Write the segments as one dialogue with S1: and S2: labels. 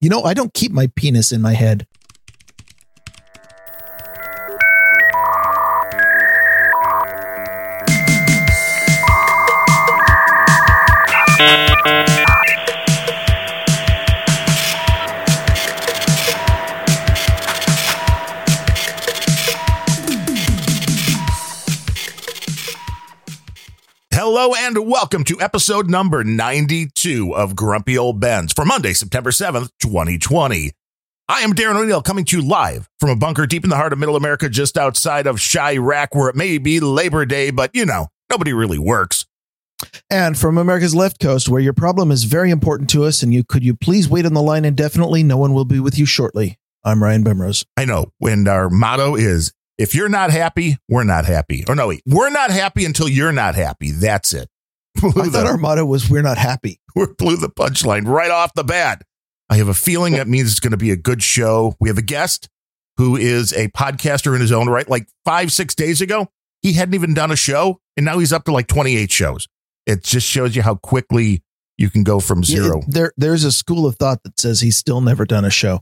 S1: You know, I don't keep my penis in my head.
S2: Hello and welcome to episode number 92 of Grumpy Old Bens for Monday, September 7th, 2020. I am Darren O'Neill coming to you live from a bunker deep in the heart of middle America, just outside of Chiraq, where it may be Labor Day, but you know, nobody really works.
S1: And from America's left coast, where your problem is very important to us, and you could you please wait on the line indefinitely? No one will be with you shortly. I'm Ryan Bemrose.
S2: I know and our motto is if you're not happy, we're not happy. Or no, wait, we're not happy until you're not happy. That's it.
S1: I thought our motto was we're not happy.
S2: we blew the punchline right off the bat. I have a feeling that means it's going to be a good show. We have a guest who is a podcaster in his own right. Like five, six days ago, he hadn't even done a show, and now he's up to like 28 shows. It just shows you how quickly you can go from zero.
S1: Yeah, there, there's a school of thought that says he's still never done a show.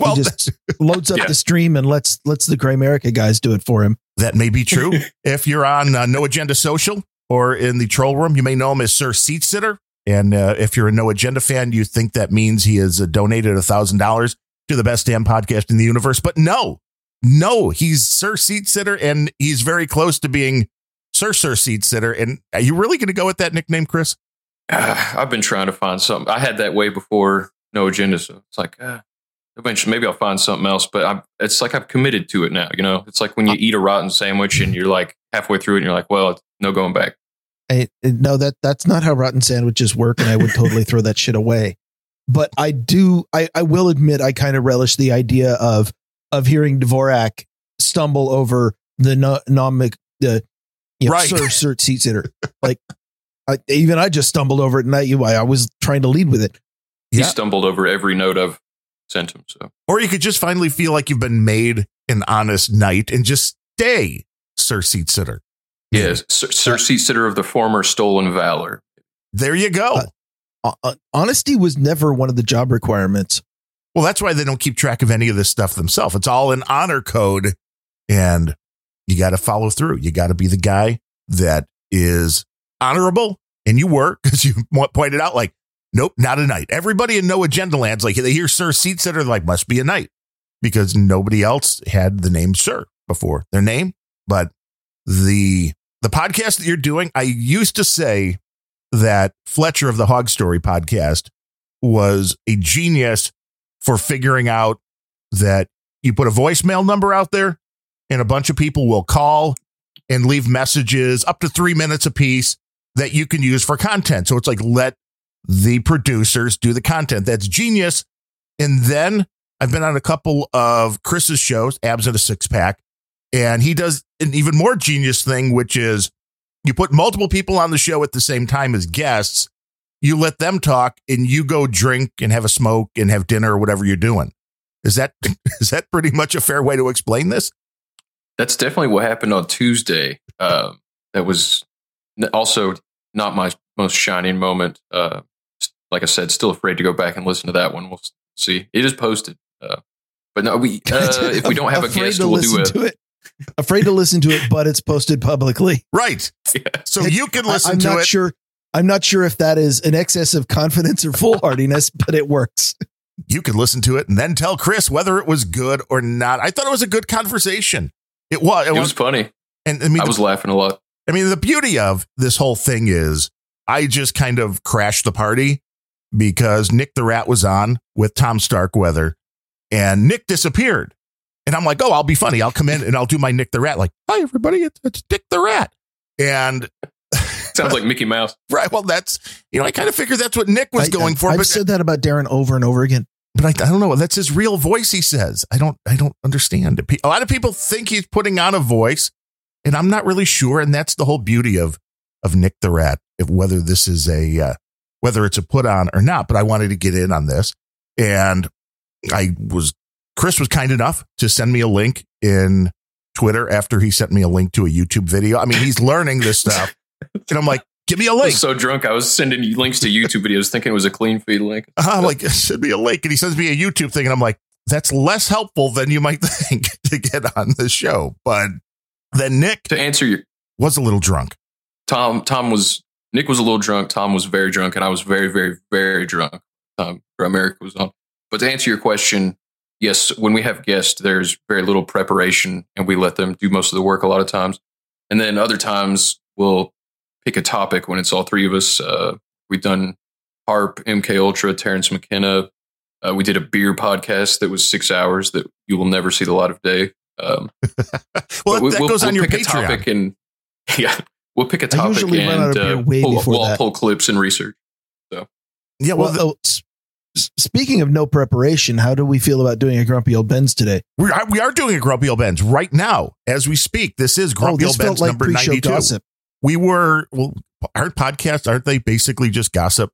S2: Well,
S1: he just loads up
S3: Yeah.
S1: the stream and lets lets the Gray America guys do it for him.
S2: that may be true. if you're on uh, No Agenda Social or in the troll room, you may know him as Sir Seat Sitter. And uh, if you're a No Agenda fan, you think that means he has uh, donated a thousand dollars to the best damn podcast in the universe. But no, no, he's Sir Seat Sitter, and he's very close to being Sir Sir Seat Sitter. And are you really going to go with that nickname, Chris?
S3: Uh, I've been trying to find something. I had that way before no agenda, so it's like uh, eventually maybe I'll find something else. But I'm, it's like I've committed to it now. You know, it's like when you eat a rotten sandwich and you're like halfway through it, and you're like, well, no going back.
S1: I, no, that that's not how rotten sandwiches work, and I would totally throw that shit away. But I do, I, I will admit, I kind of relish the idea of of hearing Dvorak stumble over the no, nomic the you know,
S2: Right.
S1: sir sir seat sitter. Like I, even I just stumbled over it, and I, I was trying to lead with it.
S3: He
S2: Yeah.
S3: stumbled over every note I've sent him. So
S2: Or you could just finally feel like you've been made an honest knight and just stay Sir Seat Sitter.
S3: yes, Sir, Sir Seat Sitter of the former stolen valor.
S2: There you go.
S1: Uh, Uh, honesty was never one of the job requirements.
S2: Well, that's why they don't keep track of any of this stuff themselves. It's all in honor code, and you got to follow through. You got to be the guy that is honorable, and you were because you pointed out, like, nope, not a knight. Everybody in No Agenda Lands, like, they hear Sir Seat Sitter, they're like, must be a knight because nobody else had the name Sir before their name. But the the podcast that you're doing, I used to say that Fletcher of the Hog Story podcast was a genius for figuring out that you put a voicemail number out there and a bunch of people will call and leave messages up to three minutes apiece that you can use for content. So it's like let the producers do the content. That's genius. And then I've been on a couple of Chris's shows, Abs in a Six Pack, and he does an even more genius thing, which is you put multiple people on the show at the same time as guests you let them talk and you go drink and have a smoke and have dinner or whatever you're doing. Is that is that pretty much a fair way to explain this?
S3: That's definitely what happened on Tuesday. Um, that was also not my most shining moment. Uh, like I said, still afraid to go back and listen to that one. We'll see. It is posted. Uh, but no, we uh, if we don't have a guest, we'll do
S1: listen
S3: a.
S1: to it. Afraid to listen to it, but it's posted publicly.
S2: Right.
S3: Yeah.
S2: So you can listen
S1: I, am
S2: to
S1: not
S2: it.
S1: sure. I'm not sure if that is an excess of confidence or foolhardiness, but it works.
S2: You can listen to it and then tell Chris whether it was good or not. I thought it was a good conversation. It was. It
S3: It
S2: was.
S3: was funny.
S2: and I mean,
S3: I was laughing a lot.
S2: I mean, the beauty of this whole thing is I just kind of crashed the party because Nick the Rat was on with Tom Starkweather and Nick disappeared. And I'm like, oh, I'll be funny. I'll come in and I'll do my Nick the Rat, like, hi, everybody, it's, it's Dick the Rat. And
S3: Sounds like Mickey Mouse.
S2: right, well, that's, you know, I kind of figured that's what Nick was
S1: I-
S2: going for,
S1: I've
S2: but,
S1: said that about Darren over and over again.
S2: but I, I don't know. That's his real voice, he says. I don't, I don't understand. A lot of people think he's putting on a voice, and I'm not really sure. And that's the whole beauty of, of Nick the Rat, if whether this is a, uh, whether it's a put on or not. But I wanted to get in on this, and I was Chris was kind enough to send me a link in Twitter after he sent me a link to a YouTube video. I mean, he's learning this stuff, and I'm like, Give me a link.
S3: was so drunk, I was sending you links to YouTube videos thinking it was a clean feed link.
S2: I'm like, send me a link. And he sends me a YouTube thing. And I'm like, that's less helpful than you might think to get on the show. But then Nick
S3: To answer your
S2: was a little drunk.
S3: Tom, Tom was Nick was a little drunk. Tom was very drunk, and I was very, very, very drunk. Um, America was on. But to answer your question, yes, when we have guests, there's very little preparation, and we let them do most of the work a lot of times. And then other times we'll pick a topic when it's all three of us. Uh, we've done HAARP, MK Ultra, Terence McKenna. Uh, we did a beer podcast that was six hours that you will never see the light of day. Um,
S2: Well,
S3: but we-
S2: that
S3: we'll-
S2: goes on
S3: we'll
S2: your
S3: pick a
S2: Patreon.
S3: topic and yeah, we'll pick a topic
S1: usually run out
S3: and
S1: of beer
S3: uh, pull, we'll
S1: that.
S3: pull clips and research.
S2: So Yeah. Well,
S1: Well,
S2: the-
S1: oh, s- s- speaking of no preparation, how do we feel about doing a grumpy old Ben's today?
S2: we are, we are doing a Grumpy Old Ben's right now as we speak. This is
S1: oh,
S2: Grumpy
S1: this
S2: Old
S1: felt
S2: Ben's
S1: like
S2: number 92.
S1: gossip.
S2: We were, well, aren't podcasts, aren't they basically just gossip?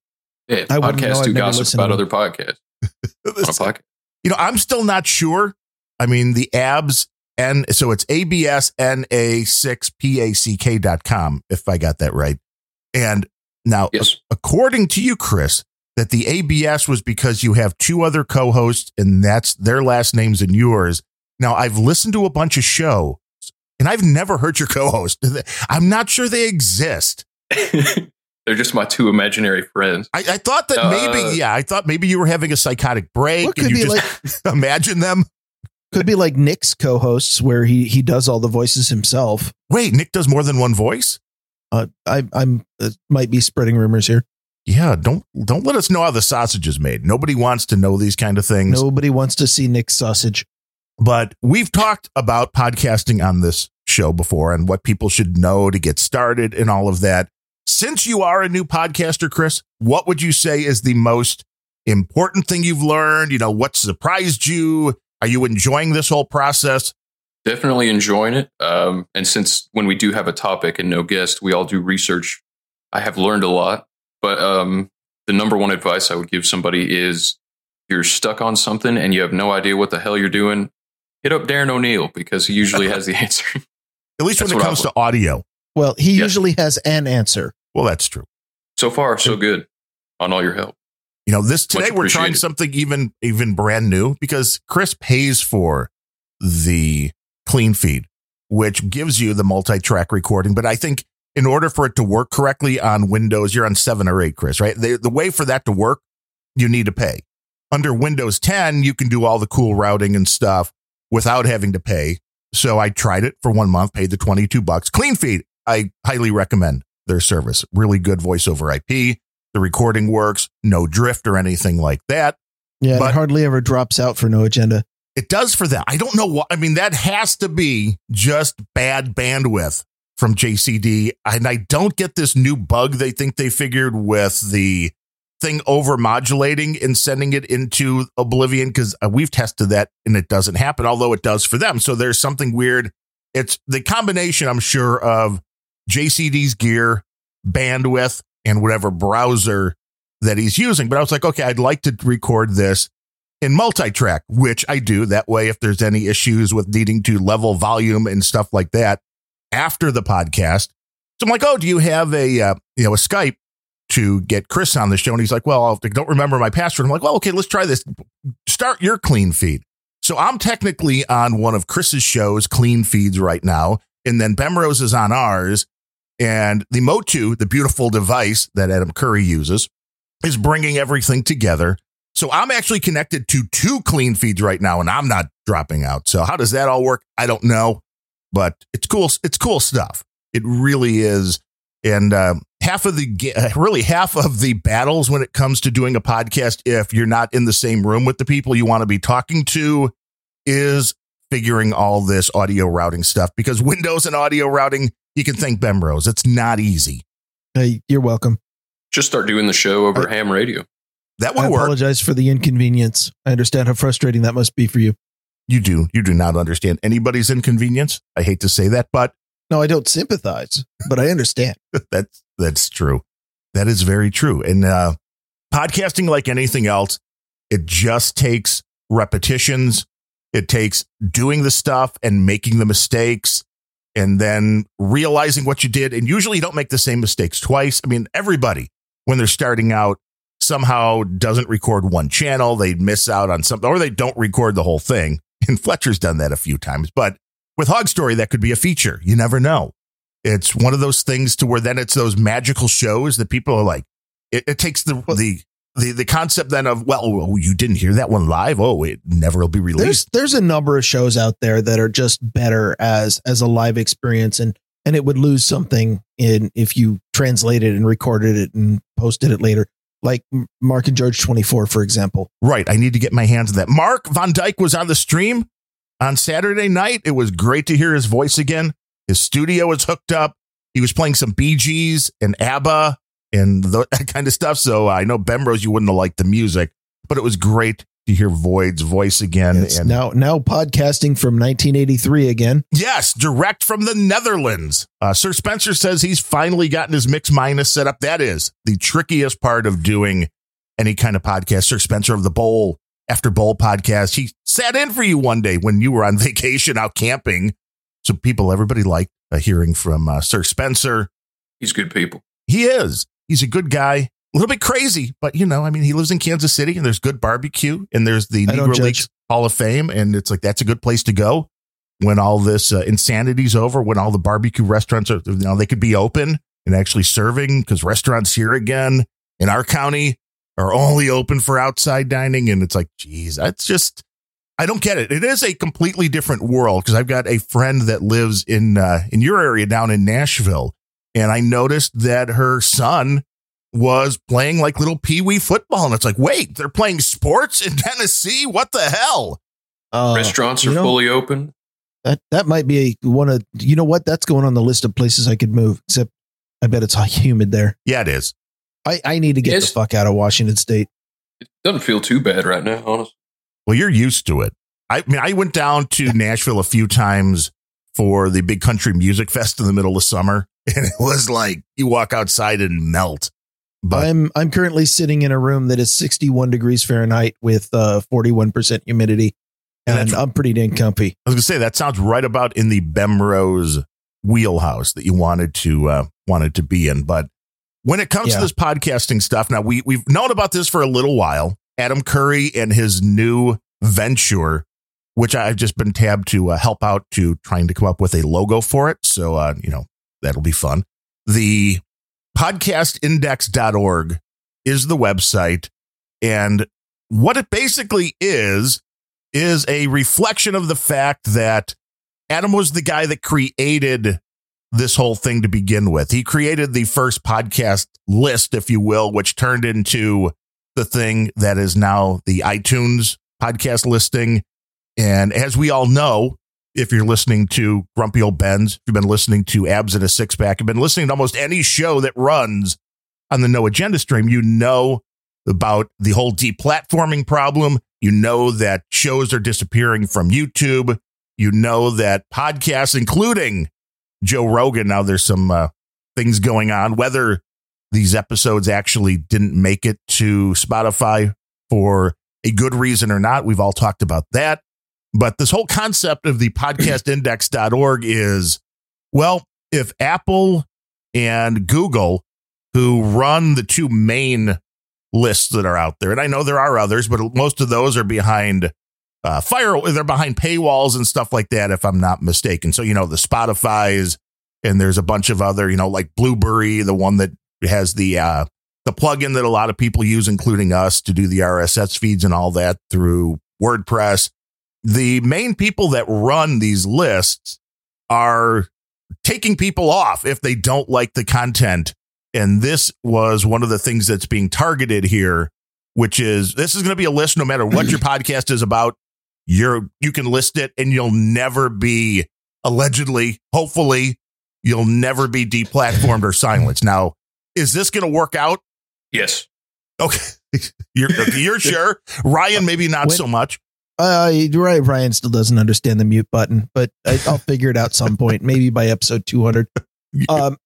S3: Yeah,
S1: I wouldn't know.
S3: podcasts do gossip about other podcasts. On podcast.
S2: you know, I'm still not sure. I mean, the abs and so it's absna6pack dot com, if I got that right. And now,
S3: Yes.
S2: according to you, Chris, that the ABS was because you have two other co-hosts and that's their last names and yours. Now, I've listened to a bunch of shows and I've never heard your co-host. I'm not sure they exist.
S3: They're just my two imaginary friends.
S2: I, I thought that
S3: Uh,
S2: maybe, yeah, I thought maybe you were having a psychotic break
S1: What
S2: and
S1: could
S2: you
S1: be
S2: just
S1: like?
S2: imagine them.
S1: Could be like Nick's co-hosts, where he he does all the voices himself.
S2: Wait, Nick does more than one voice?
S1: Uh, I I'm uh, might be spreading rumors here.
S2: Yeah, don't don't let us know how the sausage is made. Nobody wants to know these kind of things.
S1: Nobody wants to see Nick's sausage.
S2: But we've talked about podcasting on this show before and what people should know to get started and all of that. Since you are a new podcaster, Chris, what would you say is the most important thing you've learned? You know, what surprised you? Are you enjoying this whole process?
S3: Definitely enjoying it. Um, and since when we do have a topic and no guest, we all do research. I have learned a lot. But um, the number one advice I would give somebody is you're stuck on something and you have no idea what the hell you're doing. Hit up Darren O'Neill because he usually has the answer.
S2: At least
S3: That's
S2: when it comes to audio.
S1: Well, he
S3: Yes.
S1: usually has an answer.
S2: Well, that's true.
S3: So far, so good on all your help.
S2: You know, this today we're trying something even even brand new because Chris pays for the clean feed, which gives you the multi-track recording. But I think in order for it to work correctly on Windows, you're on seven or eight, Chris, right? The, the way for that to work, you need to pay. Under Windows 10, you can do all the cool routing and stuff without having to pay. So I tried it for one month, paid the 22 bucks. Clean feed, I highly recommend their service. Really good voice over IP. The recording works, no drift or anything like that.
S1: Yeah,
S2: But-
S1: it hardly ever drops out for no agenda.
S2: It does for that. I don't know what, I mean, that has to be just bad bandwidth from JCD. And I don't get this new bug they think they figured with the thing over modulating and sending it into oblivion because uh, we've tested that and it doesn't happen, although it does for them. So there's something weird. It's the combination, I'm sure, of JCD's gear, bandwidth, and whatever browser that he's using. But I was like, okay, I'd like to record this in multi-track, which I do. That way, if there's any issues with needing to level volume and stuff like that after the podcast, so I'm like, oh, do you have a uh, you know a Skype to get Chris on the show? And he's like, well, I don't remember my password. I'm like, well, okay, let's try this. Start your clean feed. So I'm technically on one of Chris's shows, clean feeds right now, and then Bemrose is on ours. And the Motu, the beautiful device that Adam Curry uses, is bringing everything together. So I'm actually connected to two clean feeds right now, and I'm not dropping out. So how does that all work? I don't know, but it's cool. It's cool stuff. It really is. And um, half of the uh, really half of the battles when it comes to doing a podcast, if you're not in the same room with the people you want to be talking to, is figuring all this audio routing stuff because Windows and audio routing, you can thank Bemrose. It's not easy.
S1: Hey, you're welcome.
S3: Just start doing the show over ham radio.
S2: That
S1: I
S2: would work.
S1: apologize for the inconvenience. I understand how frustrating that must be for you.
S2: You do. You do not understand anybody's inconvenience. I hate to say that, but
S1: No, I don't sympathize, but I understand.
S2: that's that's true. That is very true. And uh, podcasting, like anything else, it just takes repetitions. It takes doing the stuff and making the mistakes and then realizing what you did. And usually you don't make the same mistakes twice. I mean, everybody, when they're starting out, somehow doesn't record one channel. They miss out on something or they don't record the whole thing. And Fletcher's done that a few times. But with Hog Story, that could be a feature. You never know. It's one of those things to where then it's those magical shows that people are like, it, it takes the, the, the, the concept then of, well, oh, oh, you didn't hear that one live. Oh, it never will be released.
S1: there's a number of shows out there that are just better as as a live experience and and it would lose something in if you translated and recorded it and posted it later. Like Mark and George 24, for example.
S2: Right. I need to get my hands on that. Mark van Dyke was on the stream on Saturday night. It was great to hear his voice again. His studio was hooked up. He was playing some Bee Gees and ABBA and th- that kind of stuff. So I know Bemrose, you wouldn't have liked the music, but it was great to hear Void's voice again.
S1: It's
S2: and
S1: now now podcasting from 1983 again.
S2: yes, direct from the Netherlands. Uh, Sir Spencer says he's finally gotten his mix minus set up. That is the trickiest part of doing any kind of podcast. Sir Spencer of the Bowl after Bowl podcast. He sat in for you one day when you were on vacation out camping. So people, everybody liked uh, hearing from uh, Sir Spencer.
S3: He's good people.
S2: He is. He's a good guy. A little bit crazy, but you know, I mean, he lives in Kansas City and there's good barbecue and there's the
S1: I
S2: Negro
S1: judge.
S2: Leagues Hall of Fame. And it's like, that's a good place to go when all this uh, insanity's over, when all the barbecue restaurants are, you know, they could be open and actually serving because restaurants here again in our county are only open for outside dining. And it's like, geez, that's just, I don't get it. It is a completely different world because I've got a friend that lives in, uh, in your area down in Nashville. And I noticed that her son was playing like little pee wee football. And it's like, wait, they're playing sports in Tennessee? What the hell?
S1: Uh,
S3: Restaurants are
S1: you know,
S3: fully open.
S1: That that might be a, one of you know what that's going on the list of places I could move. Except I bet it's humid there.
S2: Yeah, it is.
S1: I I need to get
S3: Yes.
S1: the fuck out of Washington State.
S3: It doesn't feel too bad right now, honestly.
S2: Well, you're used to it. I mean, I went down to Nashville a few times for the big country music fest in the middle of summer. And it was like you walk outside and melt. But
S1: I'm I'm currently sitting in a room that is 61 degrees Fahrenheit with uh 41% humidity,
S2: And
S1: I'm pretty dang comfy.
S2: I was gonna say that sounds right about in the Bemrose wheelhouse that you wanted to uh, wanted to be in. But when it comes
S1: Yeah.
S2: to this podcasting stuff, now we we've known about this for a little while. Adam Curry and his new venture, which I've just been tabbed to uh, help out to trying to come up with a logo for it. So uh, you know that'll be fun. The podcastindex.org is the website, and what it basically is is a reflection of the fact that Adam was the guy that created this whole thing to begin with. He created the first podcast list, if you will, which turned into the thing that is now the iTunes podcast listing. And as we all know, if you're listening to Grumpy Old Ben's, you've been listening to Abs in a Six Pack, you've been listening to almost any show that runs on the No Agenda stream, you know about the whole deplatforming problem. You know that shows are disappearing from YouTube. You know that podcasts, including Joe Rogan, now there's some uh, things going on, whether these episodes actually didn't make it to Spotify for a good reason or not. We've all talked about that. But this whole concept of the podcastindex.org is well, if Apple and Google, who run the two main lists that are out there, and I know there are others, but most of those are behind uh, fire, they're behind paywalls and stuff like that, if I'm not mistaken. So, you know, the Spotify's and there's a bunch of other, you know, like Blubrry, the one that has the, uh, the plugin that a lot of people use, including us, to do the RSS feeds and all that through WordPress. The main people that run these lists are taking people off if they don't like the content. And this was one of the things that's being targeted here, which is this is going to be a list no matter what your podcast is about. You're, you can list it and you'll never be allegedly, hopefully, you'll never be deplatformed or silenced. Now, is this going to work out?
S3: Yes.
S2: Okay. You're, you're sure. Ryan, maybe not
S1: When-
S2: so much.
S1: Uh, you're right. Ryan still doesn't understand the mute button, but I, I'll figure it out some point, maybe by episode 200. Um,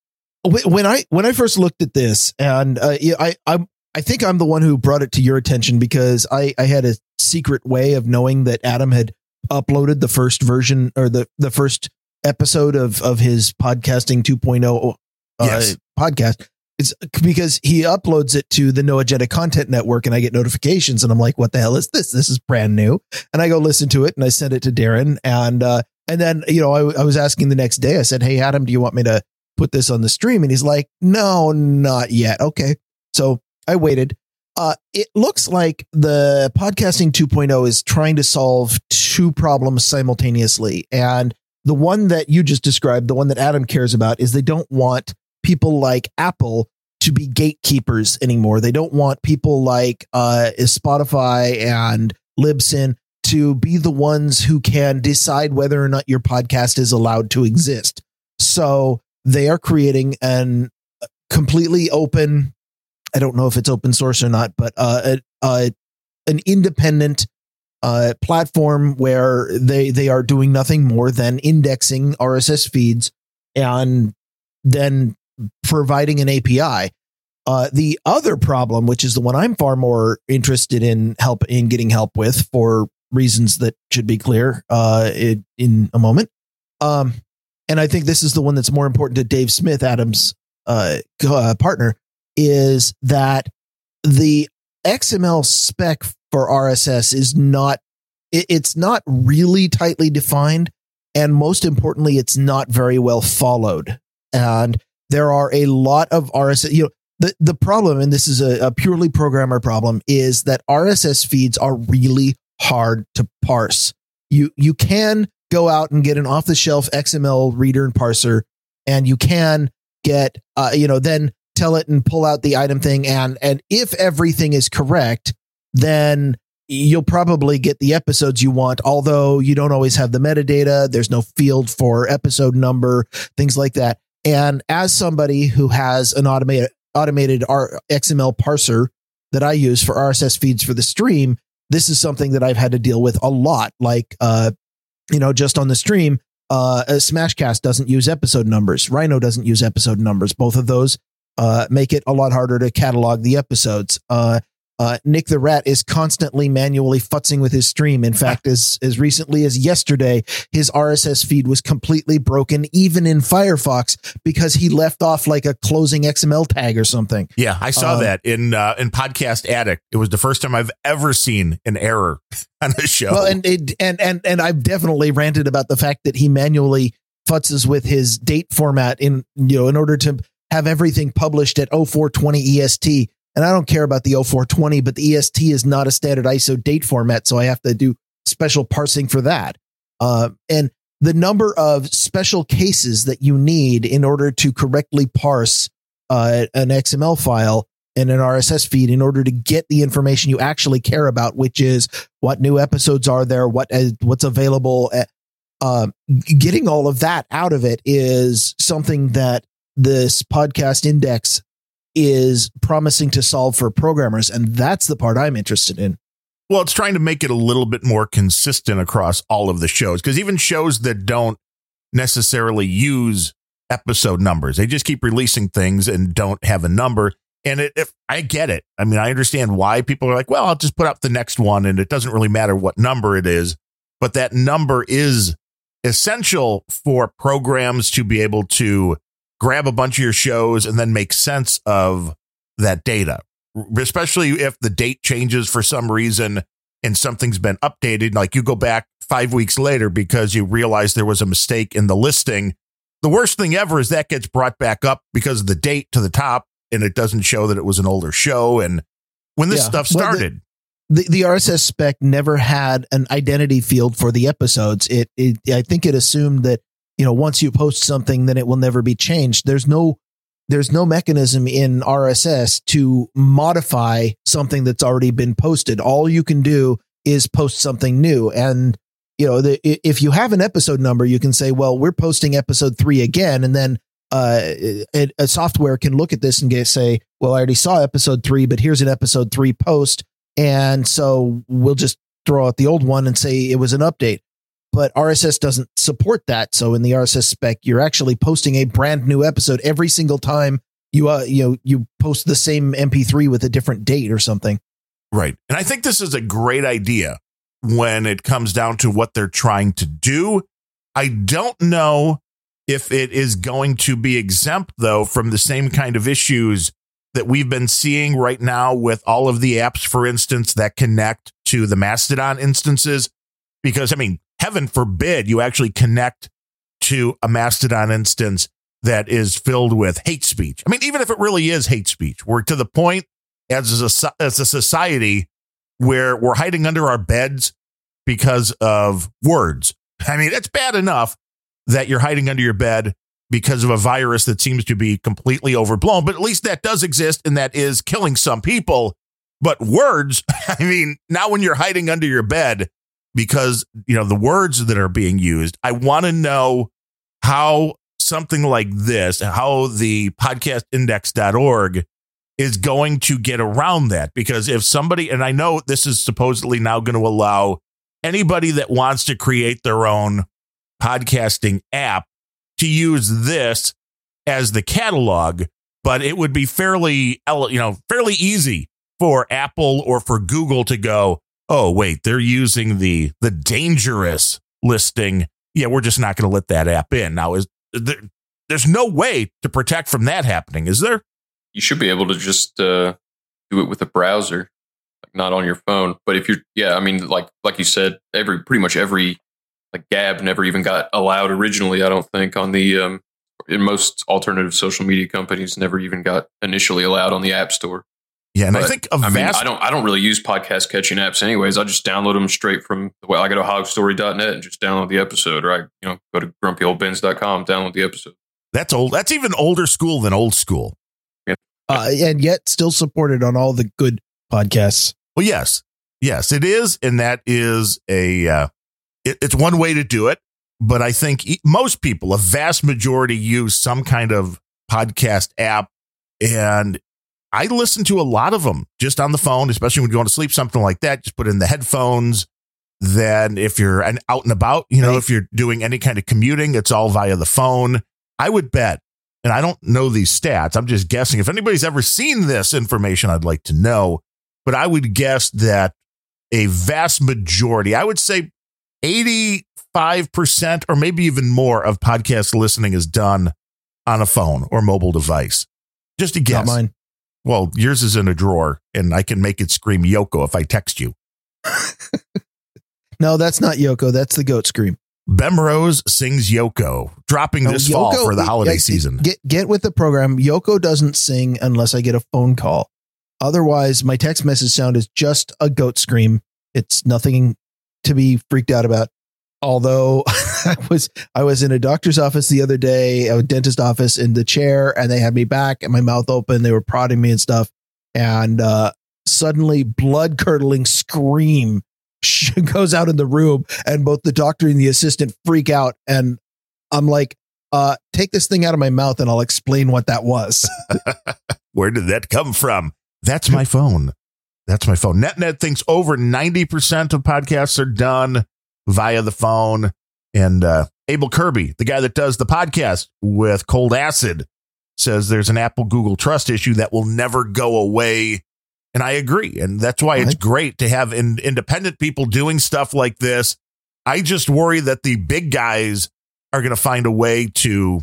S1: when I when I first looked at this, and uh, I I I think I'm the one who brought it to your attention because I I had a secret way of knowing that Adam had uploaded the first version or the the first episode of of his podcasting 2.0 uh,
S2: Yes.
S1: podcast is because he uploads it to the No Agenda Content Network, and I get notifications, and I'm like, "What the hell is this? This is brand new." And I go listen to it, and I send it to Darren, and uh, and then you know I, I was asking the next day. I said, "Hey Adam, do you want me to put this on the stream?" And he's like, "No, not yet." Okay, so I waited. Uh, it looks like the podcasting 2.0 is trying to solve two problems simultaneously. And the one that you just described, the one that Adam cares about, is they don't want people like Apple to be gatekeepers anymore. They don't want people like uh, Spotify and Libsyn to be the ones who can decide whether or not your podcast is allowed to exist. So they are creating an completely open I don't know if it's open source or not, but uh, a, a, an independent uh, platform where they they are doing nothing more than indexing RSS feeds and then providing an API. Uh, the other problem, which is the one I'm far more interested in help in getting help with for reasons that should be clear uh, in, a moment, um, and I think this is the one that's more important to Dave Smith, Adams' uh, uh, partner, is that the XML spec for RSS is not it, it's not really tightly defined and most importantly it's not very well followed and there are a lot of RSS you know the the problem and this is a, a purely programmer problem is that RSS feeds are really hard to parse. You you can go out and get an off the shelf XML reader and parser and you can get uh, you know then tell it and pull out the item thing and and if everything is correct then you'll probably get the episodes you want although you don't always have the metadata there's no field for episode number things like that and as somebody who has an automated automated R- XML parser that I use for RSS feeds for the stream this is something that I've had to deal with a lot like uh you know just on the stream uh Smashcast doesn't use episode numbers Rhino doesn't use episode numbers both of those uh, make it a lot harder to catalog the episodes. Uh, uh, Nick the Rat is constantly manually futzing with his stream. In fact, as as recently as yesterday, his RSS feed was completely broken, even in Firefox, because he left off like a closing XML tag or something.
S2: Yeah, I saw
S1: Um,
S2: that in uh, in Podcast Addict. It was the first time I've ever seen an error on a show.
S1: Well, and it, and and and I've definitely ranted about the fact that he manually futzes with his date format in you know in order to have everything published at 0420 EST. And I don't care about the 0420, but the EST is not a standard ISO date format, so I have to do special parsing for that. Uh, and the number of special cases that you need in order to correctly parse uh, an XML file and an RSS feed in order to get the information you actually care about, which is what new episodes are there, what uh, what's available. Uh, um, getting all of that out of it is something that this podcast index is promising to solve for programmers, and that's the part I'm interested in.
S2: Well, it's trying to make it a little bit more consistent across all of the shows because even shows that don't necessarily use episode numbers, they just keep releasing things and don't have a number. And it, if I get it, I mean, I understand why people are like, well, I'll just put up the next one and it doesn't really matter what number it is. But that number is essential for programs to be able to grab a bunch of your shows and then make sense of that data, especially if the date changes for some reason and something's been updated. Like you go back five weeks later because you realize there was a mistake in the listing. The worst thing ever is that gets brought back up because of the date to the top and it doesn't show that it was an older show. And when this
S1: Yeah.
S2: stuff
S1: Well, the-
S2: started,
S1: the the RSS spec never had an identity field for the episodes. It, it I think it assumed that you know once you post something, then it will never be changed. There's no there's no mechanism in RSS to modify something that's already been posted. All you can do is post something new, and you know the, if you have an episode number, you can say, well, we're posting episode three again, and then uh, a, a software can look at this and get, say, well, I already saw episode three, but here's an episode three post. And so we'll just throw out the old one and say it was an update. But RSS doesn't support that. So in the RSS spec, you're actually posting a brand new episode every single time you uh, you know you post the same MP3 with a different date or something.
S2: Right. And I think this is a great idea when it comes down to what they're trying to do. I don't know if it is going to be exempt though from the same kind of issues that we've been seeing right now with all of the apps, for instance, that connect to the Mastodon instances. Because I mean, heaven forbid you actually connect to a Mastodon instance that is filled with hate speech. I mean, even if it really is hate speech, we're to the point as a, as a society where we're hiding under our beds because of words. I mean, it's bad enough that you're hiding under your bed because of a virus that seems to be completely overblown, but at least that does exist and that is killing some people. But words, I mean, now when you're hiding under your bed because, you know, the words that are being used, I want to know how something like this, how the podcastindex.org is going to get around that. Because if somebody, and I know this is supposedly now going to allow anybody that wants to create their own podcasting app to use this as the catalog, but it would be fairly, you know, fairly easy for Apple or for Google to go, oh, wait, they're using the the dangerous listing. Yeah, we're just not going to let that app in. Now, is there, there's no way to protect from that happening, is there?
S3: You should be able to just uh, do it with a browser, like not on your phone. But if you're, yeah, I mean, like like you said, every pretty much every like Gab never even got allowed originally. I don't think on the um, in most alternative social media companies never even got initially allowed on the App Store.
S2: Yeah, and but, I think
S3: I mean I don't I don't really use podcast catching apps anyways. I just download them straight from the well, I go to hogstory.net and just download the episode, or I you know go to grumpyoldbens.com, download the episode.
S2: That's old. That's even older school than old school.
S1: Yeah. Uh, and yet still supported on all the good podcasts.
S2: Well, yes, yes, it is, and that is a uh, it, it's one way to do it. But I think most people, a vast majority, use some kind of podcast app, and I listen to a lot of them just on the phone, especially when you want to sleep, something like that. Just put in the headphones. Then, if you're an out and about, you know, right. if you're doing any kind of commuting, it's all via the phone. I would bet, and I don't know these stats. I'm just guessing. If anybody's ever seen this information, I'd like to know. But I would guess that a vast majority, I would say 85% or maybe even more of podcast listening is done on a phone or mobile device. Just a guess.
S1: Not mine.
S2: Well, yours is in a drawer and I can make it scream Yoko if I text you.
S1: no, that's not Yoko. That's the goat scream.
S2: Bemrose sings Yoko, dropping no, this Yoko, fall for the holiday season.
S1: Get get with the program. Yoko doesn't sing unless I get a phone call. Otherwise, my text message sound is just a goat scream. It's nothing to be freaked out about. Although I was I was in a doctor's office the other day, a dentist office in the chair, and they had me back and my mouth open. They were prodding me and stuff, and uh, suddenly blood curdling scream goes out in the room, and both the doctor and the assistant freak out. And I'm like, uh, take this thing out of my mouth, and I'll explain what that was.
S2: Where did that come from? That's my phone. That's my phone. NetNet thinks over 90% of podcasts are done via the phone. And uh, Abel Kirby, the guy that does the podcast with Cold Acid, says there's an Apple Google trust issue that will never go away. And I agree. And that's why it's great to have in, independent people doing stuff like this. I just worry that the big guys are going to find a way to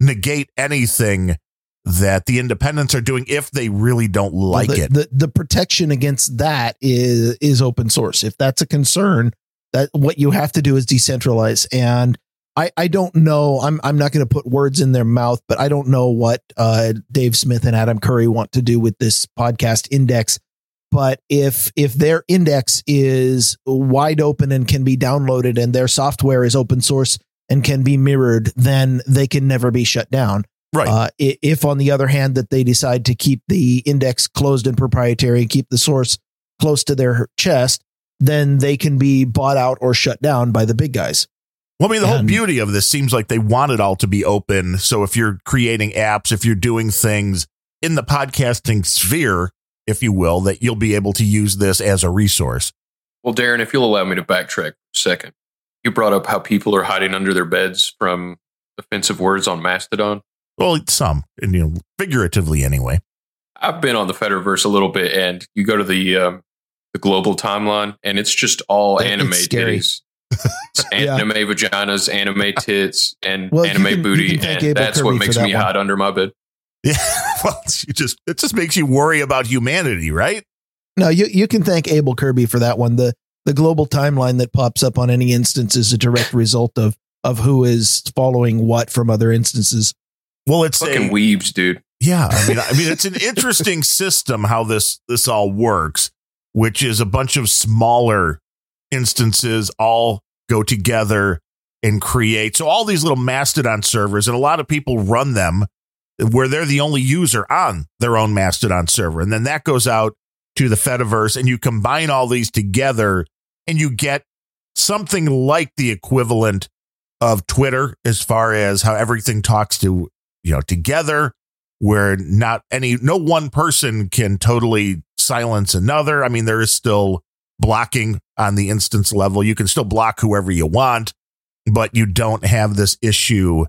S2: negate anything that the independents are doing if they really don't like
S1: well, the,
S2: it.
S1: The the protection against that is is open source. If that's a concern, that what you have to do is decentralize. And I I don't know. I'm I'm not going to put words in their mouth, but I don't know what uh, Dave Smith and Adam Curry want to do with this podcast index. But if if their index is wide open and can be downloaded, and their software is open source and can be mirrored, then they can never be shut down.
S2: Right. Uh,
S1: if, on the other hand, that they decide to keep the index closed and proprietary and keep the source close to their chest, then they can be bought out or shut down by the big guys.
S2: Well, I mean, the and, whole beauty of this seems like they want it all to be open. So if you're creating apps, if you're doing things in the podcasting sphere, if you will, that you'll be able to use this as a resource.
S3: Well, Darren, if you'll allow me to backtrack a second, you brought up how people are hiding under their beds from offensive words on Mastodon.
S2: Well, some, and, you know, figuratively anyway.
S3: I've been on the Fediverse a little bit, and you go to the um, the global timeline, and it's just all anime titties.
S1: Yeah.
S3: anime vaginas, anime tits, and
S1: Well,
S3: anime
S1: can-
S3: booty, and
S1: Abel
S3: that's
S1: Kirby
S3: what makes
S1: that
S3: me
S1: one.
S3: hide under my bed.
S2: Yeah. Well, you just it just makes you worry about humanity, right?
S1: No, you you can thank Abel Kirby for that one. The the global timeline that pops up on any instance is a direct result of of who is following what from other instances.
S2: Well, it's
S3: Fucking
S2: a,
S3: weebs, dude.
S2: Yeah, I mean, I mean, it's an interesting system how this this all works, which is a bunch of smaller instances all go together and create. So all these little Mastodon servers, and a lot of people run them where they're the only user on their own Mastodon server, and then that goes out to the Fediverse, and you combine all these together, and you get something like the equivalent of Twitter as far as how everything talks to you know together where not any no one person can totally silence another. I mean, there is still blocking on the instance level. You can still block whoever you want, but you don't have this issue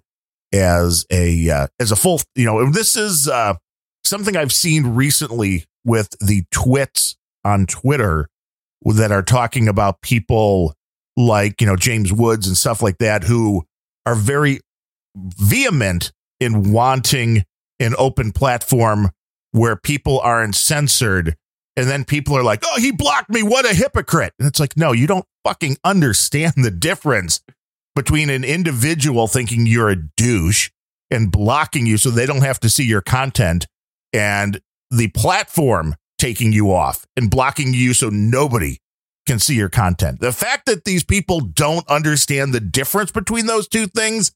S2: as a uh, as a full. You know, this is uh, something I've seen recently with the twits on Twitter that are talking about people like you know James Woods and stuff like that who are very vehement in wanting an open platform where people aren't censored. And then people are like, oh, he blocked me. What a hypocrite. And it's like, no, you don't fucking understand the difference between an individual thinking you're a douche and blocking you so they don't have to see your content and the platform taking you off and blocking you so nobody can see your content. The fact that these people don't understand the difference between those two things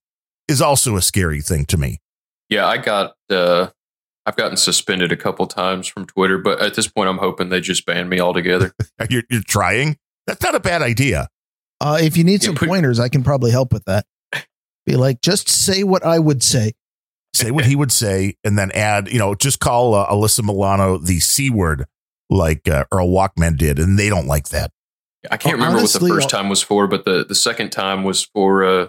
S2: is also a scary thing to me.
S3: Yeah, I got. uh I've gotten suspended a couple times from Twitter, but at this point, I'm hoping they just ban me altogether.
S2: You're, you're trying. That's not a bad idea.
S1: Uh, if you need
S3: Yeah,
S1: some
S3: put-
S1: pointers, I can probably help with that. Be like, just say what I would say.
S2: Say what he would say, and then add. You know, just call uh, Alyssa Milano the c word, like uh, Earl Walkman did, and they don't like that.
S3: I can't
S1: Well,
S3: remember what the first
S1: I'll-
S3: time was for, but the the second time was for uh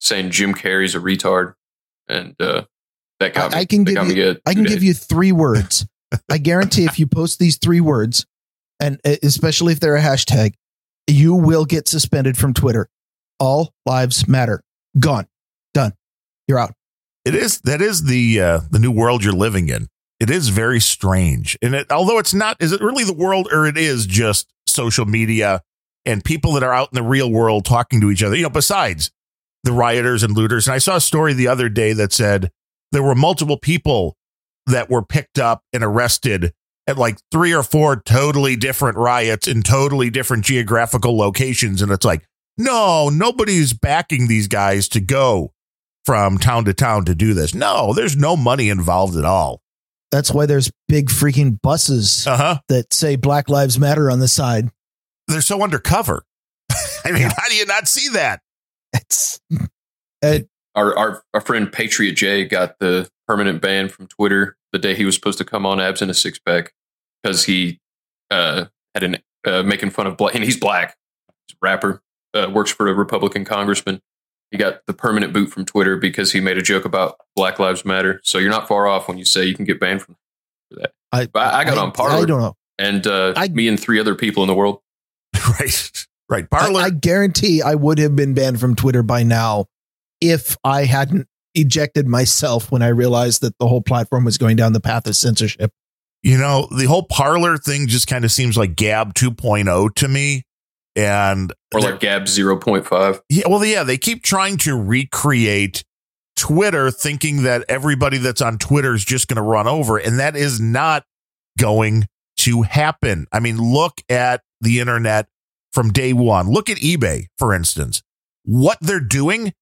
S3: saying Jim Carrey's a retard, and uh that got me.
S1: I, I can
S3: that
S1: give
S3: got
S1: you.
S3: me good
S1: I can
S3: two
S1: give you three words. I guarantee if you post these three words, and especially if they're a hashtag, you will get suspended from Twitter. All lives matter. Gone. Done. You're out.
S2: It is that is the uh, the new world you're living in. It is very strange, and it, although it's not, is it really the world, or it is just social media and people that are out in the real world talking to each other? You know, besides the rioters and looters. And I saw a story the other day that said there were multiple people that were picked up and arrested at like three or four totally different riots in totally different geographical locations, and it's like, no, nobody's backing these guys to go from town to town to do this. No, there's no money involved at all.
S1: That's why there's big freaking buses
S2: Uh huh.
S1: that say Black Lives Matter on the side.
S2: They're so undercover. I mean, how do you not see that?
S1: It's
S3: our, our our friend Patriot J got the permanent ban from Twitter the day he was supposed to come on abs in a six pack because he uh, had an uh, making fun of black and he's black he's a rapper uh, works for a Republican congressman. He got the permanent boot from Twitter because he made a joke about Black Lives Matter. So you're not far off when you say you can get banned from that.
S1: I,
S3: But I got on Parler.
S1: I don't know.
S3: and uh,
S1: I-
S3: me and three other people in the world.
S2: right. Right.
S1: I, I guarantee I would have been banned from Twitter by now if I hadn't ejected myself when I realized that the whole platform was going down the path of censorship.
S2: you know, the whole Parler thing just kind of seems like Gab 2.0 to me. And
S3: Or like Gab 0.5.
S2: Yeah, well, yeah, they keep trying to recreate Twitter, thinking that everybody that's on Twitter is just going to run over, and that is not going to happen. I mean, look at the internet from day one. Look at eBay, for instance. What they're doing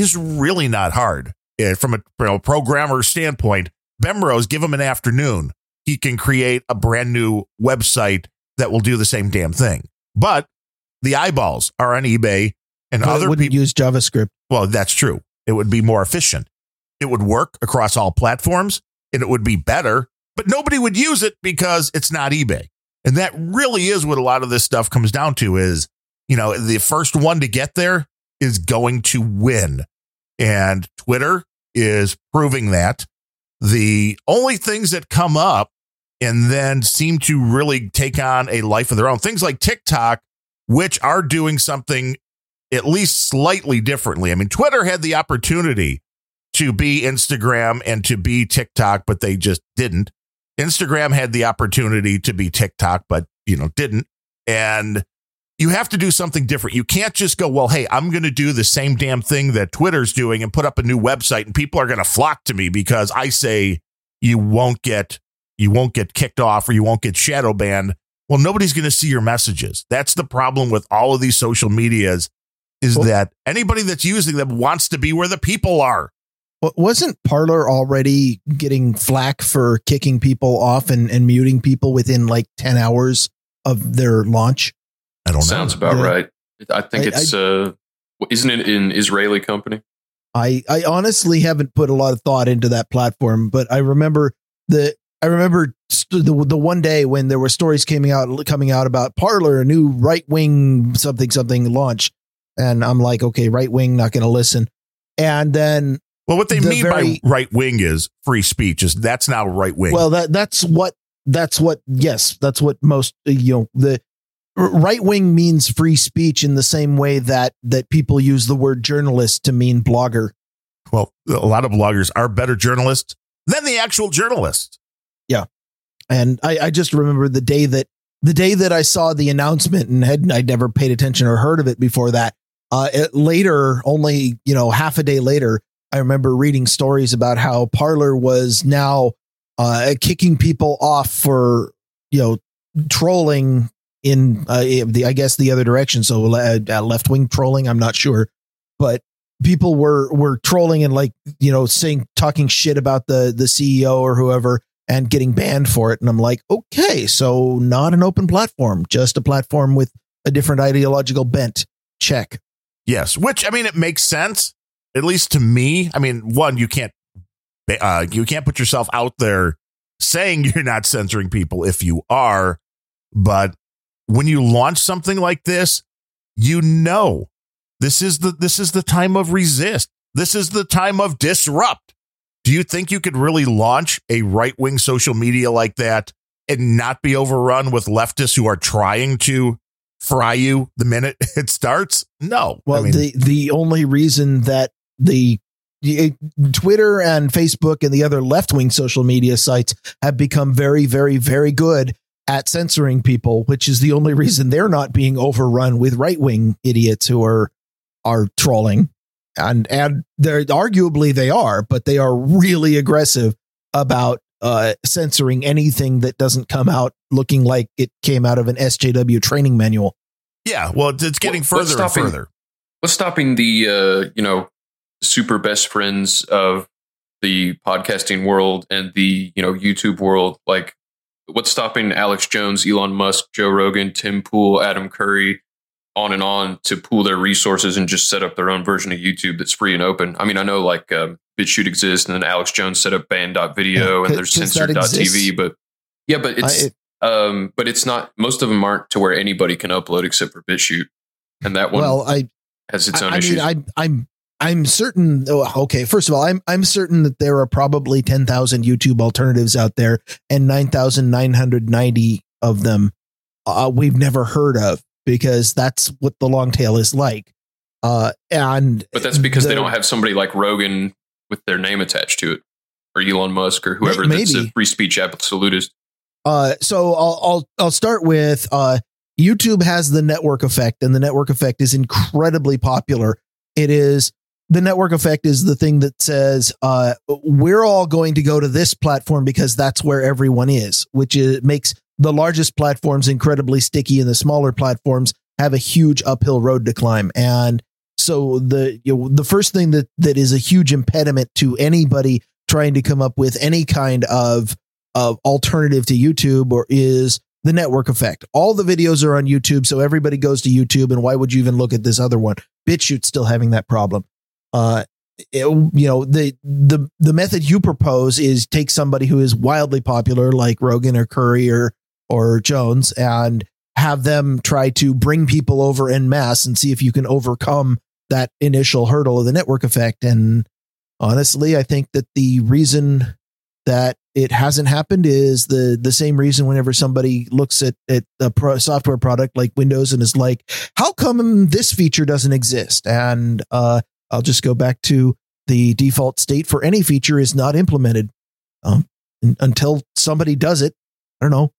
S2: is really not hard. Eh, From a you know, programmer standpoint, Bemrose, give him an afternoon. He can create a brand new website that will do the same damn thing. But the eyeballs are on eBay and
S1: But
S2: other
S1: wouldn't
S2: people.
S1: use JavaScript.
S2: Well, that's true. It would be more efficient. It would work across all platforms and it would be better, but nobody would use it because it's not eBay. And that really is what a lot of this stuff comes down to is, you know, the first one to get there is going to win. And Twitter is proving that. The only things that come up and then seem to really take on a life of their own, things like TikTok, which are doing something at least slightly differently. I mean, Twitter had the opportunity to be Instagram and to be TikTok, but they just didn't. Instagram had the opportunity to be TikTok, but you know, didn't. And you have to do something different. You can't just go, well, hey, I'm going to do the same damn thing that Twitter's doing and put up a new website and people are going to flock to me because I say you won't get you won't get kicked off or you won't get shadow banned. Well, nobody's going to see your messages. That's the problem with all of these social medias is well, that anybody that's using them wants to be where the people are.
S1: Wasn't Parler already getting flack for kicking people off and, and muting people within like 10 hours of their launch?
S2: I don't
S3: Sounds
S2: know.
S3: about yeah. right. I think I, it's, I, uh, isn't it an Israeli company?
S1: I, I honestly haven't put a lot of thought into that platform, but I remember the I remember the the one day when there were stories coming out coming out about Parler, a new right wing something something launch, and I'm like, okay, right wing, not going to listen. And then,
S2: well, what they the mean very, by right wing is free speech. Is that's now right wing?
S1: Well, that that's what that's what yes, that's what most you know the right wing means free speech in the same way that that people use the word journalist to mean blogger.
S2: Well, a lot of bloggers are better journalists than the actual journalists.
S1: Yeah, and I, I just remember the day that the day that I saw the announcement and had I'd never paid attention or heard of it before that. Uh, it, later, only you know half a day later, I remember reading stories about how Parler was now uh, kicking people off for you know trolling in uh, the I guess the other direction. So uh, left wing trolling, I'm not sure, but people were were trolling and like you know saying talking shit about the the CEO or whoever and getting banned for it. And I'm like, okay, so not an open platform, just a platform with a different ideological bent. Check.
S2: Yes, which I mean, it makes sense at least to me. I mean, one, you can't uh, you can't put yourself out there saying you're not censoring people if you are, but when you launch something like this, you know this is the this is the time of resist. This is the time of disrupt. Do you think you could really launch a right wing social media like that and not be overrun with leftists who are trying to fry you the minute it starts? No.
S1: Well, I mean, the the only reason that the eh, Twitter and Facebook and the other left wing social media sites have become very, very, very good at censoring people, which is the only reason they're not being overrun with right wing idiots who are are trolling. And and they're arguably they are, but they are really aggressive about uh, censoring anything that doesn't come out looking like it came out of an SJW training manual.
S2: Yeah, well, it's getting well, further stopping, and further.
S3: What's stopping the uh, you know super best friends of the podcasting world and the you know YouTube world? Like, what's stopping Alex Jones, Elon Musk, Joe Rogan, Tim Pool, Adam Curry, on and on to pool their resources and just set up their own version of YouTube that's free and open? I mean, I know like um, BitChute exists, and then Alex Jones set up Banned.video, yeah, and there's Censored.tv, but yeah, but it's. I, it, um, but it's not. Most of them aren't to where anybody can upload except for BitChute, and that one
S1: well, I
S3: has its own
S1: I,
S3: issues.
S1: Mean, I, I'm I'm certain. Oh, okay, first of all, I'm I'm certain that there are probably ten thousand YouTube alternatives out there, and nine thousand nine hundred ninety of them uh, we've never heard of because that's what the long tail is like. Uh, and
S3: but that's because the, they don't have somebody like Rogan with their name attached to it, or Elon Musk, or whoever maybe. that's a free speech absolutist.
S1: Uh, so I'll I'll I'll start with uh, YouTube has the network effect, and the network effect is incredibly popular. It is the network effect is the thing that says uh, we're all going to go to this platform because that's where everyone is, which is, makes the largest platforms incredibly sticky, and the smaller platforms have a huge uphill road to climb. And so the you know, the first thing that that is a huge impediment to anybody trying to come up with any kind of of alternative to YouTube or is the network effect. All the videos are on YouTube, so everybody goes to YouTube. And why would you even look at this other one? BitChute's still having that problem. Uh, it, you know the the the method you propose is take somebody who is wildly popular like Rogan or Curry or or Jones and have them try to bring people over in mass and see if you can overcome that initial hurdle of the network effect and honestly I think that the reason that it hasn't happened is the the same reason whenever somebody looks at at a pro software product like Windows and is like, how come this feature doesn't exist? And uh, I'll just go back to the default state for any feature is not implemented um, until somebody does it. I don't know.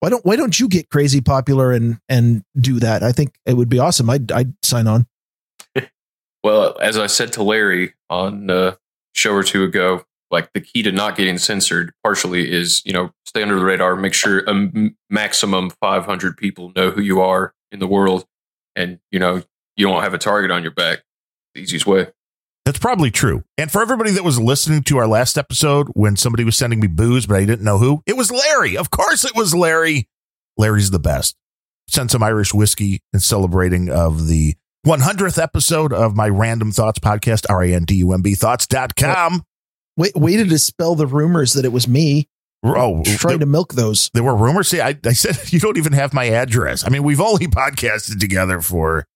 S1: Why don't Why don't you get crazy popular and and do that? I think it would be awesome. I'd I'd sign on.
S3: well, as I said to Larry on a show or two ago, like the key to not getting censored partially is you know stay under the radar, make sure a maximum 500 people know who you are in the world, and you know you don't have a target on your back. The easiest way.
S2: That's probably true. And for everybody that was listening to our last episode when somebody was sending me booze, but I didn't know who, it was Larry. Of course it was Larry. Larry's the best. Sent some Irish whiskey in celebrating of the 100th episode of my Randumb Thoughts podcast, R-A-N-D-U-M-B thoughts.com.
S1: Wait, waited to dispel the rumors that it was me.
S2: Oh,
S1: trying to milk those.
S2: There were rumors. See, I, I said, you don't even have my address. I mean, we've only podcasted together for,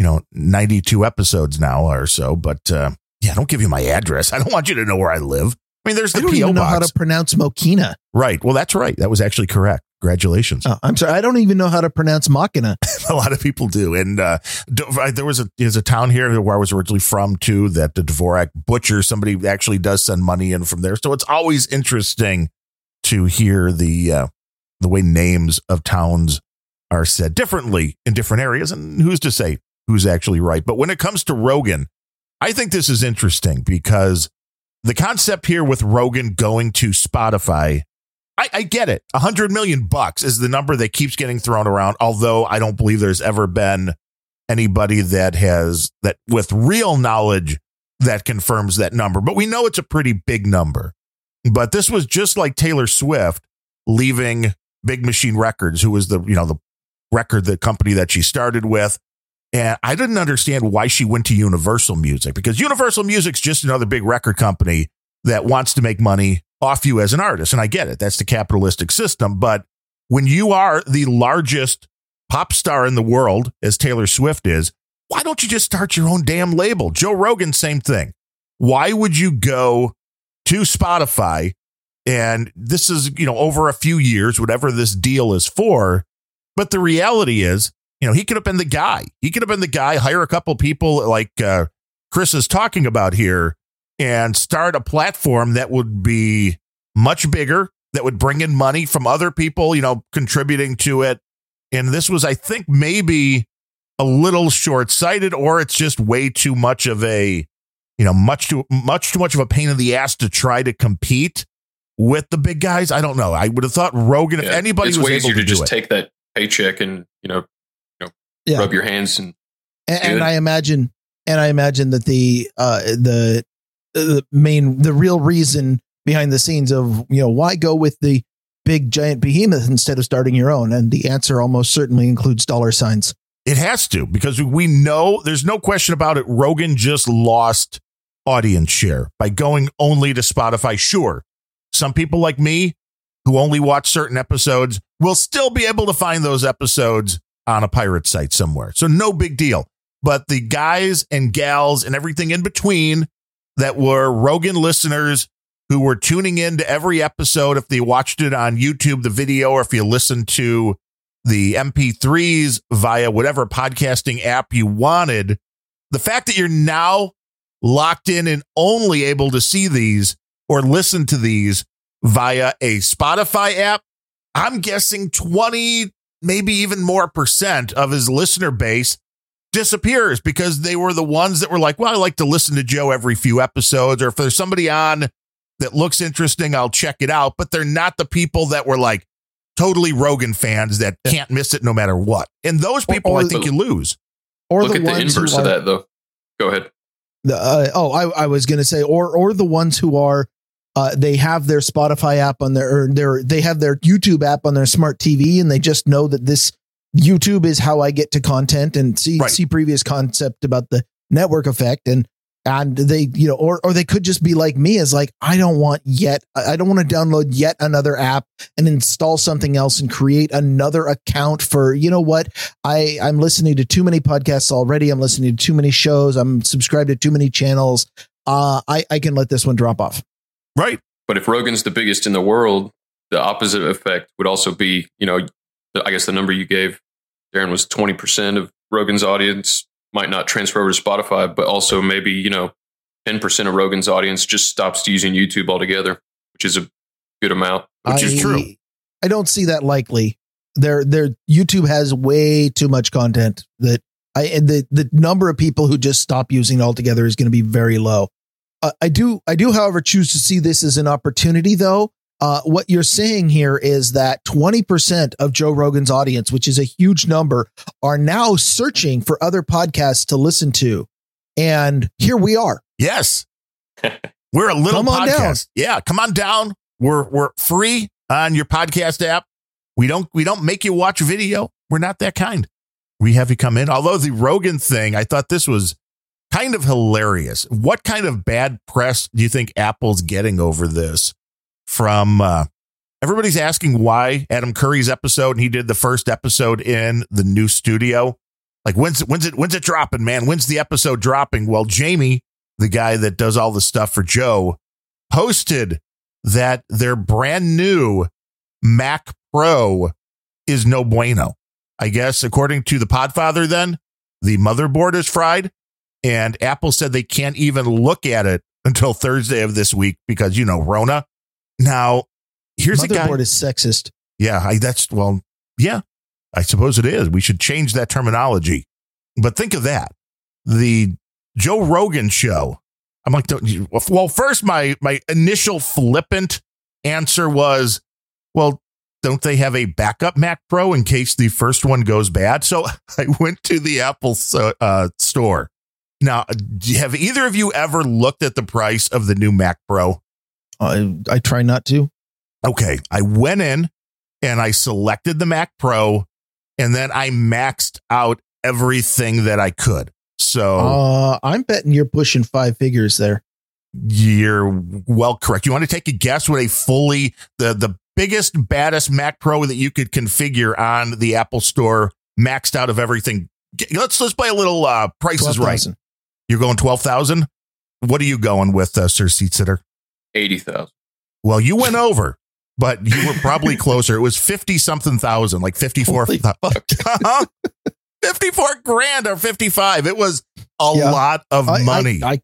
S2: you know, 92 episodes now or so, but, uh, yeah, I don't give you my address. I don't want you to know where I live. I mean, there's the
S1: I don't
S2: PO
S1: even know
S2: box.
S1: how to pronounce Mokina.
S2: Right. Well, that's right. That was actually correct. Congratulations.
S1: Oh, I'm sorry. I don't even know how to pronounce Machina.
S2: a lot of people do. And uh, there was a there's a town here where I was originally from too that the Dvorak butcher somebody actually does send money in from there. So it's always interesting to hear the uh, the way names of towns are said differently in different areas. And who's to say who's actually right? But when it comes to Rogan, I think this is interesting because the concept here with Rogan going to Spotify, I, I get it. A hundred million bucks is the number that keeps getting thrown around. Although I don't believe there's ever been anybody that has that with real knowledge that confirms that number. But we know it's a pretty big number. But this was just like Taylor Swift leaving Big Machine Records, who was the you know the record the company that she started with and I didn't understand why she went to Universal Music because Universal Music's just another big record company that wants to make money off you as an artist. And I get it. That's the capitalistic system. But when you are the largest pop star in the world, as Taylor Swift is, why don't you just start your own damn label? Joe Rogan, same thing. Why would you go to Spotify? And this is, you know, over a few years, whatever this deal is for. But the reality is, you know, he could have been the guy. He could have been the guy, hire a couple people like uh, Chris is talking about here and start a platform that would be much bigger, that would bring in money from other people, you know, contributing to it. And this was, I think, maybe a little short sighted, or it's just way too much of a, you know, much too much too much of a pain in the ass to try to compete with the big guys. I don't know. I would have thought Rogan, yeah, if anybody was able to,
S3: to just
S2: it,
S3: take that paycheck and you know
S1: yeah.
S3: rub your hands and
S1: and, and I imagine and I imagine that the uh the the main the real reason behind the scenes of you know why go with the big giant behemoth instead of starting your own? And the answer almost certainly includes dollar signs.
S2: It has to because we know there's no question about it rogan just lost audience share by going only to spotify. Sure some people like me who only watch certain episodes will still be able to find those episodes on a pirate site somewhere. So no big deal. But the guys and gals and everything in between that were Rogan listeners who were tuning in to every episode, if they watched it on YouTube, the video, or if you listened to the MP3s via whatever podcasting app you wanted, the fact that you're now locked in and only able to see these or listen to these via a Spotify app, I'm guessing 20 maybe even more percent of his listener base disappears because they were the ones that were like, well, I like to listen to Joe every few episodes, or if there's somebody on that looks interesting, I'll check it out. But they're not the people that were like totally Rogan fans that can't miss it no matter what. And those people, or, or I think the, you lose.
S3: Or look the at the inverse of that, though. Go ahead.
S1: The, uh, oh, I, I was going to say, or or the ones who are uh, they have their Spotify app on their, or their, they have their YouTube app on their smart TV, and they just know that this YouTube is how I get to content and see right. see previous concept about the network effect, and and they you know, or or they could just be like me, as like I don't want yet, I don't want to download yet another app and install something else and create another account for you know what I I'm listening to too many podcasts already, I'm listening to too many shows, I'm subscribed to too many channels. Uh, I I can let this one drop off.
S2: Right.
S3: but if Rogan's the biggest in the world, the opposite effect would also be, you know, I guess the number you gave, Darren, was 20% of Rogan's audience might not transfer over to Spotify, but also maybe, you know, 10% of Rogan's audience just stops using YouTube altogether, which is a good amount, which
S1: I,
S3: is true.
S1: I don't see that likely. Their their YouTube has way too much content that I and the the number of people who just stop using it altogether is going to be very low. Uh, I do I do, however, choose to see this as an opportunity, though. Uh, what you're saying here is that 20% of Joe Rogan's audience, which is a huge number, are now searching for other podcasts to listen to. And here we are.
S2: Yes. We're a little podcast. Yeah, come on down. We're we're free on your podcast app. We don't we don't make you watch video. We're not that kind. We have you come in. Although the Rogan thing, I thought this was kind of hilarious. What kind of bad press do you think Apple's getting over this? From uh, everybody's asking why Adam Curry's episode, and he did the first episode in the new studio. Like when's it when's it when's it dropping, man? When's the episode dropping? Well, Jamie, the guy that does all the stuff for Joe, posted that their brand new Mac Pro is no bueno. I guess according to the Podfather, then the motherboard is fried, and Apple said they can't even look at it until Thursday of this week because you know Rona. Now, here's a guy.
S1: Motherboard is sexist.
S2: Yeah, I, that's well, yeah, I suppose it is. We should change that terminology. But think of that. The Joe Rogan show. I'm like, don't you, well, first, my my initial flippant answer was, well, don't they have a backup Mac Pro in case the first one goes bad? So I went to the Apple uh, store. Now, have either of you ever looked at the price of the new Mac Pro?
S1: I I try not to.
S2: Okay, I went in and I selected the Mac Pro, and then I maxed out everything that I could. So
S1: Uh, I'm betting you're pushing five figures there.
S2: you're well correct. You want to take a guess what a fully the the biggest baddest Mac Pro that you could configure on the Apple Store, maxed out of everything. Let's let's play a little uh Price is Right.
S1: 12,000.
S2: You're going twelve thousand. What are you going with, uh, Sir Seat Sitter?
S3: 80,000.
S2: Well, you went over, but you were probably closer. It was fifty something thousand, like fifty four.
S1: Holy fuck.
S2: 54 grand or 55. It was a
S1: Yeah.
S2: lot of
S1: I- I-
S2: money.
S1: I,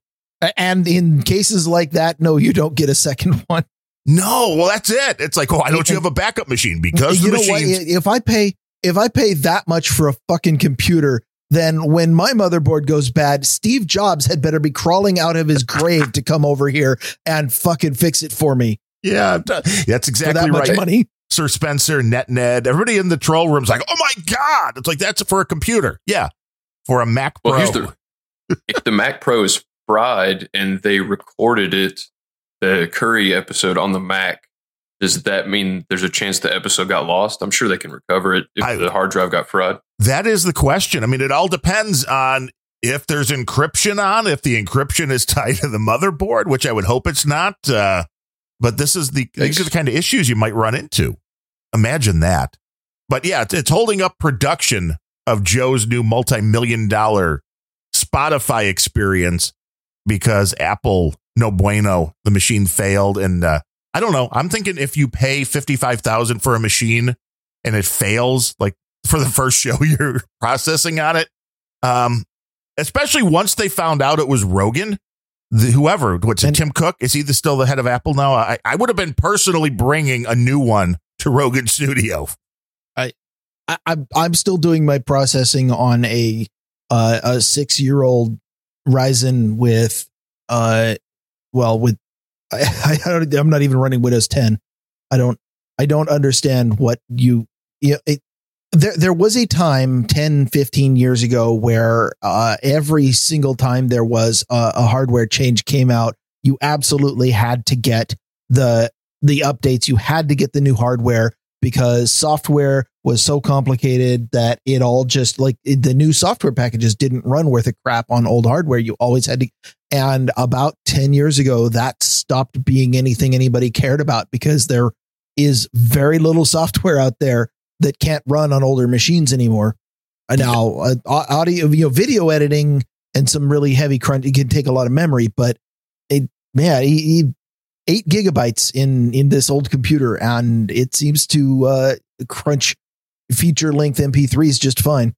S1: and in cases like that, no, you don't get a second one.
S2: no, well, that's it. It's like, oh, why don't you have a backup machine? Because
S1: you
S2: the
S1: know what? If I pay if I pay that much for a fucking computer, then when my motherboard goes bad, Steve Jobs had better be crawling out of his grave to come over here and fucking fix it for me
S2: Yeah, that's exactly
S1: that
S2: right.
S1: money.
S2: Sir Spencer, Net Ned, everybody in the troll room's like, oh my God. It's like, that's for a computer. Yeah. For a Mac Pro.
S3: Well, here's the if the Mac Pro is fried and they recorded it, the Curry episode on the Mac, does that mean there's a chance the episode got lost? I'm sure they can recover it if
S2: I-
S3: the hard drive got fried.
S2: That is the question. I mean, it all depends on if there's encryption on, if the encryption is tied to the motherboard, which I would hope it's not. Uh, but this is the these are the kind of issues you might run into. Imagine that. But yeah, it's, it's holding up production of Joe's new multi-million dollar Spotify experience because Apple no bueno, the machine failed, and uh, I don't know. I'm thinking if you pay fifty five thousand for a machine and it fails, like for the first show you're processing on it. Um, especially once they found out it was Rogan, the, whoever, what's it,
S1: And-
S2: Tim Cook? Is he the, still the head of Apple now? I, I would have been personally bringing a new one to Rogan Studio.
S1: I, I'm I'm still doing my processing on a uh, a six year old Ryzen with uh well with I, I I'm not even running Windows 10. I don't I don't understand what you you it, there there was a time 10 15 years ago where uh every single time there was a, a hardware change came out you absolutely had to get the the updates you had to get the new hardware because software was so complicated that it all just like it, the new software packages didn't run worth a crap on old hardware. You always had to. And about 10 years ago, that stopped being anything anybody cared about because there is very little software out there that can't run on older machines anymore. Now, uh, audio, you know, video editing and some really heavy crunch, it can take a lot of memory, but it, man, he, he eight gigabytes in in this old computer, and it seems to uh, crunch feature length MP3s just fine.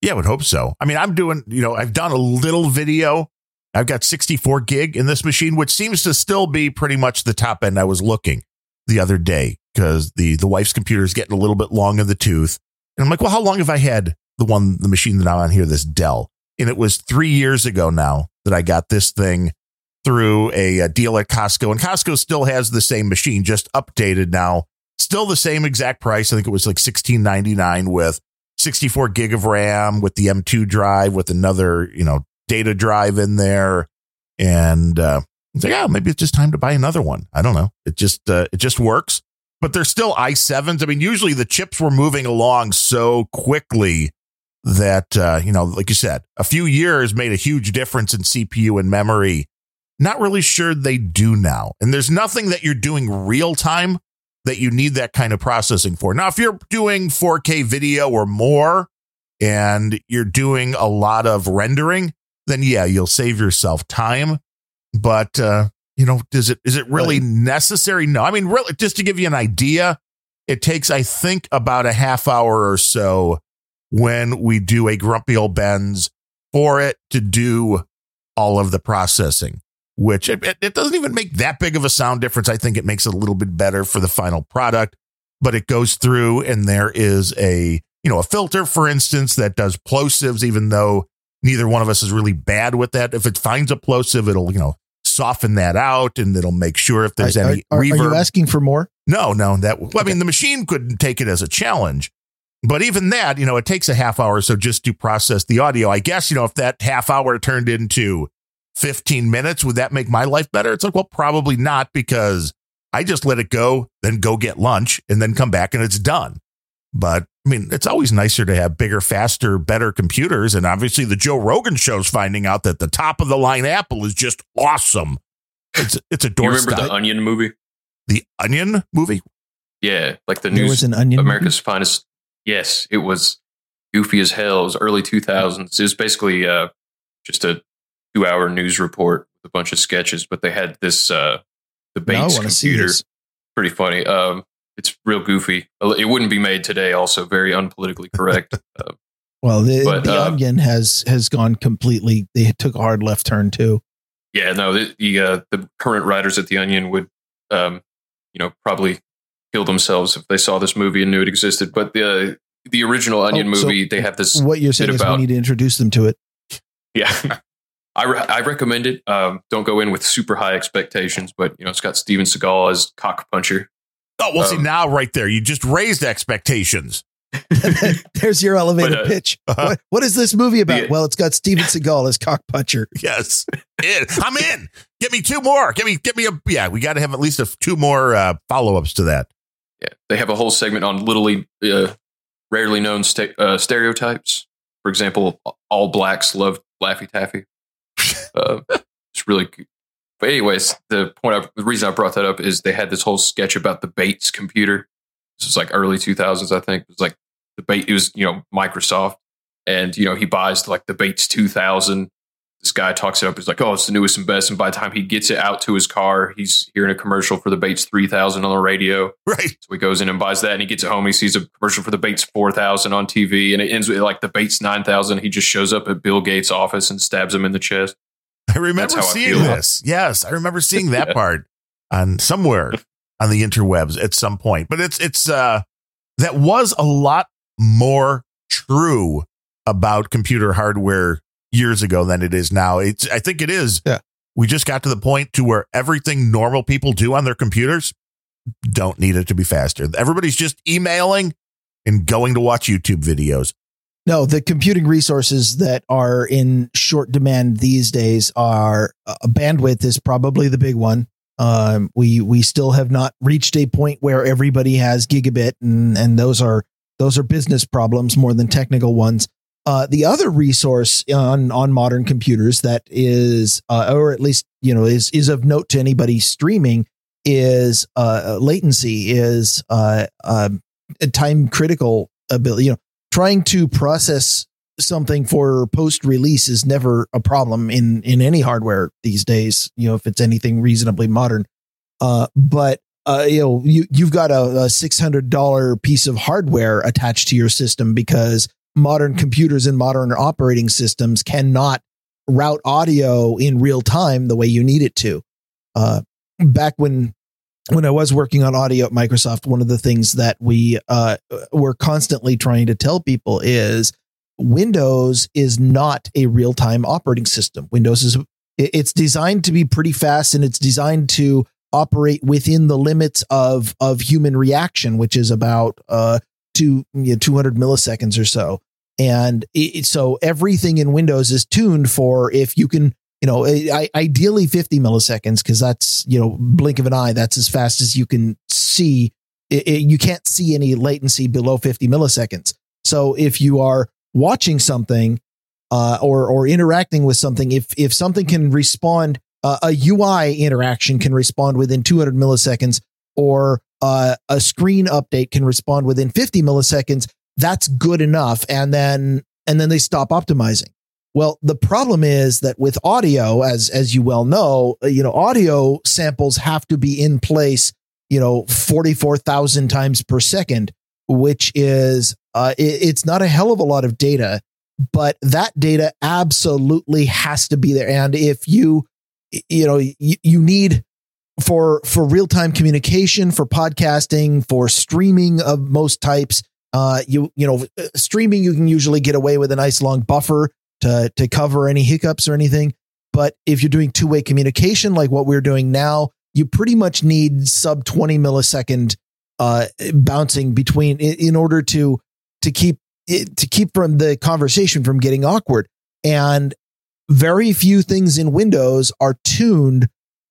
S2: Yeah, I would hope so. I mean, I'm doing, you know, I've done a little video. I've got 64 gig in this machine, which seems to still be pretty much the top end. I was looking the other day because the the wife's computer is getting a little bit long in the tooth, and I'm like, well, how long have I had the one the machine that I'm on here, this Dell? And it was three years ago now that I got this thing through a, a deal at Costco, and Costco still has the same machine, just updated now. Still the same exact price. I think it was like 16.99 with 64 gig of RAM with the M2 drive with another, you know, data drive in there. And uh, it's like, yeah, maybe it's just time to buy another one. I don't know. It just uh, it just works. But they're still i7s. I mean, usually the chips were moving along so quickly that uh, you know, like you said, a few years made a huge difference in CPU and memory. Not really sure they do now. And there's nothing that you're doing real time that you need that kind of processing for. Now, if you're doing 4K video or more and you're doing a lot of rendering, then yeah, you'll save yourself time. But uh, you know, does it is it really
S1: Right.
S2: necessary? No. I mean, really, just to give you an idea, it takes, I think, about a half hour or so when we do a grumpy old Bens for it to do all of the processing, which it, it, doesn't even make that big of a sound difference. I think it makes it a little bit better for the final product, but it goes through and there is a, you know, a filter, for instance, that does plosives, even though neither one of us is really bad with that. If it finds a plosive, it'll, you know, soften that out and it'll make sure if there's
S1: Are-
S2: any
S1: are, are
S2: reverb.
S1: you asking for more?
S2: No, no, that well, I mean the machine couldn't take it as a challenge. But even that, you know, it takes a half hour or so just to process the audio. I guess, you know, if that half hour turned into 15 minutes, would that make my life better? It's like, well, probably not because I just let it go, then go get lunch and then come back and it's done. But I mean, it's always nicer to have bigger, faster, better computers. And obviously the Joe Rogan show's finding out that the top of the line Apple is just awesome. It's it's a
S3: You remember
S2: doorstep.
S3: the Onion movie?
S2: the Onion movie?
S3: Yeah, like the
S1: There
S3: news
S1: was an onion.
S3: America's Finest. Yes, it was goofy as hell. It was early 2000s. It was basically uh, just a two hour news report with a bunch of sketches, but they had this uh, the
S1: movie? Now I
S3: Bates
S1: want
S3: computer. Pretty funny. Um, it's real goofy. It wouldn't be made today. Also, very unpolitically correct. uh,
S1: Well, the,
S3: But,
S1: the
S3: uh,
S1: onion has has gone completely. They took a hard left turn too.
S3: yeah, no, the the, uh, the current writers at the Onion would, um, you know, probably kill themselves if they saw this movie and knew it existed. But the the original Onion
S1: Oh, so
S3: movie, they have this
S1: What you're saying is
S3: about-
S1: we need to introduce them to it.
S3: Yeah. I, re- I recommend it. Um, don't go in with super high expectations, but you know it's got Steven Seagal as cock puncher.
S2: Oh, well, see,
S3: Um,
S2: now right there, you just raised expectations.
S1: There's your elevator
S3: But, uh,
S1: pitch.
S2: uh-huh.
S1: What, what is this movie about?
S3: Yeah.
S1: Well, it's got Steven Seagal as cock puncher.
S2: Yes. In. I'm in. Get me two more. Get me, get me a, yeah, we got to have at least a, two more uh, follow ups to that.
S3: Yeah, they have a whole segment on literally uh, rarely known sta- uh, stereotypes. For example, all blacks love Laffy Taffy. Uh, it's really. But anyways, the point, I, the reason I brought that up is they had this whole sketch about the Bates computer. This was like early two thousands, I think. It was like the Bates. It was you know Microsoft, and you know he buys like the Bates two thousand. This guy talks it up. He's like, "Oh, it's the newest and best." And by the time he gets it out to his car, he's hearing a commercial for the Bates three thousand on the radio.
S2: Right.
S3: So he goes in and buys that, and he gets it home. He sees a commercial for the Bates 4000 on TV, and it ends with like the Bates 9000. He just shows up at Bill Gates' office and stabs him in the chest.
S2: I remember
S3: how I
S2: seeing
S3: feel.
S2: this. Yes. I remember seeing that
S3: Yeah.
S2: part on somewhere on the interwebs at some point. But it's, it's, uh, that was a lot more true about computer hardware years ago than it is now. It's, I think it is.
S1: Yeah.
S2: We just got to the point to where everything normal people do on their computers don't need it to be faster. Everybody's just emailing and going to watch YouTube videos.
S1: No, the computing resources that are in short demand these days are uh, bandwidth is probably the big one. Um, we we still have not reached a point where everybody has gigabit, and and those are those are business problems more than technical ones. Uh, the other resource on on modern computers that is, uh, or at least you know, is is of note to anybody streaming is uh, latency is uh, um, time critical ability. You know, trying to process something for post release is never a problem in in any hardware these days. You know, if it's anything reasonably modern. Uh, but uh, you know, you you've got a, a six hundred dollar piece of hardware attached to your system because modern computers and modern operating systems cannot route audio in real time the way you need it to. Uh, back when when I was working on audio at Microsoft, one of the things that we uh, were constantly trying to tell people is Windows is not a real time operating system. Windows is it's designed to be pretty fast and it's designed to operate within the limits of of human reaction, which is about uh, two you know, 200 milliseconds or so. And it, so everything in Windows is tuned for if you can, you know, I, ideally 50 milliseconds because that's you know blink of an eye. That's as fast as you can see. It, it, you can't see any latency below 50 milliseconds. So if you are watching something uh, or or interacting with something, if if something can respond uh, a UI interaction can respond within 200 milliseconds or uh, a screen update can respond within 50 milliseconds, that's good enough. And then, and then they stop optimizing. Well, the problem is that with audio, as, as you well know, you know, audio samples have to be in place, you know, 44,000 times per second, which is, uh, it, it's not a hell of a lot of data, but that data absolutely has to be there. And if you, you know, you, you need for for real time communication, for podcasting, for streaming of most types. Uh, you you know, streaming you can usually get away with a nice long buffer to to cover any hiccups or anything. But if you're doing two way communication like what we're doing now, you pretty much need sub 20 millisecond uh, bouncing between in, order to to keep it, to keep from the conversation from getting awkward. And very few things in Windows are tuned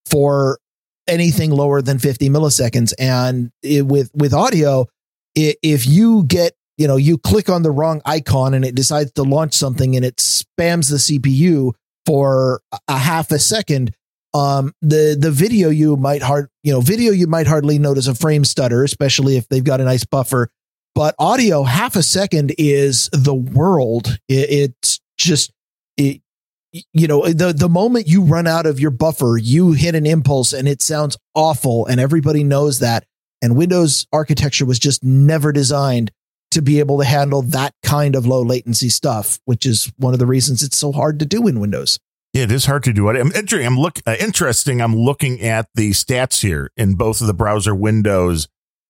S1: for anything lower than 50 milliseconds. And it, with with audio, it, if you get you know you click on the wrong icon and it decides to launch something and it spams the CPU for a half a second, um, the the video you might hard you know video you might hardly notice a frame stutter, especially if they've got a nice buffer. But audio, half a second is the world. It, it's just it, you know the the moment you run out of your buffer you hit an impulse and it sounds awful and everybody knows that and windows architecture was just never designed to be able to handle that kind of low latency stuff which is one of the reasons it's so hard to do in windows
S2: yeah, it is hard to do. I'm, I'm look uh, interesting. I'm looking at the stats here in both of the browser windows.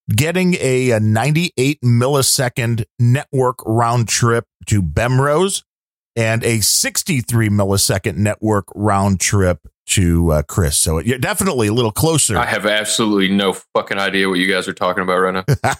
S2: Getting a, a 98 millisecond network round trip to Bemrose and a 63 millisecond network round trip to uh, Chris. So you're definitely a little closer.
S3: I have absolutely no fucking idea what you guys are talking about right now.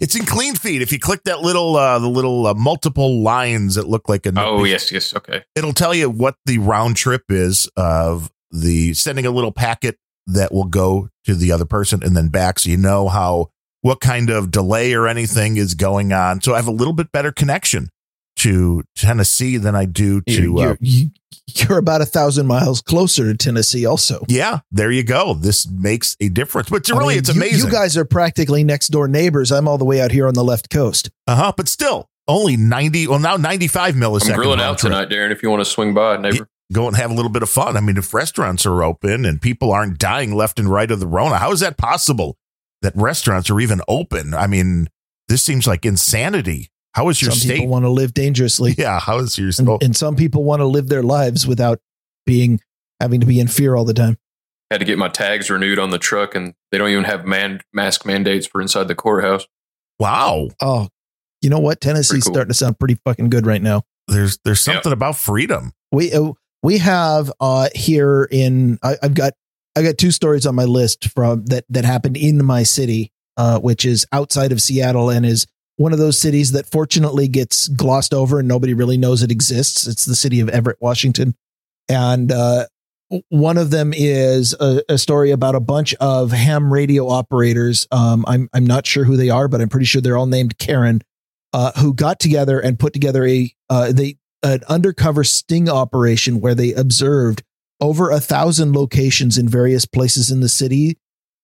S2: it's in clean feed. If you click that little, uh, the little uh, multiple lines that look like a.
S3: Oh yes, yes, okay.
S2: It'll tell you what the round trip is of the sending a little packet that will go to the other person and then back, so you know how what kind of delay or anything is going on. So I have a little bit better connection to Tennessee than I do to.
S1: You're, uh, you're, you're, about a thousand miles closer to Tennessee, also.
S2: Yeah, there you go. This makes a difference, but really, I mean, it's amazing.
S1: You, you, guys are practically next door neighbors. I'm all the way out here on the left coast.
S2: Uh huh. But still, only ninety. Well, now ninety five milliseconds. I'm
S3: grilling out tonight, Darren. If you want to swing by, neighbor.
S2: Go and have a little bit of fun. I mean, if restaurants are open and people aren't dying left and right of the Rona, how is that possible? That restaurants are even open. I mean, this seems like insanity how is your
S1: some
S2: state?
S1: people want to live dangerously.
S2: Yeah. How is your
S1: and, and some people want to live their lives without being having to be in fear all the time.
S3: Had to get my tags renewed on the truck, and they don't even have man mask mandates for inside the courthouse.
S2: Wow.
S1: Oh, you know what? Tennessee's cool. starting to sound pretty fucking good right now.
S2: There's there's something about freedom.
S1: We uh, we have uh here in I, I've got I got two stories on my list from that that happened in my city, uh, which is outside of Seattle and is one of those cities that fortunately gets glossed over and nobody really knows it exists. It's the city of Everett, Washington. And uh, one of them is a, a, story about a bunch of ham radio operators. Um, I'm I'm not sure who they are, but I'm pretty sure they're all named Karen, uh, who got together and put together a uh, they an undercover sting operation where they observed over a thousand locations in various places in the city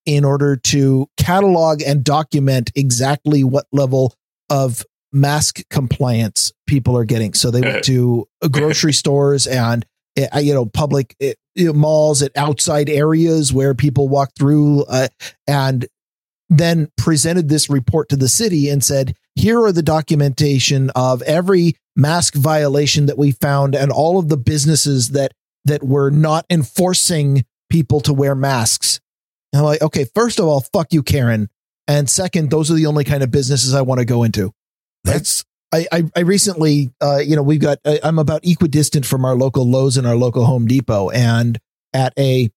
S1: in order to catalog and document exactly what level of mask compliance people are getting. So they went to grocery stores and uh, you know, public you know, malls at outside areas where people walk through, uh, and then presented this report to the city and said, "Here are the documentation of every mask violation that we found, and all of the businesses that that were not enforcing people to wear masks." And I'm like, okay, first of all, fuck you, Karen, and second, those are the only kind of businesses I want to go into.
S2: That's
S1: I, I, I recently, uh, you know, we've got, I, I'm about equidistant from our local Lowe's and our local Home Depot. And at a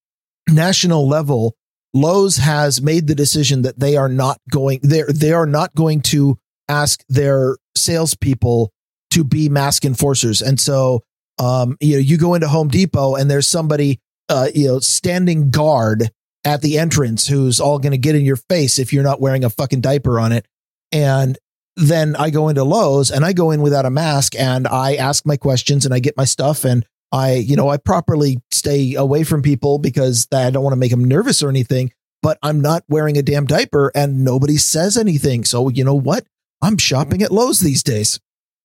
S1: national level, Lowe's has made the decision that they are not going, they're, they are not going to ask their salespeople to be mask enforcers. And so, um, you know, you go into Home Depot and there's somebody, uh, you know, standing guard at the entrance who's all going to get in your face if you're not wearing a fucking diaper on it. And then I go into Lowe's and I go in without a mask and I ask my questions and I get my stuff and I, you know, I properly stay away from people because I don't want to make them nervous or anything, but I'm not wearing a damn diaper and nobody says anything. So, you know what? I'm shopping at Lowe's these days.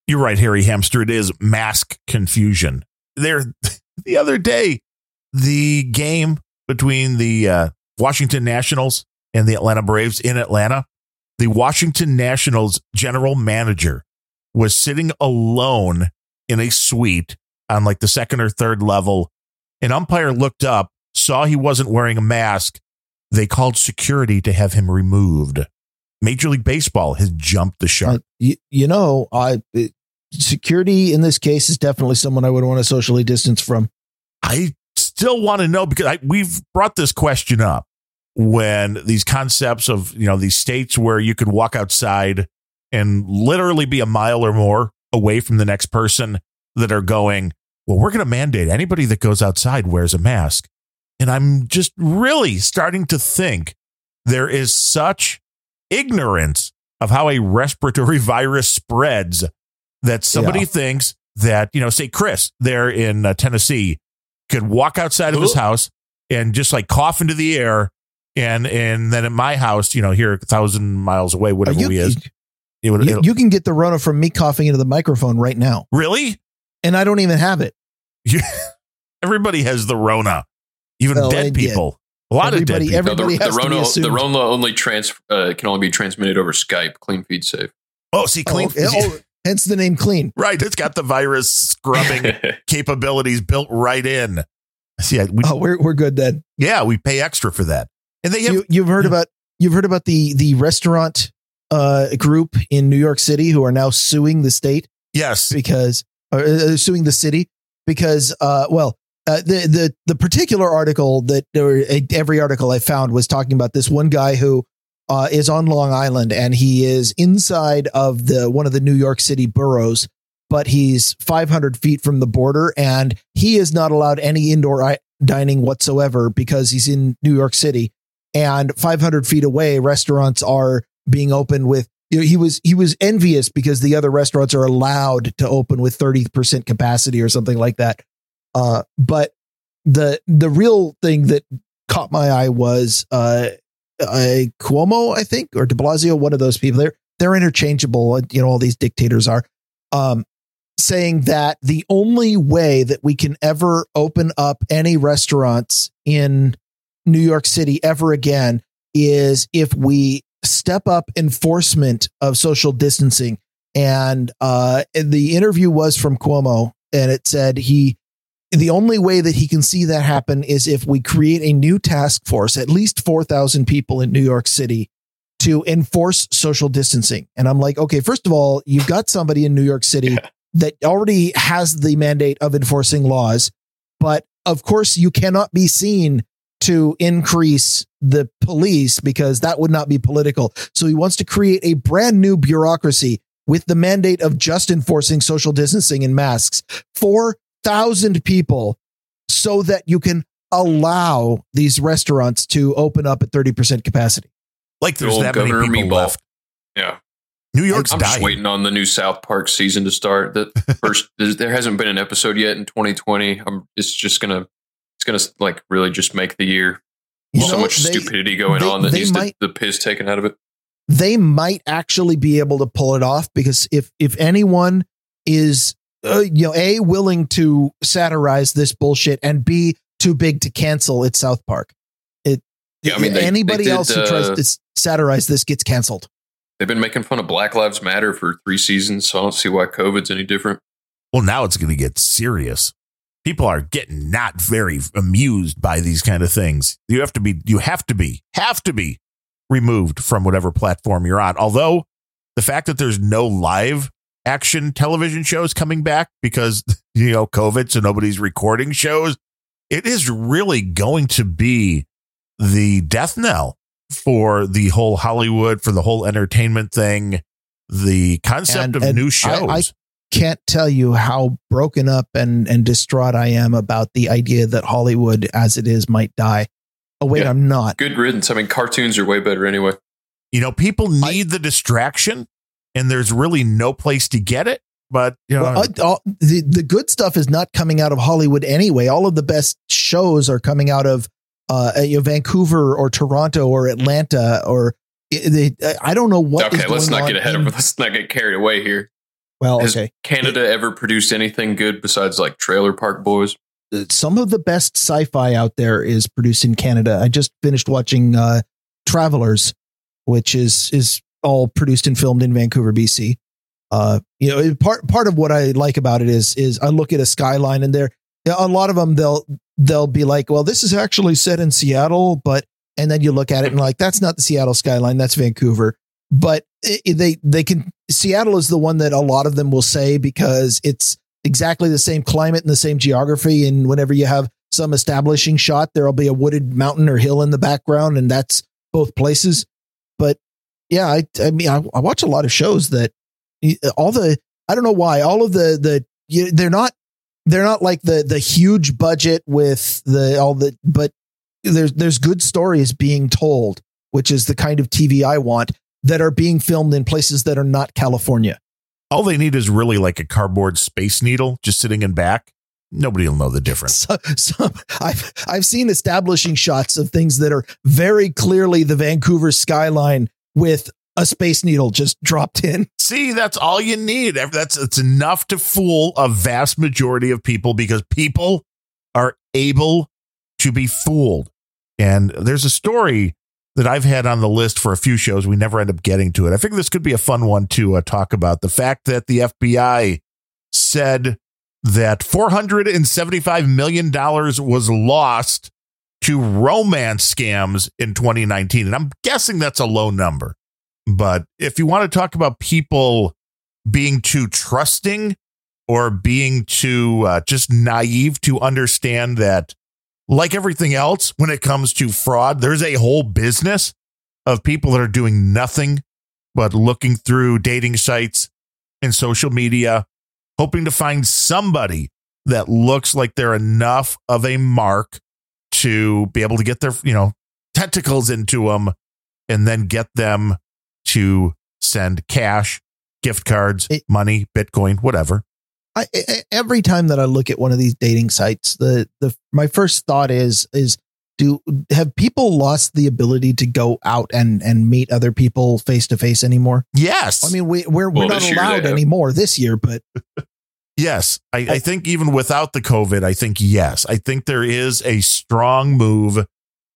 S2: You're right, Harry Hamster. It is mask confusion. There, the other day, the game between the uh, Washington Nationals and the Atlanta Braves in Atlanta, the Washington Nationals general manager was sitting alone in a suite on like the second or third level. An umpire looked up, saw he wasn't wearing a mask. They called security to have him removed. Major League Baseball has jumped the shark.
S1: Uh, you, you know, I it, security in this case is definitely someone I would want to socially distance from.
S2: I still want to know because I, we've brought this question up when these concepts of you know these states where you could walk outside and literally be a mile or more away from the next person that are going well we're going to mandate anybody that goes outside wears a mask and i'm just really starting to think there is such ignorance of how a respiratory virus spreads that somebody
S1: Yeah.
S2: thinks that you know say chris there in uh, tennessee could walk outside of his house and just like cough into the air and and then at my house you know here a thousand miles away whatever
S1: you,
S2: we is it would,
S1: you,
S2: it'll-
S1: you can get the Rona from me coughing into the microphone right now,
S2: really
S1: and I don't even have it.
S2: You- everybody has the rona even
S1: Well,
S2: dead
S1: and yeah.
S2: people a lot of dead people
S1: every-
S3: No, the,
S1: Everybody
S3: the
S1: has to be
S3: Rona, the Rona only trans uh, can only be transmitted over Skype. Clean feed safe.
S2: oh see clean
S1: Oh, oh, hence the name clean.
S2: right it's got the virus scrubbing capabilities built right in see I, we,
S1: Oh, we're we're good then.
S2: yeah we pay extra for that and they have
S1: you, you've heard about you've heard about the the restaurant uh, group in New York City who are now suing the state
S2: yes
S1: because or uh, suing the city because uh well uh, the the the particular article that or uh, every article I found was talking about this one guy who uh, is on Long Island and he is inside of the one of the New York City boroughs, but he's 500 feet from the border and he is not allowed any indoor I- dining whatsoever because he's in New York City and 500 feet away restaurants are being opened with you know, he was he was envious because the other restaurants are allowed to open with 30% capacity or something like that. Uh, but the the real thing that caught my eye was uh, uh Cuomo, I think, or De Blasio, one of those people. They're they're interchangeable. You know, all these dictators are. Um, saying that the only way that we can ever open up any restaurants in New York City ever again is if we step up enforcement of social distancing. And uh, the interview was from Cuomo, and it said he the only way that he can see that happen is if we create a new task force, at least 4,000 people in New York City to enforce social distancing. And I'm like, okay, first of all, you've got somebody in New York City that already has the mandate of enforcing laws, but of course you cannot be seen to increase the police because that would not be political. So he wants to create a brand new bureaucracy with the mandate of just enforcing social distancing and masks. 4,000 people so that you can allow these restaurants to open up at 30% capacity.
S2: like there's
S3: old
S2: that many people
S3: Meatball.
S2: left
S3: Yeah.
S2: new york's
S3: I'm just waiting on the new South Park season to start. The first there hasn't been an episode yet in 2020. I'm it's just gonna it's gonna like really just make the year.
S1: You
S3: so
S1: know,
S3: much
S1: they-
S3: stupidity going
S1: they-
S3: on that needs
S1: might-
S3: the, the piss taken out of it.
S1: they might actually be able to pull it off because if if anyone is uh, you know, a willing to satirize this bullshit, and b too big to cancel at South Park. It.
S3: Yeah, I mean, they-
S1: anybody
S3: they did,
S1: else who tries
S3: uh,
S1: to satirize this gets canceled.
S3: They've been making fun of Black Lives Matter for three seasons, so I don't see why COVID's any different.
S2: Well, now it's going to get serious. People are getting not very amused by these kind of things. You have to be, you have to be, have to be removed from whatever platform you're on. Although the fact that there's no live action television shows coming back because, you know, COVID, so nobody's recording shows, it is really going to be the death knell for the whole Hollywood, for the whole entertainment thing, the concept
S1: And-
S2: of
S1: and
S2: new shows.
S1: I Can't tell you how broken up and and distraught I am about the idea that Hollywood, as it is, might die. Oh wait,
S3: Yeah.
S1: I'm not.
S3: Good riddance. I mean, cartoons are way better anyway.
S2: You know, people need the distraction, and there's really no place to get it. But you know,
S1: Well, uh, all, the the good stuff is not coming out of Hollywood anyway. All of the best shows are coming out of uh, you know, Vancouver or Toronto or Atlanta or i- they, I don't know what.
S3: okay, let's
S1: going
S3: not get ahead
S1: in-
S3: of let's not get carried away here.
S1: Well,
S3: Has
S1: okay.
S3: Canada ever produced anything good besides like Trailer Park Boys?
S1: Some of the best sci-fi out there is produced in Canada. I just finished watching uh, Travelers, which is is all produced and filmed in Vancouver, BC. Uh, you know, part part of what I like about it is is I look at a skyline and there a lot of them they'll they'll be like, well, this is actually set in Seattle, but and then you look at it and like that's not the Seattle skyline, that's Vancouver. But it, they they can Seattle is the one that a lot of them will say because it's exactly the same climate and the same geography. And whenever you have some establishing shot, there'll be a wooded mountain or hill in the background, and that's both places. But yeah, I I mean I, I watch a lot of shows that all the I don't know why all of the the you, they're not they're not like the the huge budget with the all the but there's there's good stories being told, which is the kind of TV I want that are being filmed in places that are not California.
S2: all they need is really like a cardboard space needle just sitting in back. Nobody will know the difference.
S1: So, so I've I've seen establishing shots of things that are very clearly the Vancouver skyline with a space needle just dropped in.
S2: See, that's all you need. That's it's enough to fool a vast majority of people because people are able to be fooled. And there's a story that I've had on the list for a few shows. We never end up getting to it. I figure this could be a fun one to uh, talk about. The fact that the FBI said that $475 million was lost to romance scams in 2019. And I'm guessing that's a low number. But if you want to talk about people being too trusting or being too uh, just naive to understand that, like everything else, when it comes to fraud, there's a whole business of people that are doing nothing but looking through dating sites and social media, hoping to find somebody that looks like they're enough of a mark to be able to get their, you know, tentacles into them and then get them to send cash, gift cards,
S1: It-
S2: money, Bitcoin, whatever.
S1: I, I- every time that I look at one of these dating sites, the the my first thought is is do have people lost the ability to go out and and meet other people face to face anymore?
S2: Yes.
S1: I mean, we we're we're not
S3: this year they
S1: allowed anymore this year, but
S2: Yes, I, I think even without the COVID, I think yes, I think there is a strong move,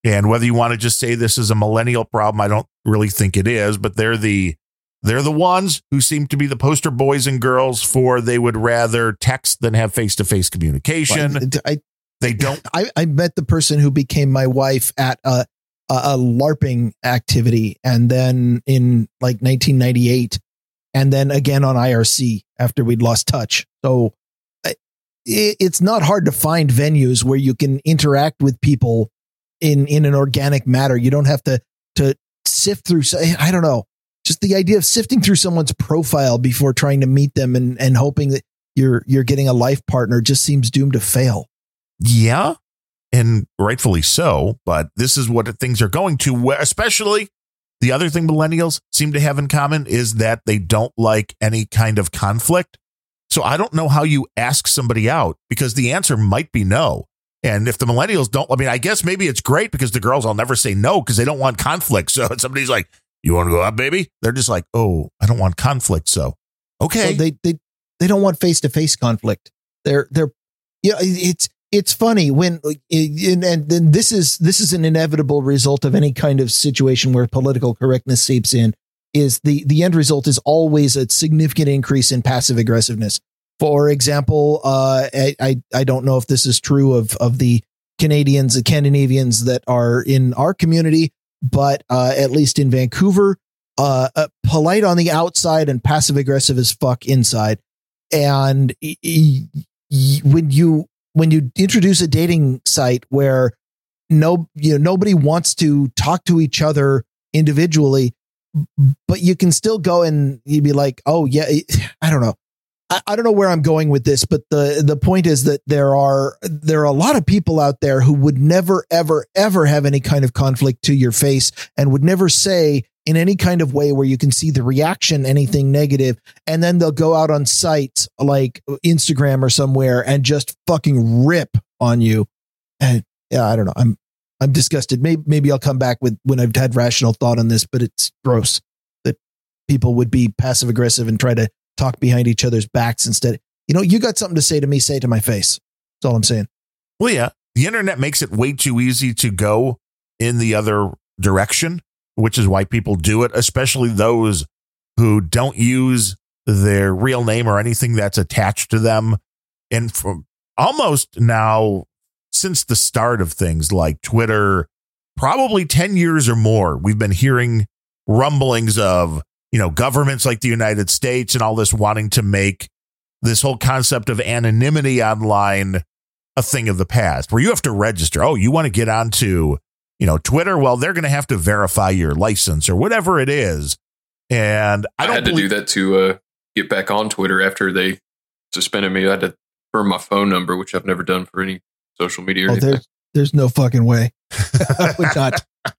S2: and whether you want to just say this is a millennial problem, I don't really think it is. But they're the they're the ones who seem to be the poster boys and girls for they would rather text than have face to face communication.
S1: I
S2: They don't.
S1: I, I met the person who became my wife at a, a, a LARPing activity and then in like 1998 and then again on IRC after we'd lost touch. So it's not hard to find venues where you can interact with people in, in an organic matter. You don't have to, to sift through. I don't know. Just the idea of sifting through someone's profile before trying to meet them and, and hoping that you're, you're getting a life partner just seems doomed to fail.
S2: Yeah, and rightfully so. But this is what things are going to. Especially the other thing millennials seem to have in common is that they don't like any kind of conflict. So I don't know how you ask somebody out because the answer might be no. And if the millennials don't, I mean, I guess maybe it's great because the girls will never say no because they don't want conflict. So somebody's like, "You want to go out, baby?" They're just like, "Oh, I don't want conflict." So okay,
S1: So they they they don't want face to face conflict. They're they're yeah. It's it's funny when and, then this is this is an inevitable result of any kind of situation where political correctness seeps in. Is the the end result is always a significant increase in passive aggressiveness. For example, uh, I, I don't know if this is true of of the Canadians, the Scandinavians that are in our community, but uh, at least in Vancouver, uh, uh, polite on the outside and passive aggressive as fuck inside. And when you when you introduce a dating site where no you know nobody wants to talk to each other individually, but you can still go and you'd be like, oh yeah, I don't know. I, I don't know where I'm going with this, but the the point is that there are there are a lot of people out there who would never ever ever have any kind of conflict to your face and would never say in any kind of way where you can see the reaction anything negative and then they'll go out on sites like Instagram or somewhere and just fucking rip on you and yeah I don't know I'm I'm disgusted maybe maybe I'll come back with when I've had rational thought on this but it's gross that people would be passive aggressive and try to talk behind each other's backs instead. You know, you got something to say to me, say to my face. That's all I'm saying.
S2: Well, yeah, the internet makes it way too easy to go in the other direction, which is why people do it, especially those who don't use their real name or anything that's attached to them. And for almost now, since the start of things like Twitter, probably 10 years or more, we've been hearing rumblings of you know, governments like the United States and all this wanting to make this whole concept of anonymity online a thing of the past where you have to register. Oh, you want to get onto, you know, Twitter? Well, they're going to have to verify your license or whatever it is. And I,
S3: I had to do that to uh, get back on Twitter after they suspended me. I had to firm my phone number, which I've never done for any social media. oh,
S1: there's, there's no fucking way. I would not.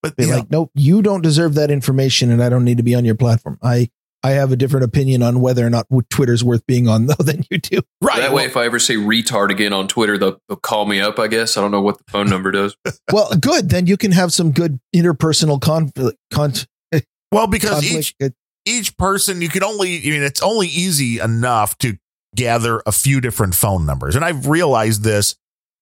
S1: But be like, nope, you don't deserve that information, and I don't need to be on your platform. I I have a different opinion on whether or not Twitter's worth being on though than you do.
S3: Right. That way, if I ever say retard again on Twitter, they'll, they'll call me up. I guess I don't know what the phone number does.
S1: well, good. Then you can have some good interpersonal conflict. Con-
S2: well, because conflict. each each person you can only. I mean, it's only easy enough to gather a few different phone numbers, and I've realized this.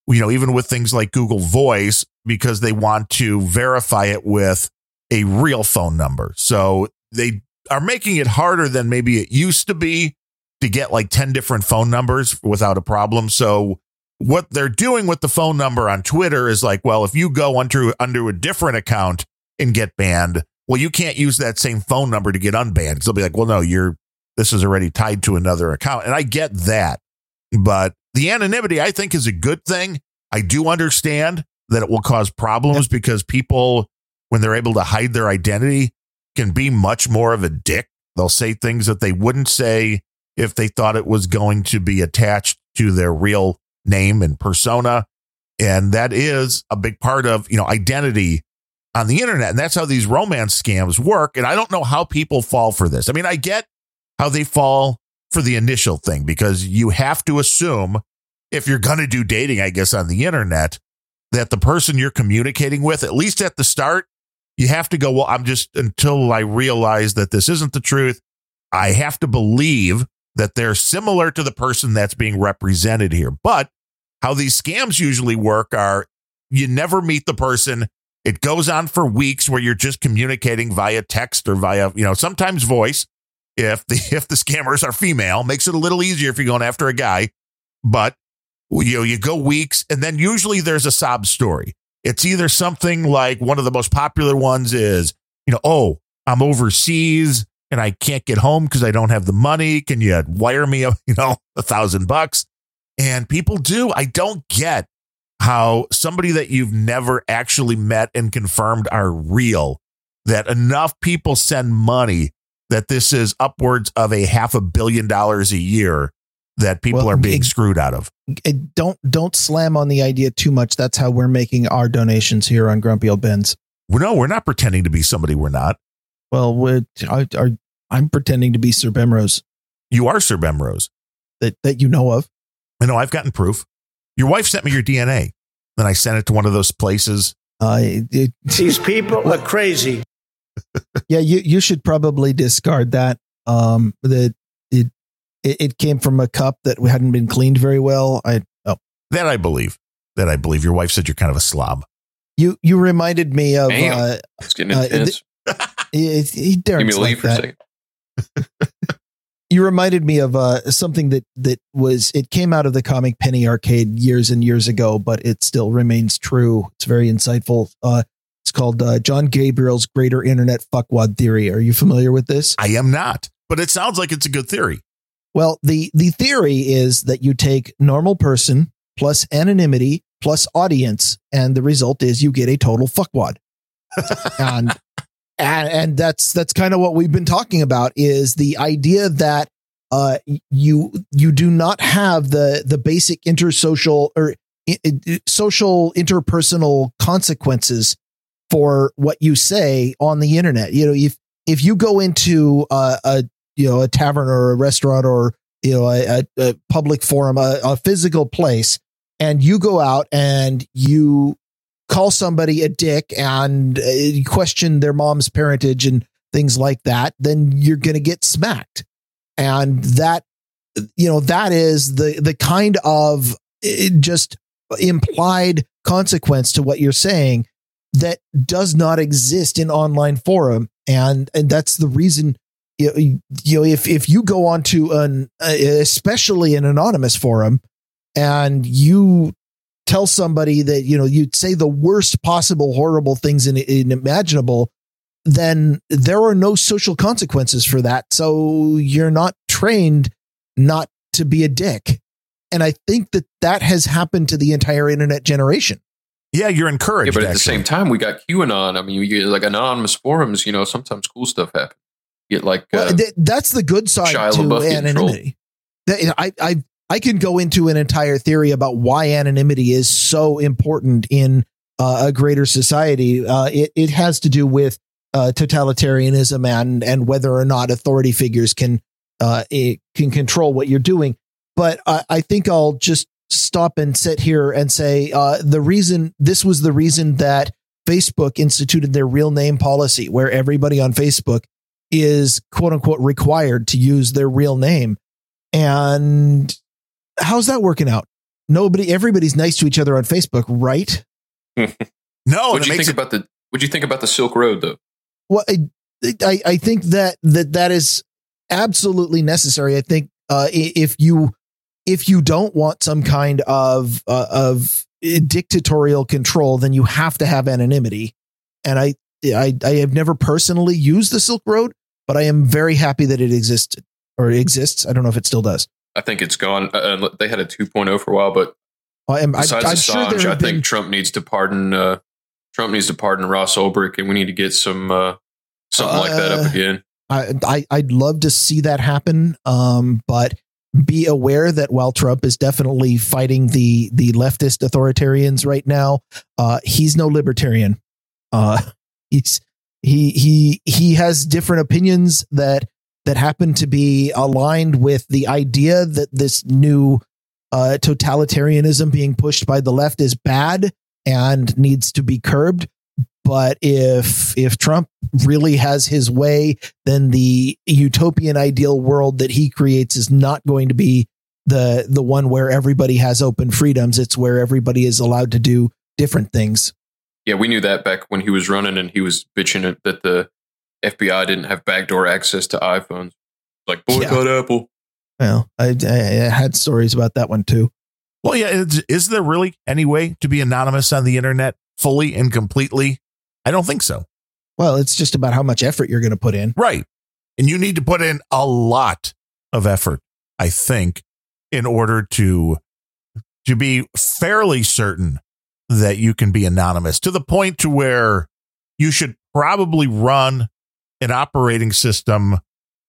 S2: You know, even with things like Google Voice, because they want to verify it with a real phone number. So they are making it harder than maybe it used to be to get like 10 different phone numbers without a problem. So what they're doing with the phone number on Twitter is like, well, if you go under under a different account and get banned, well, you can't use that same phone number to get unbanned. They'll be like, well, no, you're this is already tied to another account. And I get that. But the anonymity, I think, is a good thing. I do understand that it will cause problems because people, when they're able to hide their identity, can be much more of a dick. They'll say things that they wouldn't say if they thought it was going to be attached to their real name and persona. And that is a big part of, you know, identity on the internet. And that's how these romance scams work. And I don't know how people fall for this. I mean, I get how they fall for the initial thing because you have to assume if you're going to do dating, I guess, on the internet, that the person you're communicating with, at least at the start, you have to go, well, I'm just until I realize that this isn't the truth. I have to believe that they're similar to the person that's being represented here. But how these scams usually work are you never meet the person. It goes on for weeks where you're just communicating via text or via, you know, sometimes voice. If the if the scammers are female, makes it a little easier if you're going after a guy. But you know, you go weeks and then usually there's a sob story. It's either something like one of the most popular ones is, you know, oh, I'm overseas and I can't get home because I don't have the money. Can you wire me, you know, a thousand bucks? And people do. I don't get how somebody that you've never actually met and confirmed are real, that enough people send money that this is upwards of a half a billion dollars a year that people well, are being it, screwed out of.
S1: It, don't don't slam on the idea too much. That's how we're making our donations here on Grumpy Old Bens.
S2: Well, no, we're not pretending to be somebody we're not.
S1: Well, we're, I, am pretending to be Sir Bemrose.
S2: You are Sir Bemrose.
S1: That that you know of.
S2: I know. I've gotten proof. Your wife sent me your DNA. Then I sent it to one of those places.
S1: Uh, it,
S4: These people are crazy.
S1: yeah, you you should probably discard that. Um, that it it, it came from a cup that hadn't been cleaned very well. I oh,
S2: That I believe. That I believe. Your wife said you're kind of a slob.
S1: you you reminded me of
S3: Damn.
S1: uh,
S3: It's getting
S1: Uh,
S3: intense.
S1: he, he
S3: Give me a
S1: like
S3: leave for a second.
S1: you reminded me of uh, something that that was it came out of the comic penny arcade years and years ago but it still remains true it's very insightful uh, it's called uh, john gabriel's greater internet fuckwad theory are you familiar with this
S2: I am not, but it sounds like it's a good theory.
S1: Well the the theory is that you take normal person plus anonymity plus audience and the result is you get a total fuckwad. And and, and that's that's kind of what we've been talking about is the idea that uh you you do not have the the basic intersocial or social interpersonal consequences for what you say on the internet. You know if if you go into uh, a you know a tavern or a restaurant or you know a, a, a public forum a, a physical place and you go out and you call somebody a dick and uh, you question their mom's parentage and things like that, then you're going to get smacked. And that, you know, that is the, the kind of uh, just implied consequence to what you're saying that does not exist in online forum. And, and that's the reason, you know, you know if, if you go onto an, uh, especially an anonymous forum and you tell somebody that you know you'd say the worst possible horrible things in, in imaginable then there are no social consequences for that so you're not trained not to be a dick and i think that that has happened to the entire internet generation
S2: Yeah, you're encouraged.
S3: Yeah,
S2: encouraged.
S3: but at the same time, we got QAnon. I mean, you get like anonymous forums. You know, sometimes cool stuff happens. Get like
S1: well,
S3: uh,
S1: th- that's the good side
S3: Shia
S1: to
S3: LaBeouf
S1: anonymity That- I, I I can go into an entire theory about why anonymity is so important in uh, a greater society. Uh, it it has to do with uh, totalitarianism and and whether or not authority figures can uh, it can control what you're doing. But I, I think I'll just stop and sit here and say uh, the reason this was the reason that Facebook instituted their real name policy, where everybody on Facebook is quote unquote required to use their real name. And how's that working out? Nobody, everybody's nice to each other on Facebook, right?
S2: no,
S3: what do you think
S2: it,
S3: about the? What do you think about the Silk Road though?
S1: Well, I, I, I think that that that is absolutely necessary. I think uh, if you if you don't want some kind of uh, of dictatorial control, then you have to have anonymity. And I, I I have never personally used the Silk Road, but I am very happy that it existed or exists. I don't know if it still does.
S3: I think it's gone. Uh, uh, they had a 2.0 for a while, but
S1: I am. I,
S3: besides
S1: I'm
S3: Assange,
S1: sure
S3: I think
S1: been.
S3: Trump needs to pardon. Uh, Trump needs to pardon Ross Ulbricht, and we need to get some uh, something like that
S1: Uh,
S3: up again.
S1: I, I I'd love to see that happen. Um, but be aware that while Trump is definitely fighting the the leftist authoritarians right now, uh, he's no libertarian. Uh, he's he he he has different opinions that that happen to be aligned with the idea that this new uh, totalitarianism being pushed by the left is bad and needs to be curbed. But if if Trump really has his way, then the utopian ideal world that he creates is not going to be the the one where everybody has open freedoms. It's where everybody is allowed to do different things.
S3: Yeah, we knew that back when he was running, and he was bitching that the FBI didn't have backdoor access to iPhones. Like boycott Apple.
S1: Well, I, I, I had stories about that one too.
S2: well, yeah. Is, is there really any way to be anonymous on the internet fully and completely? I don't think so.
S1: Well, it's just about how much effort you're going to put in.
S2: Right. And you need to put in a lot of effort, I think, in order to to be fairly certain that you can be anonymous to the point to where you should probably run an operating system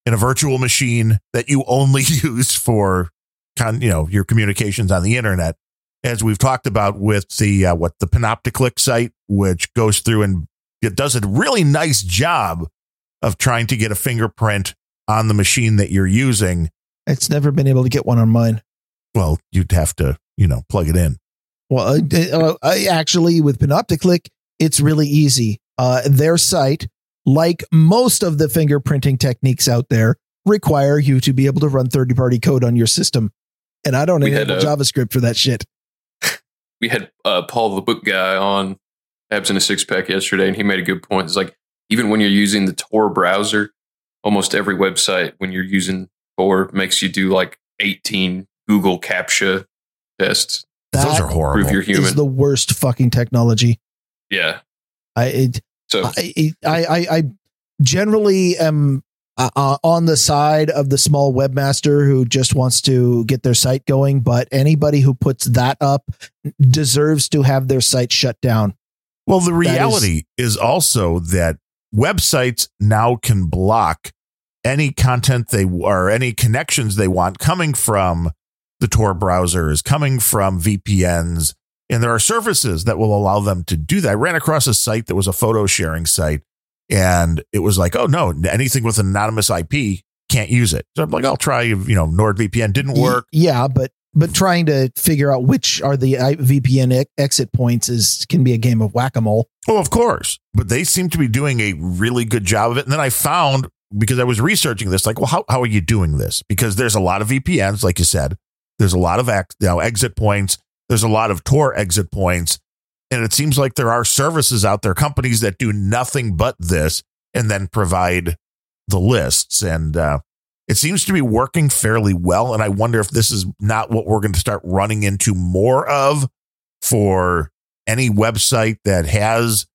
S2: in a virtual machine that you only use for con, you know your communications on the internet as we've talked about with the uh, what the panopticlick site which goes through and it does a really nice job of trying to get a fingerprint on the machine that you're using,
S1: It's never been able to get one on mine.
S2: well, you'd have to, you know, plug it in.
S1: Well, I, uh, actually with Panopticlick, it's really easy. Uh, their site, like most of the fingerprinting techniques out there, require you to be able to run third party code on your system. And I don't
S3: We
S1: enable
S3: a-
S1: JavaScript for that shit.
S3: we had uh, Paul the book guy on Abs in a Six Pack yesterday, and he made a good point. It's like even when you're using the Tor browser, almost every website when you're using Tor makes you do like 18 Google CAPTCHA tests.
S2: Those are horrible.
S3: Prove you're
S1: is the worst fucking technology.
S3: yeah.
S1: I it,
S3: So
S1: I, I, I, I generally am uh, uh, on the side of the small webmaster who just wants to get their site going, but anybody who puts that up deserves to have their site shut down.
S2: Well, the
S1: is-
S2: reality is, also that websites now can block any content they or any connections they want coming from the Tor browser is coming from VPNs. And there are services that will allow them to do that. I ran across a site that was a photo sharing site and it was like, oh no, anything with an anonymous IP can't use it. So I'm like, I'll try, you know, NordVPN didn't work.
S1: Yeah, but but trying to figure out which are the VPN exit points is can be a game of whack a mole.
S2: Oh, of course. But they seem to be doing a really good job of it. And then I found, because I was researching this, like, well, how, how are you doing this? Because there's a lot of VPNs, like you said, there's a lot of ex, you know, exit points, there's a lot of Tor exit points. And it seems like there are services out there, companies that do nothing but this and then provide the lists. And uh, it seems to be working fairly well. And I wonder if this is not what we're going to start running into more of for any website that has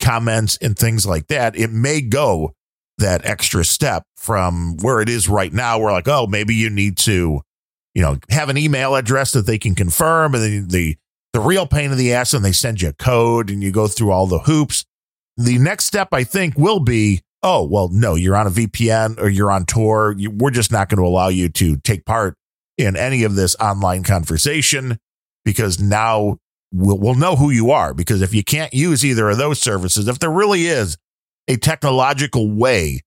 S2: comments and things like that, it may go that extra step from where it is right now. We're like, oh, maybe you need to, you know, have an email address that they can confirm, and then the the real pain in the ass, and they send you a code, and you go through all the hoops. The next step, I think, will be, oh, well, no, you're on a VPN or you're on Tor. You, we're just not going to allow you to take part in any of this online conversation because now we'll, we'll know who you are. Because if you can't use either of those services, if there really is a technological way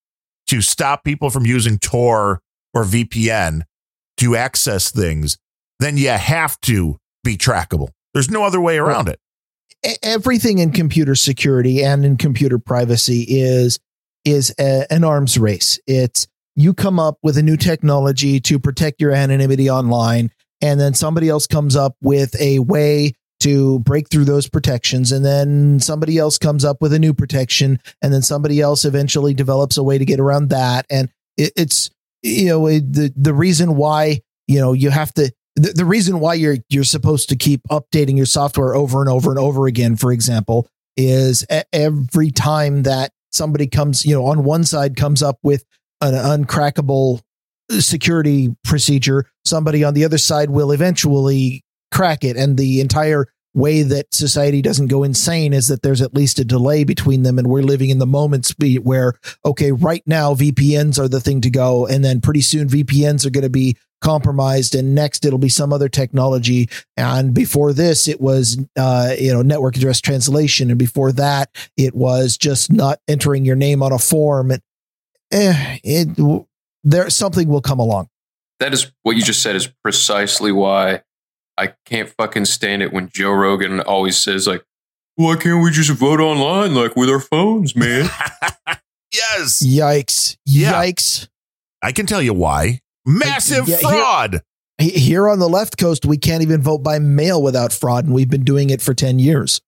S2: to stop people from using Tor or VPN to access things, then you have to be trackable. There's no other way around it.
S1: Everything in computer security and in computer privacy is is a, an arms race. It's you come up with a new technology to protect your anonymity online, and then somebody else comes up with a way to break through those protections, and then somebody else comes up with a new protection, and then somebody else eventually develops a way to get around that. And it, it's you know the the reason why you know you have to the, the reason why you're you're supposed to keep updating your software over and over and over again for example is every time that somebody comes you know on one side comes up with an uncrackable security procedure somebody on the other side will eventually crack it and the entire way that society doesn't go insane is that there's at least a delay between them and we're living in the moment speed where okay right now vpns are the thing to go and then pretty soon vpns are going to be compromised and next it'll be some other technology. And before this it was uh, you know network address translation and before that it was just not entering your name on a form. And eh, it there something will come along.
S3: That is what you just said is precisely why I can't fucking stand it when Joe Rogan always says like, "Why can't we just vote online like with our phones, man?"
S2: yes.
S1: yikes
S2: Yeah.
S1: yikes
S2: I can tell you why. Massive
S1: Yeah,
S2: fraud.
S1: He- here on the left coast we can't even vote by mail without fraud and we've been doing it for 10 years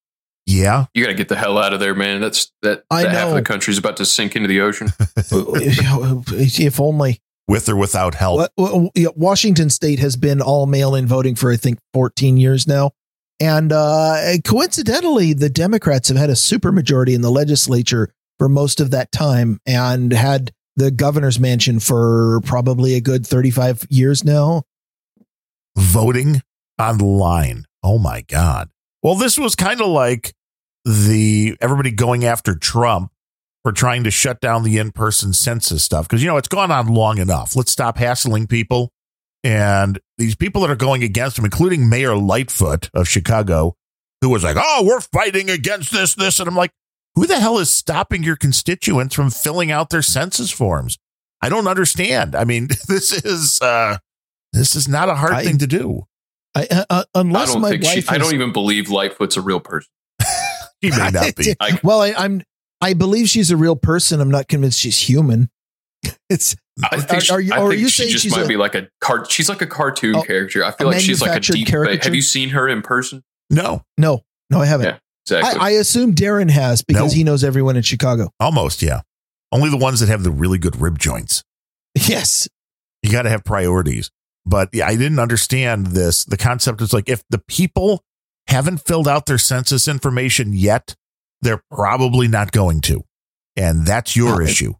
S2: yeah.
S3: you got to get the hell out of there, man. That's that.
S1: I
S3: that half of
S1: know.
S3: the country's about to sink into the ocean.
S1: if only
S2: With or without help.
S1: Wa- wa- yeah, Washington State has been all mail-in voting for I think 14 years now, and uh, coincidentally, the Democrats have had a supermajority in the legislature for most of that time, and had the governor's mansion for probably a good 35 years now.
S2: voting online. Oh my God. Well, this was kind of like the everybody going after Trump for trying to shut down the in person census stuff. Cause you know, it's gone on long enough. Let's stop hassling people. And these people that are going against him, including Mayor Lightfoot of Chicago, who was like, Oh, we're fighting against this, this. And I'm like, who the hell is stopping your constituents from filling out their census forms? I don't understand. I mean, this is uh this is not a hard
S1: I-
S2: thing to do.
S1: I, uh, uh,
S3: I
S1: unless
S3: don't
S1: my wife,
S3: she, I don't even believe Lightfoot's a real person.
S2: He may not be.
S3: I,
S1: well, I, I'm I believe she's a real person. I'm not convinced she's human. It's
S3: I think,
S1: Are-
S3: she,
S1: are you-
S3: I
S1: or are you
S3: she
S1: saying
S3: just
S1: she's
S3: might
S1: a-
S3: be like a cart. She's like a cartoon
S1: Oh,
S3: character. I feel like she's like a
S1: manufactured
S3: deep.
S1: caricature?
S3: Have you seen her in person?
S2: No,
S1: No, no, I haven't.
S3: Yeah, Exactly.
S1: I, I assume Darren has because
S2: No.
S1: he knows everyone in Chicago.
S2: almost. Yeah. Only the ones that have the really good rib joints.
S1: Yes.
S2: You got to have priorities. But yeah, I didn't understand this. The concept is like if the people haven't filled out their census information yet, they're probably not going to. And that's your
S1: Uh,
S2: issue.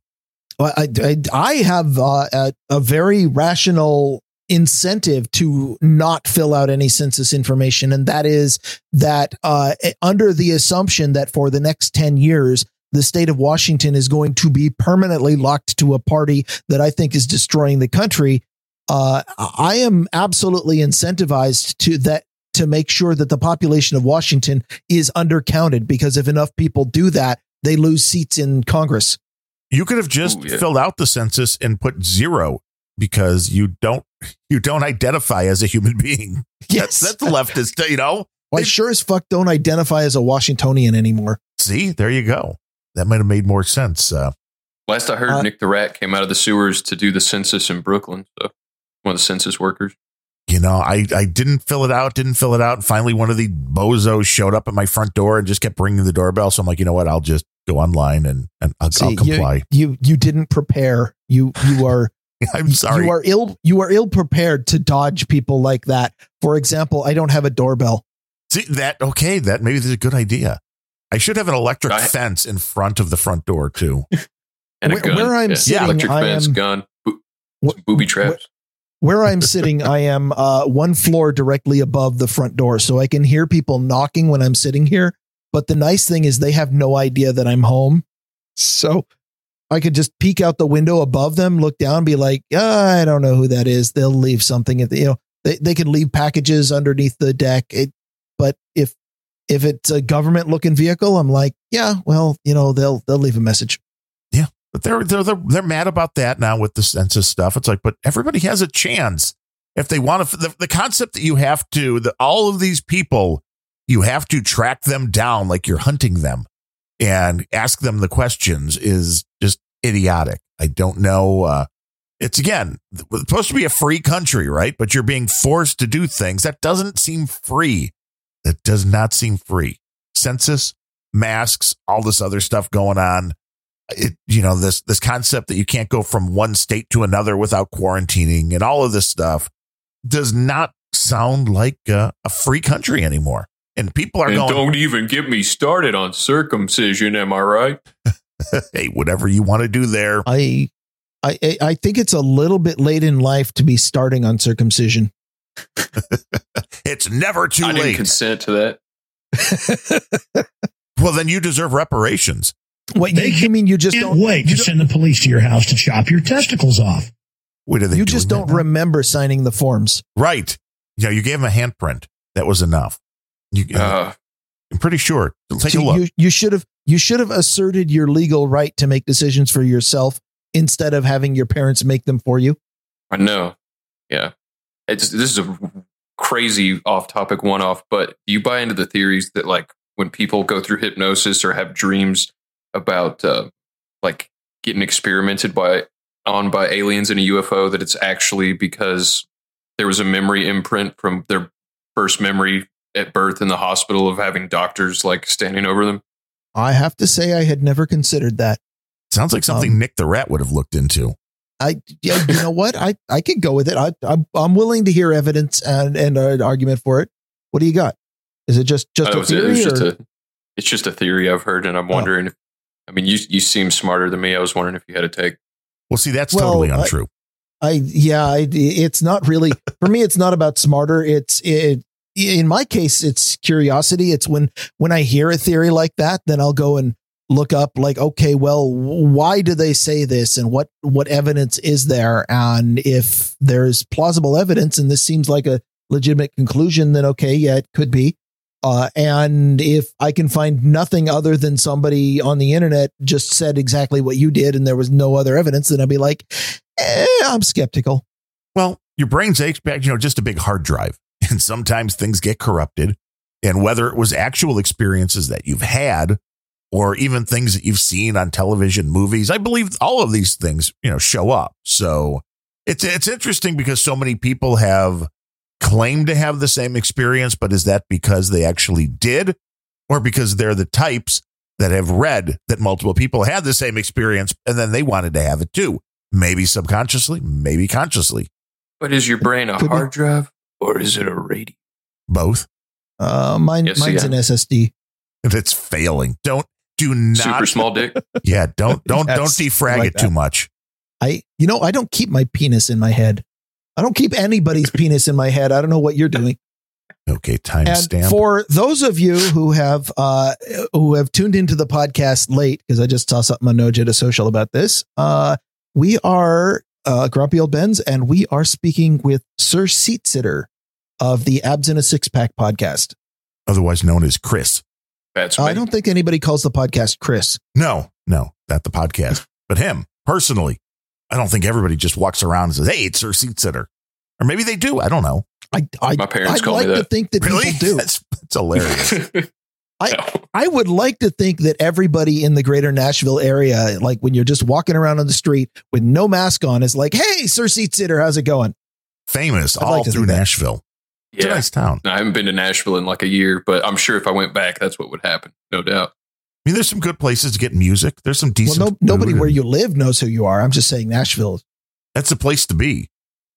S1: I, I, I have uh, a, a very rational incentive to not fill out any census information, and that is that uh, under the assumption that for the next 10 years, the state of Washington is going to be permanently locked to a party that I think is destroying the country. Uh, I am absolutely incentivized to that to make sure that the population of Washington is undercounted because if enough people do that, they lose seats in Congress.
S2: You could have just
S3: Ooh, yeah.
S2: filled out the census and put zero because you don't you don't identify as a human being. Yes, that's that's leftist, you know.
S1: Well, I sure as fuck don't identify as a Washingtonian anymore.
S2: See, there you go. That might have made more sense. Uh,
S3: Last I heard,
S1: Uh,
S3: Nick the Rat came out of the sewers to do the census in Brooklyn. So one of the census workers.
S2: You know, I, I didn't fill it out, didn't fill it out. And finally, one of the bozos showed up at my front door and just kept ringing the doorbell. So I'm like, you know what? I'll just go online and, and I'll, I'll comply.
S1: You, you you didn't prepare. You you are
S2: I'm sorry.
S1: you are ill you are ill prepared to dodge people like that. For example, I don't have a doorbell.
S2: See that? Okay, that maybe that's a good idea. I should have an electric
S3: I-
S2: fence in front of the front door too.
S3: And
S1: Where-
S3: a gun.
S1: where I'm
S3: yeah.
S1: sitting,
S3: electric
S1: I
S3: fence,
S1: am-
S3: gun, bo-
S1: Wh-
S3: booby traps.
S1: Where I'm sitting, I am uh, one floor directly above the front door, so I can hear people knocking when I'm sitting here. But the nice thing is they have no idea that I'm home, so I could just peek out the window above them, look down, be like, "Ah, I don't know who that is. They'll leave something If you know, they they can leave packages underneath the deck. It, but if if it's a government looking vehicle, I'm like, yeah, well, you know, they'll they'll leave a message.
S2: But they're, they're they're they're mad about that now with the census stuff. It's like, but everybody has a chance if they want to. The, the concept that you have to, that all of these people, you have to track them down like you're hunting them and ask them the questions is just idiotic. I don't know. Uh, it's again it's supposed to be a free country, right? But you're being forced to do things that doesn't seem free. That does not seem free. Census, masks, all this other stuff going on it, you know, this, this concept that you can't go from one state to another without quarantining and all of this stuff does not sound like uh, a free country anymore. And people are
S3: And
S2: going,
S3: don't even get me started on circumcision. Am I right?
S2: hey, whatever you want to do there.
S1: I, I, I- I think it's a little bit late in life to be starting on circumcision.
S2: It's never too late.
S3: I didn't
S2: late.
S3: consent to that.
S2: well, then you deserve reparations.
S1: What you,
S5: They
S1: you mean you just
S5: Can't
S1: don't
S5: wait
S1: you
S5: to
S1: don't-
S5: send the police to your house to chop your testicles off.
S2: What are they
S1: you
S2: doing
S1: just don't remember signing the forms.
S2: Right. You know, you gave him a handprint. That was enough. You,
S3: Uh,
S2: I'm pretty sure. Take
S1: So
S2: a look.
S1: You, you should have you should have asserted your legal right to make decisions for yourself instead of having your parents make them for you.
S3: I know. Yeah. It's this is a crazy off topic one off, but do you buy into the theories that like when people go through hypnosis or have dreams about uh, like getting experimented by on by aliens in a UFO that it's actually because there was a memory imprint from their first memory at birth in the hospital of having doctors like standing over them.
S1: I have to say I had never considered that.
S2: Sounds like something
S1: Um,
S2: Nick the Rat would have looked into.
S1: I yeah, you know what? I I could go with it. I I'm, I'm willing to hear evidence and and an argument for it. What do you got? Is it just just
S3: Oh,
S1: a
S3: it's, it
S1: theory?
S3: was just a, it's just a theory I've heard, and I'm
S1: Oh.
S3: wondering if I mean you you seem smarter than me. I was wondering if you had a take.
S2: Well, see, that's
S1: Well,
S2: totally
S1: I-
S2: untrue.
S1: I yeah, I, it's not really for me. It's not about smarter. It's it. In my case, it's curiosity. It's when when I hear a theory like that, then I'll go and look up like, okay, well, why do they say this, and what what evidence is there? And if there's plausible evidence, and this seems like a legitimate conclusion, then okay, yeah, it could be. Uh, and if I can find nothing other than somebody on the internet just said exactly what you did, and there was no other evidence, then I'd be like, eh, I'm skeptical.
S2: Well, your brain's you know, just a big hard drive. And sometimes things get corrupted. And whether it was actual experiences that you've had or even things that you've seen on television, movies. I believe all of these things, you know, show up. So it's it's interesting because so many people have claimed to have the same experience, but is that because they actually did, or because they're the types that have read that multiple people had the same experience and then they wanted to have it too? Maybe subconsciously, maybe consciously,
S3: But is your brain a
S1: Could be.
S3: hard drive or is it a radio?
S2: both.
S1: Uh, mine,
S3: Yes,
S1: mine's
S3: yeah.
S1: an SSD.
S2: If it's failing, don't do not
S3: Super small dick.
S2: Yeah, don't don't don't defrag
S1: like
S2: it too much.
S1: I, you know, I don't keep my penis in my head. I don't keep anybody's penis in my head. I don't know what you're doing.
S2: Okay,
S1: And
S2: timestamp.
S1: for those of you who have uh, who have tuned into the podcast late, because I just saw something on No Agenda Social about this, uh, we are uh, Grumpy Old Bens, and we are speaking with Sir Seat Sitter of the Abs in a Six Pack podcast.
S2: Otherwise known as Chris.
S3: That's
S1: I don't think anybody calls the podcast Chris.
S2: No, no, not the podcast, but him personally. I don't think everybody just walks around and says, "Hey, it's Sir Seat Sitter," or maybe they do. I don't know.
S1: I, I,
S3: My parents
S1: I'd
S3: call
S1: like
S3: me
S1: to think that
S2: Really?
S1: people do.
S2: That's, that's hilarious.
S3: No.
S1: I would like to think that everybody in the greater Nashville area, like when you're just walking around on the street with no mask on, is like, "Hey, Sir Seat Sitter, how's it going?"
S2: Famous
S1: I'd
S2: all
S1: like
S2: through
S1: think that.
S2: Nashville. It's a
S3: Yeah.
S2: nice town.
S3: I haven't been to Nashville in like a year, but I'm sure if I went back, that's what would happen. No doubt.
S2: I mean, there's some good places to get music. There's some
S1: Well,
S2: decent.
S1: no, nobody
S2: food
S1: where
S2: and
S1: you live knows who you are. I'm just saying Nashville.
S2: That's a place to be.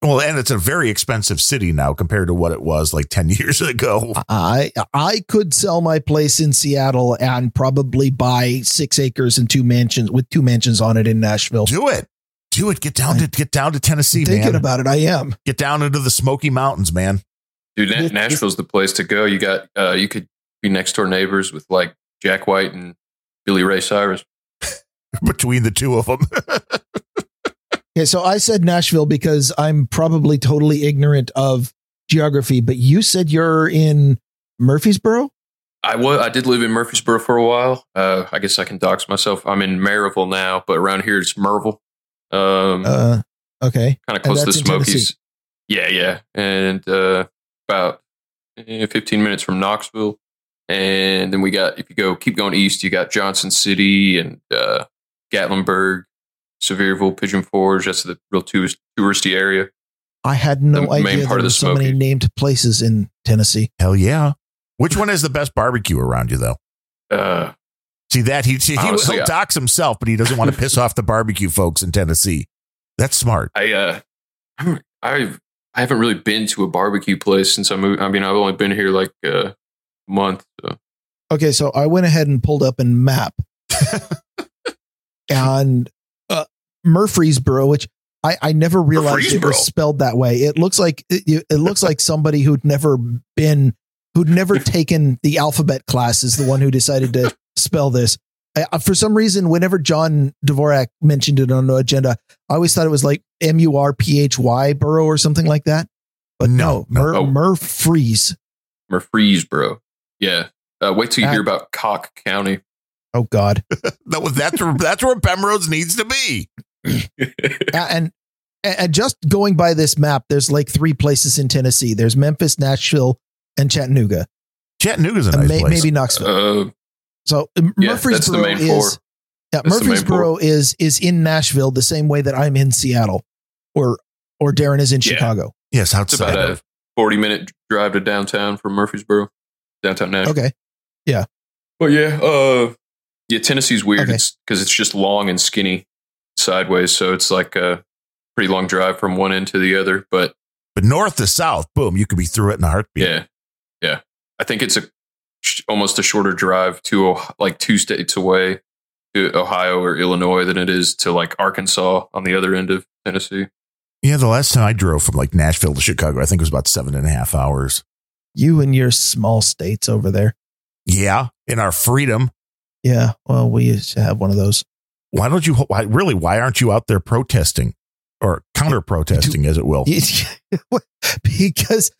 S2: Well, and it's a very expensive city now compared to what it was like ten years ago.
S1: I I could sell my place in Seattle and probably buy six acres and two mansions with two mansions on it in Nashville.
S2: Do it. Do it. Get down to get down to Tennessee,
S1: Thinking
S2: man.
S1: about it, I am.
S2: get down into the Smoky Mountains, man.
S3: Dude, Na- Nashville's the place to go. You got uh you could be next door neighbors with like Jack White and Billy Ray Cyrus.
S2: Between the two of them.
S1: Okay, so I said Nashville because I'm probably totally ignorant of geography, but you said you're in Murfreesboro.
S3: I was I did live in Murfreesboro for a while. Uh I guess I can dox myself. I'm in Maryville now, but around here it's Merville. Um
S1: Uh, okay,
S3: kind of close to the
S1: that's Tennessee.
S3: Smokies. Yeah, yeah. And uh about eh, 15 minutes from Knoxville. And then we got if you go keep going east, you got Johnson City and uh Gatlinburg, Sevierville, Pigeon Forge. That's the real tourist, touristy area.
S1: I had no
S3: The
S1: idea
S3: part
S1: there were
S3: the
S1: so many named places in Tennessee.
S2: Hell yeah. Which one has the best barbecue around you, though?
S3: Uh
S2: See that he, see, he
S3: Honestly,
S2: he'll
S3: I-
S2: dox himself, but he doesn't want to piss off the barbecue folks in Tennessee. That's smart.
S3: I uh I'm- I've I haven't really been to a barbecue place since I moved. I mean, I've only been here like uh, a month. So.
S1: Okay, so I went ahead and pulled up and map, and uh, Murfreesboro, which I, I never realized it was spelled that way. It looks like it, it looks like somebody who'd never been, who'd never taken the alphabet class, is the one who decided to spell this. I, I- for some reason, whenever John Dvorak mentioned it on the agenda, I always thought it was like M U R P H Y borough or something like that. But no,
S2: No, no.
S1: Mur,
S3: Oh.
S1: Murfrees.
S3: Murfreesboro. Yeah. Uh, wait till you
S1: Uh,
S3: hear about Cocke County.
S1: Oh God.
S2: That was that's where that's where Bemrose needs to be.
S1: A- and and just going by this map, there's like three places in Tennessee. There's Memphis, Nashville, and Chattanooga,
S2: Chattanooga's a
S1: and
S2: nice
S1: may,
S2: place.
S1: maybe Knoxville.
S3: uh,
S1: So um,
S3: Yeah, that's the
S1: Murfreesboro
S3: main four.
S1: is yeah,
S3: That's
S1: Murfreesboro is is in Nashville the same way that I'm in Seattle, or or Darren is in
S3: Yeah.
S1: Chicago.
S2: yes,
S3: it's
S2: outside
S3: about
S2: of
S3: a 40 minute drive to downtown from Murfreesboro, downtown Nashville.
S1: Okay, Yeah.
S3: Well, yeah. Uh, yeah, Tennessee's weird.
S1: Okay.
S3: It's because it's just long and skinny sideways. So it's like a pretty long drive from one end to the other. But
S2: but north to south, boom, you could be through it in a heartbeat.
S3: yeah, yeah. I think it's a almost a shorter drive to Oh- like two states away to Ohio or Illinois than it is to like Arkansas on the other end of Tennessee.
S2: Yeah, the last time I drove from like Nashville to Chicago, I think it was about seven and a half hours.
S1: You and your small states over there.
S2: Yeah, in our freedom.
S1: Yeah, well, we used to have one of those.
S2: Why don't you? Why really? Why aren't you out there protesting or counter protesting, as it will?
S1: because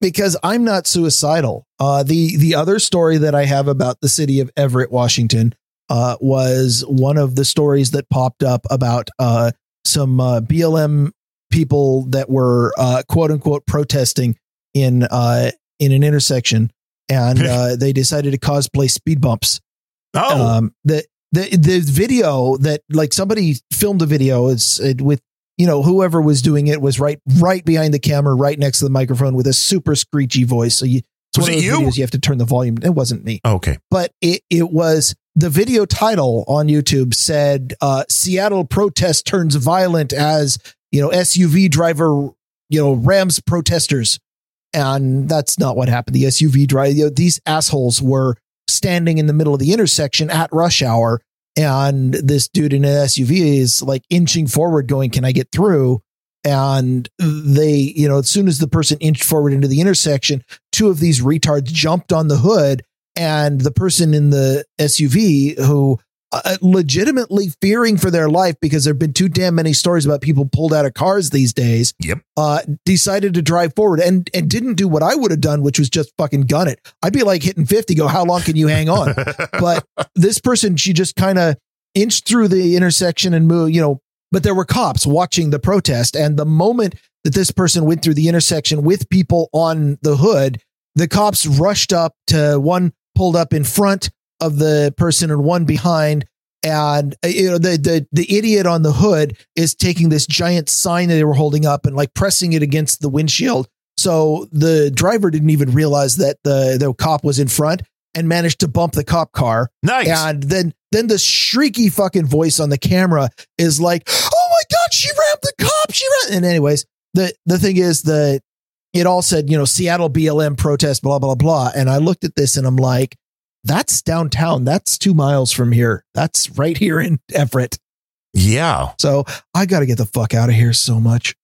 S1: because I'm not suicidal. Uh, the the other story that I have about the city of Everett, Washington, uh, was one of the stories that popped up about uh, some uh, BLM people that were uh, quote unquote protesting in uh, in an intersection, and uh, they decided to cosplay speed bumps.
S2: Oh,
S1: um the the the video that like somebody filmed a video it's it, with you know whoever was doing it was right right behind the camera right next to the microphone with a super screechy voice. So you it's
S2: Was it you?
S1: videos you have to turn the volume it wasn't me.
S2: Okay.
S1: but it it was the video title on YouTube said uh Seattle protest turns violent as you know SUV driver you know rams protesters and that's not what happened. The SUV driver you know, these assholes were standing in the middle of the intersection at rush hour. And this dude in an SUV is like inching forward going can I get through? And they you know as soon as the person inched forward into the intersection two of these retards jumped on the hood. And the person in the SUV who uh, legitimately fearing for their life because there've been too damn many stories about people pulled out of cars these days.
S2: Yep.
S1: Uh, decided to drive forward and and didn't do what I would have done, which was just fucking gun it. I'd be like hitting fifty. Go, how long can you hang on? but this person, she just kind of inched through the intersection and moved. You know, but there were cops watching the protest, and the moment that this person went through the intersection with people on the hood, the cops rushed up to one pulled up in front of the person and one behind and uh, you know the the the idiot on the hood is taking this giant sign that they were holding up and like pressing it against the windshield so the driver didn't even realize that the the cop was in front and managed to bump the cop car
S2: nice.
S1: and then then the shrieky fucking voice on the camera is like, "Oh my god, she rammed the cop! She ran!" And anyways, the the thing is the it all said you know Seattle BLM protest blah blah blah, and I looked at this and I'm like, that's downtown. That's two miles from here. That's right here in Everett.
S2: yeah.
S1: So I got to get the fuck out of here so much.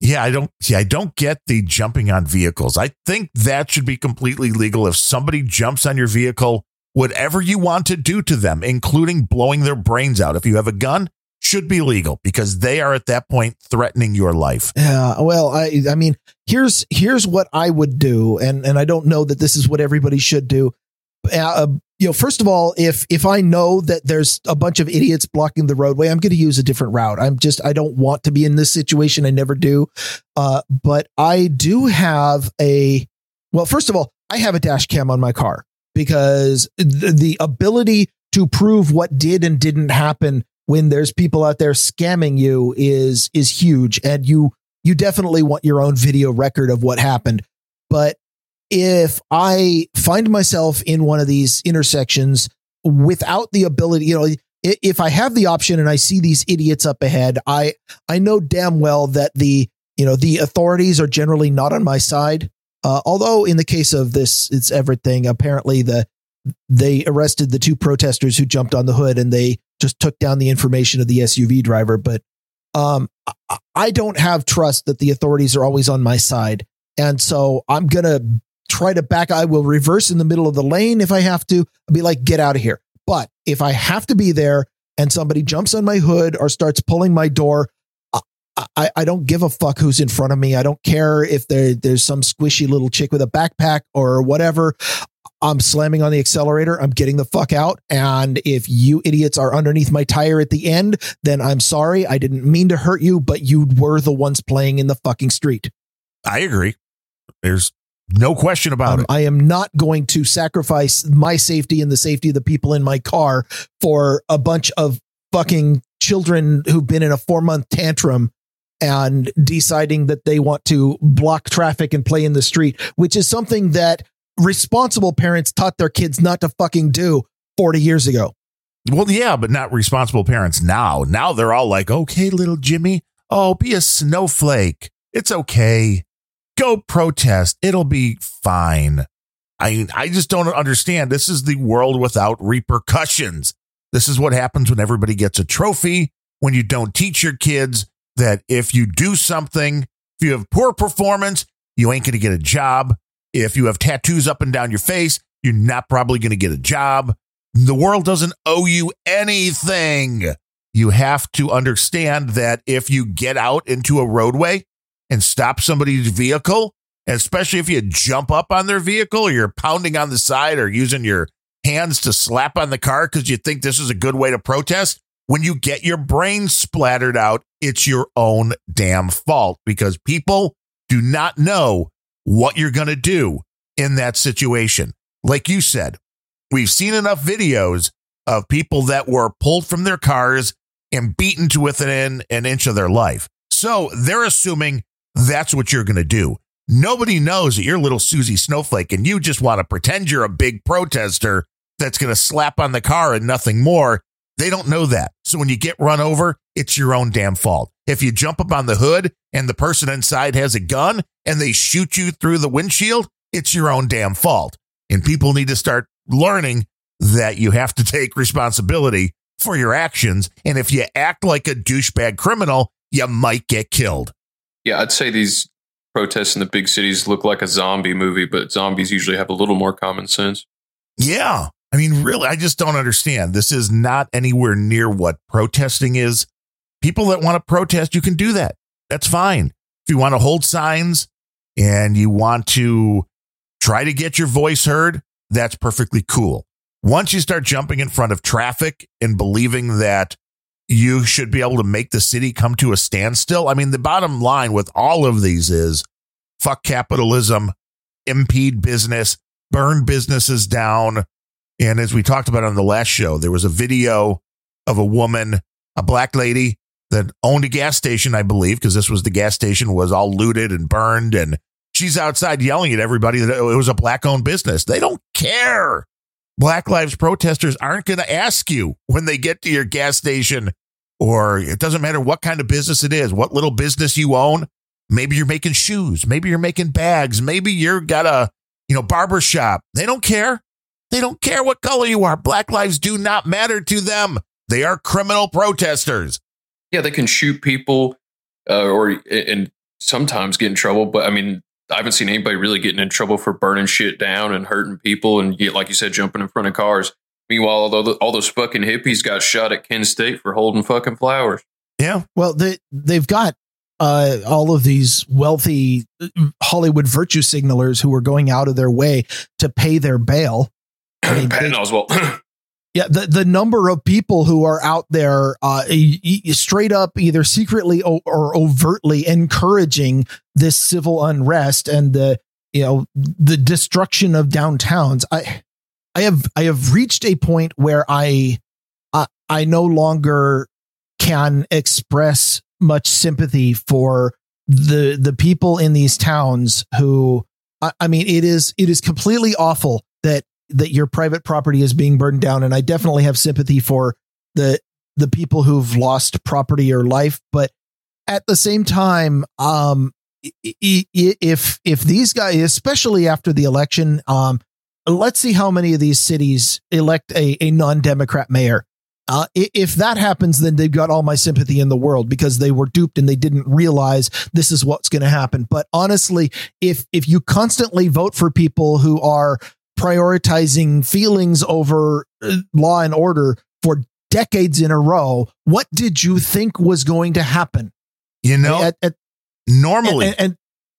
S2: Yeah, I don't see I don't get the jumping on vehicles. I think that should be completely legal if somebody jumps on your vehicle, whatever you want to do to them, including blowing their brains out. If you have a gun, should be legal because they are at that point threatening your life.
S1: Yeah, well, I I mean, here's here's what I would do, and and I don't know that this is what everybody should do. Uh, you know, first of all, if if I know that there's a bunch of idiots blocking the roadway, I'm going to use a different route. I'm just I don't want to be in this situation. I never do. Uh, but I do have a well. First of all, I have a dash cam on my car because the, the ability to prove what did and didn't happen when there's people out there scamming you is is huge, and you you definitely want your own video record of what happened. But if I find myself in one of these intersections without the ability, you know, if I have the option and I see these idiots up ahead, I I know damn well that the you know the authorities are generally not on my side. Uh, although in the case of this, it's everything. Apparently, the they arrested the two protesters who jumped on the hood and they just took down the information of the SUV driver. But um, I- don't have trust that the authorities are always on my side, and so I'm gonna try to back. I will reverse in the middle of the lane if I have to. I'll be like, get out of here. But if I have to be there and somebody jumps on my hood or starts pulling my door, I, I, don't give a fuck who's in front of me. I don't care if there, there's some squishy little chick with a backpack or whatever. I'm slamming on the accelerator. I'm getting the fuck out. And if you idiots are underneath my tire at the end, then I'm sorry. I didn't mean to hurt you, but you were the ones playing in the fucking street.
S2: I agree. There's no question about
S1: Um,
S2: it.
S1: I am not going to sacrifice my safety and the safety of the people in my car for a bunch of fucking children who've been in a four month tantrum and deciding that they want to block traffic and play in the street, which is something that responsible parents taught their kids not to fucking do 40 years ago.
S2: Well, yeah, but not responsible parents now. Now they're all like, okay, little Jimmy, oh, be a snowflake. It's okay. Go protest. It'll be fine. I I just don't understand. This is the world without repercussions. This is what happens when everybody gets a trophy, when you don't teach your kids that if you do something, if you have poor performance, you ain't going to get a job. If you have tattoos up and down your face, you're not probably going to get a job. The world doesn't owe you anything. You have to understand that if you get out into a roadway and stop somebody's vehicle, especially if you jump up on their vehicle or you're pounding on the side or using your hands to slap on the car because you think this is a good way to protest, when you get your brain splattered out, it's your own damn fault because people do not know what you're going to do in that situation. Like you said, we've seen enough videos of people that were pulled from their cars and beaten to within an inch of their life. So they're assuming that's what you're going to do. Nobody knows that you're little Susie Snowflake and you just want to pretend you're a big protester that's going to slap on the car and nothing more. They don't know that. So when you get run over, it's your own damn fault. If you jump up on the hood and the person inside has a gun and they shoot you through the windshield, it's your own damn fault. And people need to start learning that you have to take responsibility for your actions. And if you act like a douchebag criminal, you might get killed.
S3: Yeah, I'd say these protests in the big cities look like a zombie movie, but zombies usually have a little more common sense.
S2: Yeah. I mean, really, I just don't understand. This is not anywhere near what protesting is. People that want to protest, you can do that. That's fine. If you want to hold signs and you want to try to get your voice heard, that's perfectly cool. Once you start jumping in front of traffic and believing that you should be able to make the city come to a standstill, I mean, the bottom line with all of these is fuck capitalism, impede business, burn businesses down. And as we talked about on the last show, there was a video of a woman, a black lady that owned a gas station, I believe, because this was the gas station was all looted and burned. And she's outside yelling at everybody that it was a black owned business. They don't care. Black Lives protesters aren't going to ask you when they get to your gas station, or it doesn't matter what kind of business it is, what little business you own. Maybe you're making shoes. Maybe you're making bags. Maybe you're got a, you know, barber shop. They don't care. They don't care what color you are. Black lives do not matter to them. They are criminal protesters.
S3: Yeah, they can shoot people uh, or and sometimes get in trouble. But I mean, I haven't seen anybody really getting in trouble for burning shit down and hurting people and get, like you said, jumping in front of cars. Meanwhile, all, the, all those fucking hippies got shot at Kent State for holding fucking flowers.
S2: Yeah.
S1: Well, they they've got uh, all of these wealthy uh, Hollywood virtue signalers who are going out of their way to pay their bail.
S3: I mean, Patton they, Oswalt.
S1: yeah, the the number of people who are out there, uh, straight up, either secretly or, overtly encouraging this civil unrest and the you know the destruction of downtowns. I I have I have reached a point where I I, I no longer can express much sympathy for the the people in these towns who I, I mean it is it is completely awful that that your private property is being burned down. And I definitely have sympathy for the the people who've lost property or life. But at the same time um if if these guys especially after the election um let's see how many of these cities elect a, a non-democrat mayor. Uh, if that happens, then they've got all my sympathy in the world because they were duped and they didn't realize this is what's going to happen. But honestly, if if you constantly vote for people who are prioritizing feelings over uh, law and order for decades in a row, what did you think was going to happen?
S2: You know, at, at, normally, and, and,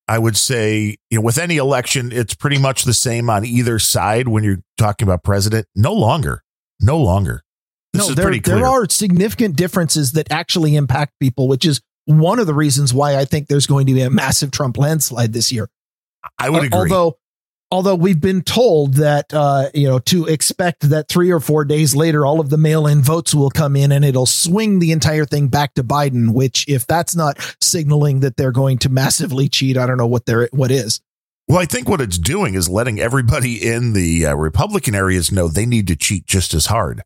S2: I would say, you know, with any election, it's pretty much the same on either side when you're talking about president. No longer, no longer.
S1: This no, there, there are significant differences that actually impact people, which is one of the reasons why I think there's going to be a massive Trump landslide this year.
S2: I would agree.
S1: Although, although we've been told that uh, you know to expect that three or four days later, all of the mail-in votes will come in and it'll swing the entire thing back to Biden. Which, if that's not signaling that they're going to massively cheat, I don't know what they're what is.
S2: Well, I think what it's doing is letting everybody in the uh, Republican areas know they need to cheat just as hard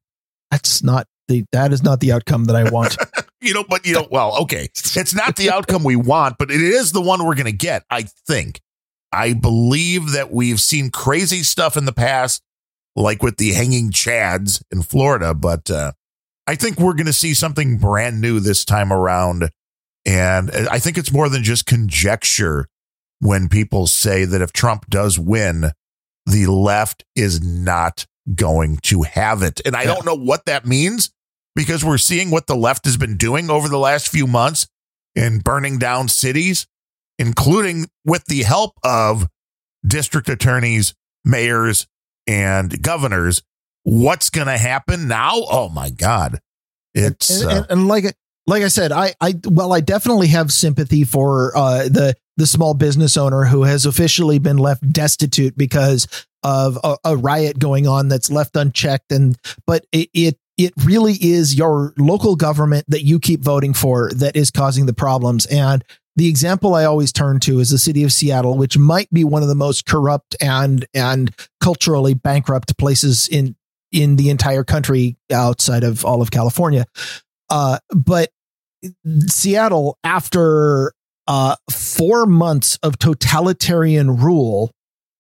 S1: that's not the that is not the outcome that I want.
S2: you know, but you know, well, okay, it's not the outcome we want, but it is the one we're going to get. I think. I believe that we've seen crazy stuff in the past, like with the hanging chads in Florida, but uh, I think we're going to see something brand new this time around. And I think it's more than just conjecture when people say that if Trump does win, the left is not going to have it. And I don't know what that means because we're seeing what the left has been doing over the last few months in burning down cities, including with the help of district attorneys, mayors, and governors. What's going to happen now? Oh my God. It's
S1: and, and, uh, and, like like I said, I I well I definitely have sympathy for uh the the small business owner who has officially been left destitute because of a, a riot going on that's left unchecked. And but it, it it really is your local government that you keep voting for that is causing the problems. And the example I always turn to is the city of Seattle, which might be one of the most corrupt and and culturally bankrupt places in in the entire country outside of all of California. Uh, but Seattle, after uh, four months of totalitarian rule,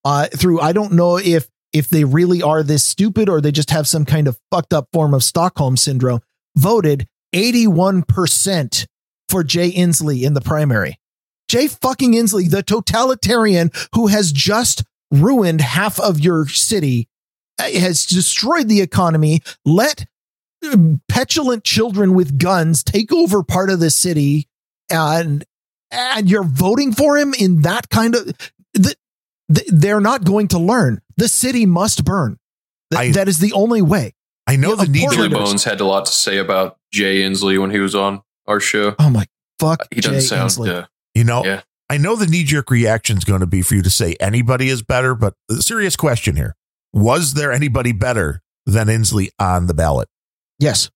S1: uh, through I don't know if if they really are this stupid or they just have some kind of fucked up form of Stockholm syndrome, voted 81% for Jay Inslee in the primary. Jay fucking Inslee, the totalitarian who has just ruined half of your city, uh, has destroyed the economy, let um, petulant children with guns take over part of the city and and you're voting for him in that kind of the, the, they're not going to learn. The city must burn. Th-
S2: I-
S1: that is the only way.
S2: I know
S1: Yeah,
S2: the
S1: of
S2: knee
S3: Billy. Bones had a lot to say about Jay Inslee when he was on our show.
S1: Oh my fuck.
S3: He doesn't
S1: Jay
S3: sound.
S1: Inslee.
S3: Uh,
S2: You know,
S3: Yeah.
S2: I know the knee jerk reaction is going to be for you to say anybody is better, but the serious question here was there anybody better than Inslee on the ballot?
S1: Yes.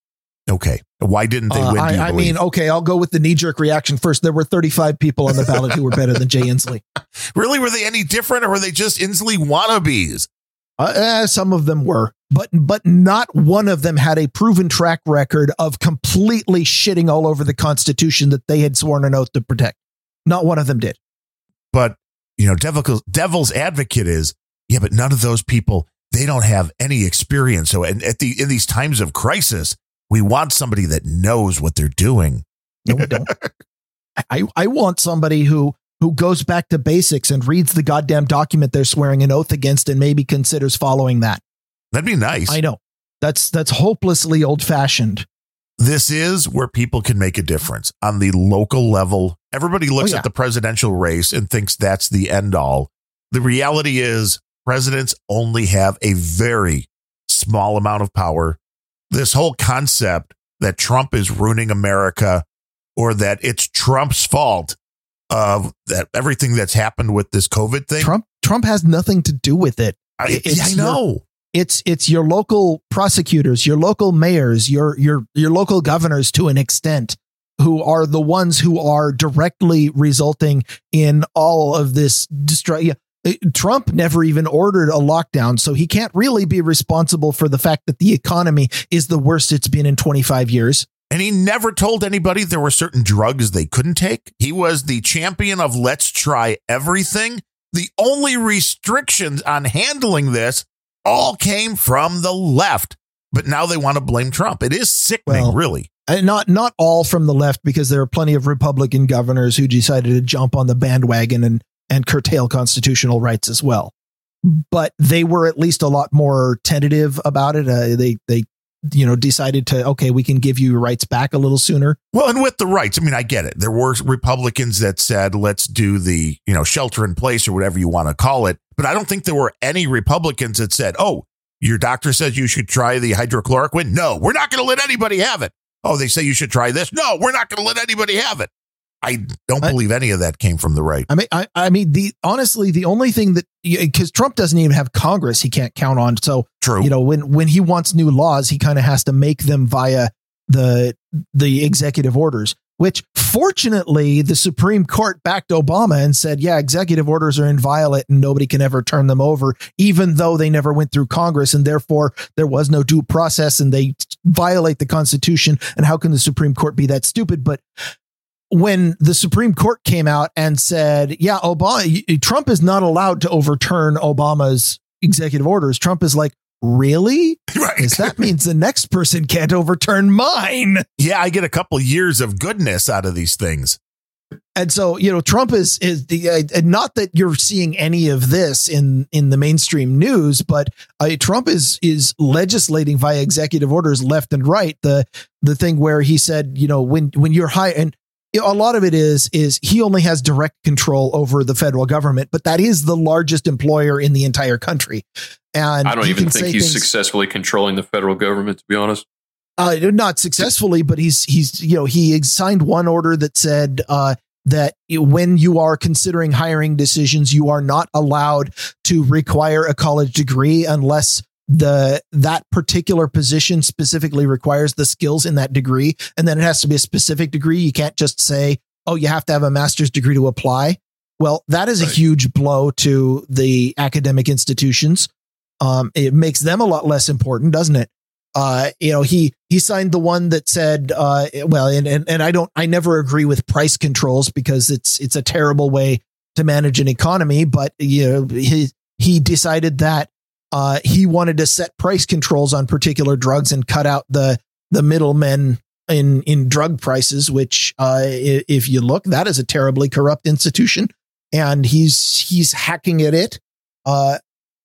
S2: Okay. Why didn't they
S1: Uh,
S2: win?
S1: I, I mean, okay, I'll go with the knee jerk reaction first. There were 35 people on the ballot who were better than Jay Inslee.
S2: really, were they any different or were they just Inslee wannabes?
S1: Uh, eh, some of them were, but but not one of them had a proven track record of completely shitting all over the Constitution that they had sworn an oath to protect. Not one of them did.
S2: But, you know, devil, devil's advocate is, yeah, but none of those people, they don't have any experience. So, and at the, in these times of crisis, we want somebody that knows what they're doing.
S1: No, we don't. I I want somebody who who goes back to basics and reads the goddamn document they're swearing an oath against and maybe considers following that.
S2: That'd be nice.
S1: I know that's that's hopelessly old fashioned.
S2: this is where people can make a difference on the local level. Everybody looks
S1: Oh, yeah.
S2: at the presidential race and thinks that's the end all. The reality is, presidents only have a very small amount of power. This whole concept that Trump is ruining America or that it's Trump's fault of that everything that's happened with this COVID thing.
S1: Trump Trump has nothing to do with it.
S2: I, yeah, I
S1: your-
S2: know.
S1: it's it's your local prosecutors, your local mayors, your your your local governors to an extent who are the ones who are directly resulting in all of this destruction. Uh, Trump never even ordered a lockdown, so he can't really be responsible for the fact that the economy is the worst it's been in 25 years.
S2: And he never told anybody there were certain drugs they couldn't take. He was the champion of let's try everything. The only restrictions on handling this all came from the left. But now they want to blame Trump. It is sickening,
S1: Well,
S2: really.
S1: And not not all from the left because there are plenty of Republican governors who decided to jump on the bandwagon and and curtail constitutional rights as well. But they were at least a lot more tentative about it. Uh, they they you know decided to okay, we can give you your rights back a little sooner.
S2: Well, and with the rights, I mean, I get it. There were Republicans that said, let's do the, you know, shelter in place or whatever you want to call it. But I don't think there were any Republicans that said, oh, your doctor says you should try the hydrochloroquine. No, we're not going to let anybody have it. Oh, they say you should try this. No, we're not going to let anybody have it. I don't believe any of that came from the right.
S1: I mean, I, I mean, the honestly, the only thing that because Trump doesn't even have Congress, he can't count on. So
S2: True.
S1: you know when when he wants new laws he kind of has to make them via the the executive orders which fortunately the supreme court backed obama and said yeah executive orders are inviolate and nobody can ever turn them over even though they never went through congress and therefore there was no due process and they violate the constitution and how can the supreme court be that stupid but when the Supreme Court came out and said, "Yeah, Obama, Trump is not allowed to overturn Obama's executive orders," Trump is like, "Really?
S2: right.
S1: Because that means the next person can't overturn mine."
S2: yeah, I get a couple years of goodness out of these things.
S1: And so, you know, Trump is is the uh, and not that you're seeing any of this in in the mainstream news, but uh, Trump is is legislating via executive orders left and right. The the thing where he said, you know, when when you're high and a lot of it is is he only has direct control over the federal government, but that is the largest employer in the entire country. And
S3: I don't even
S1: can
S3: think he's
S1: things-
S3: successfully controlling the federal government. To be honest,
S1: uh, not successfully, but he's he's you know he signed one order that said uh, that when you are considering hiring decisions, you are not allowed to require a college degree unless the that particular position specifically requires the skills in that degree. And then it has to be a specific degree. You can't just say oh you have to have a master's degree to apply. Well that is a huge blow to the academic institutions. Um, it makes them a lot less important doesn't it? Uh, you know he he signed the one that said uh, well and, and and i don't i never agree with price controls because it's it's a terrible way to manage an economy but you know he he decided that uh, he wanted to set price controls on particular drugs and cut out the the middlemen in in drug prices. Which, uh, if you look, that is a terribly corrupt institution, and he's he's hacking at it. Uh,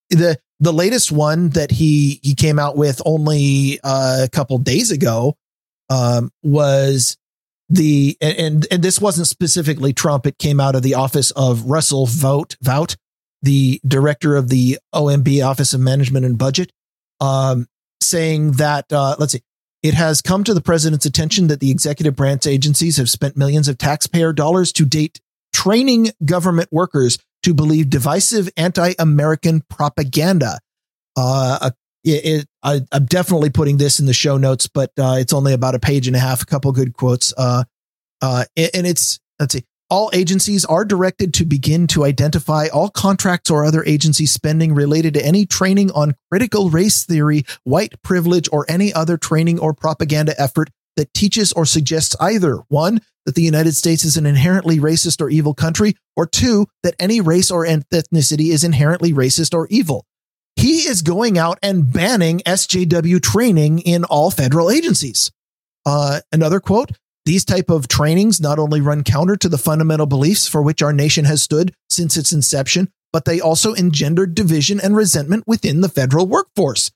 S1: the the latest one that he he came out with only uh, a couple days ago um, was the and, and this wasn't specifically Trump. It came out of the office of Russell Vote Vout, the director of the OMB Office of Management and Budget, um, saying that uh, let's see, it has come to the president's attention that the executive branch agencies have spent millions of taxpayer dollars to date training government workers to believe divisive anti-American propaganda. Uh, it, it, I, I'm definitely putting this in the show notes, but uh, it's only about a page and a half, a couple good quotes. Uh, uh, and it's let's see. All agencies are directed to begin to identify all contracts or other agency spending related to any training on critical race theory, white privilege, or any other training or propaganda effort that teaches or suggests either one, that the United States is an inherently racist or evil country, or two, that any race or ethnicity is inherently racist or evil. He is going out and banning SJW training in all federal agencies. Uh, another quote these type of trainings not only run counter to the fundamental beliefs for which our nation has stood since its inception, but they also engender division and resentment within the federal workforce.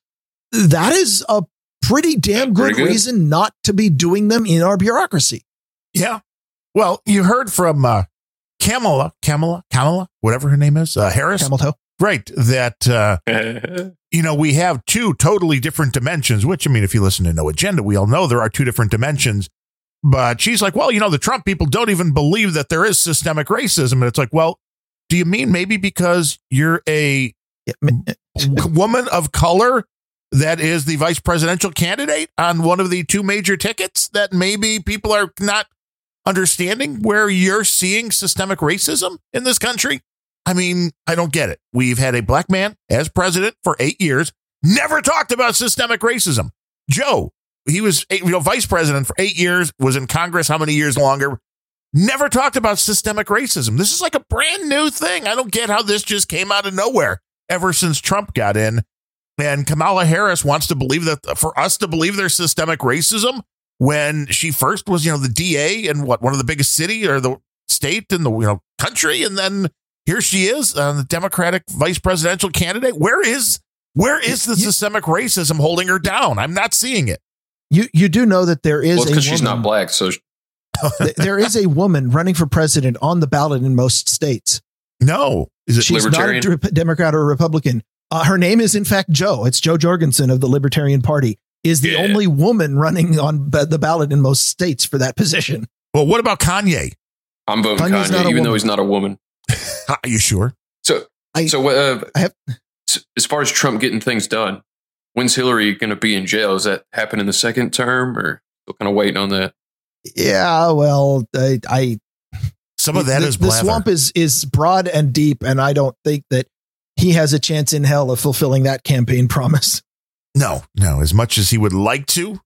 S1: That is a pretty damn good,
S3: Pretty good.
S1: reason not to be doing them in our bureaucracy.
S2: Yeah. Well, you heard from uh, Kamala, Kamala, Kamala, whatever her name is, uh, Harris.
S1: Camel.
S2: Right. That, uh, you know, we have two totally different dimensions, which, I mean, if you listen to No Agenda, we all know there are two different dimensions. But she's like, well, you know, the Trump people don't even believe that there is systemic racism. And it's like, well, do you mean maybe because you're a woman of color that is the vice presidential candidate on one of the two major tickets that maybe people are not understanding where you're seeing systemic racism in this country? I mean, I don't get it. We've had a black man as president for eight years, never talked about systemic racism. Joe, he was you know vice president for eight years, was in Congress how many years longer? Never talked about systemic racism. This is like a brand new thing. I don't get how this just came out of nowhere ever since Trump got in. And Kamala Harris wants to believe that for us to believe there's systemic racism when she first was, you know, the DA in what one of the biggest city or the state in the you know country, and then here she is, uh, the Democratic vice presidential candidate. Where is where is the systemic racism holding her down? I'm not seeing it.
S1: You you do know that there is
S3: well,
S1: a
S3: because she's
S1: woman-
S3: not black, so
S1: th- there is a woman running for president on the ballot in most states.
S2: No, is it
S1: She's
S3: Libertarian?
S1: not a Democrat or a Republican. Uh, her name is in fact Jo. It's Jo Jorgensen of the Libertarian Party. Is the
S3: Yeah.
S1: only woman running on ba- the ballot in most states for that position.
S2: well? What about Kanye?
S3: I'm voting
S1: Kanye's
S3: Kanye,
S1: a
S3: even though he's not a woman.
S2: Are you sure?
S3: So,
S1: I-
S3: so uh,
S1: I have-
S3: s- as far as Trump getting things done, when's Hillary going to be in jail? Is that happen in the second term, or still kind of waiting on that?
S1: Yeah, well, I, I
S2: Some of that
S1: the,
S2: is
S1: the swamp is is broad and deep, and I don't think that he has a chance in hell of fulfilling that campaign promise.
S2: No, no, as much as he would like to,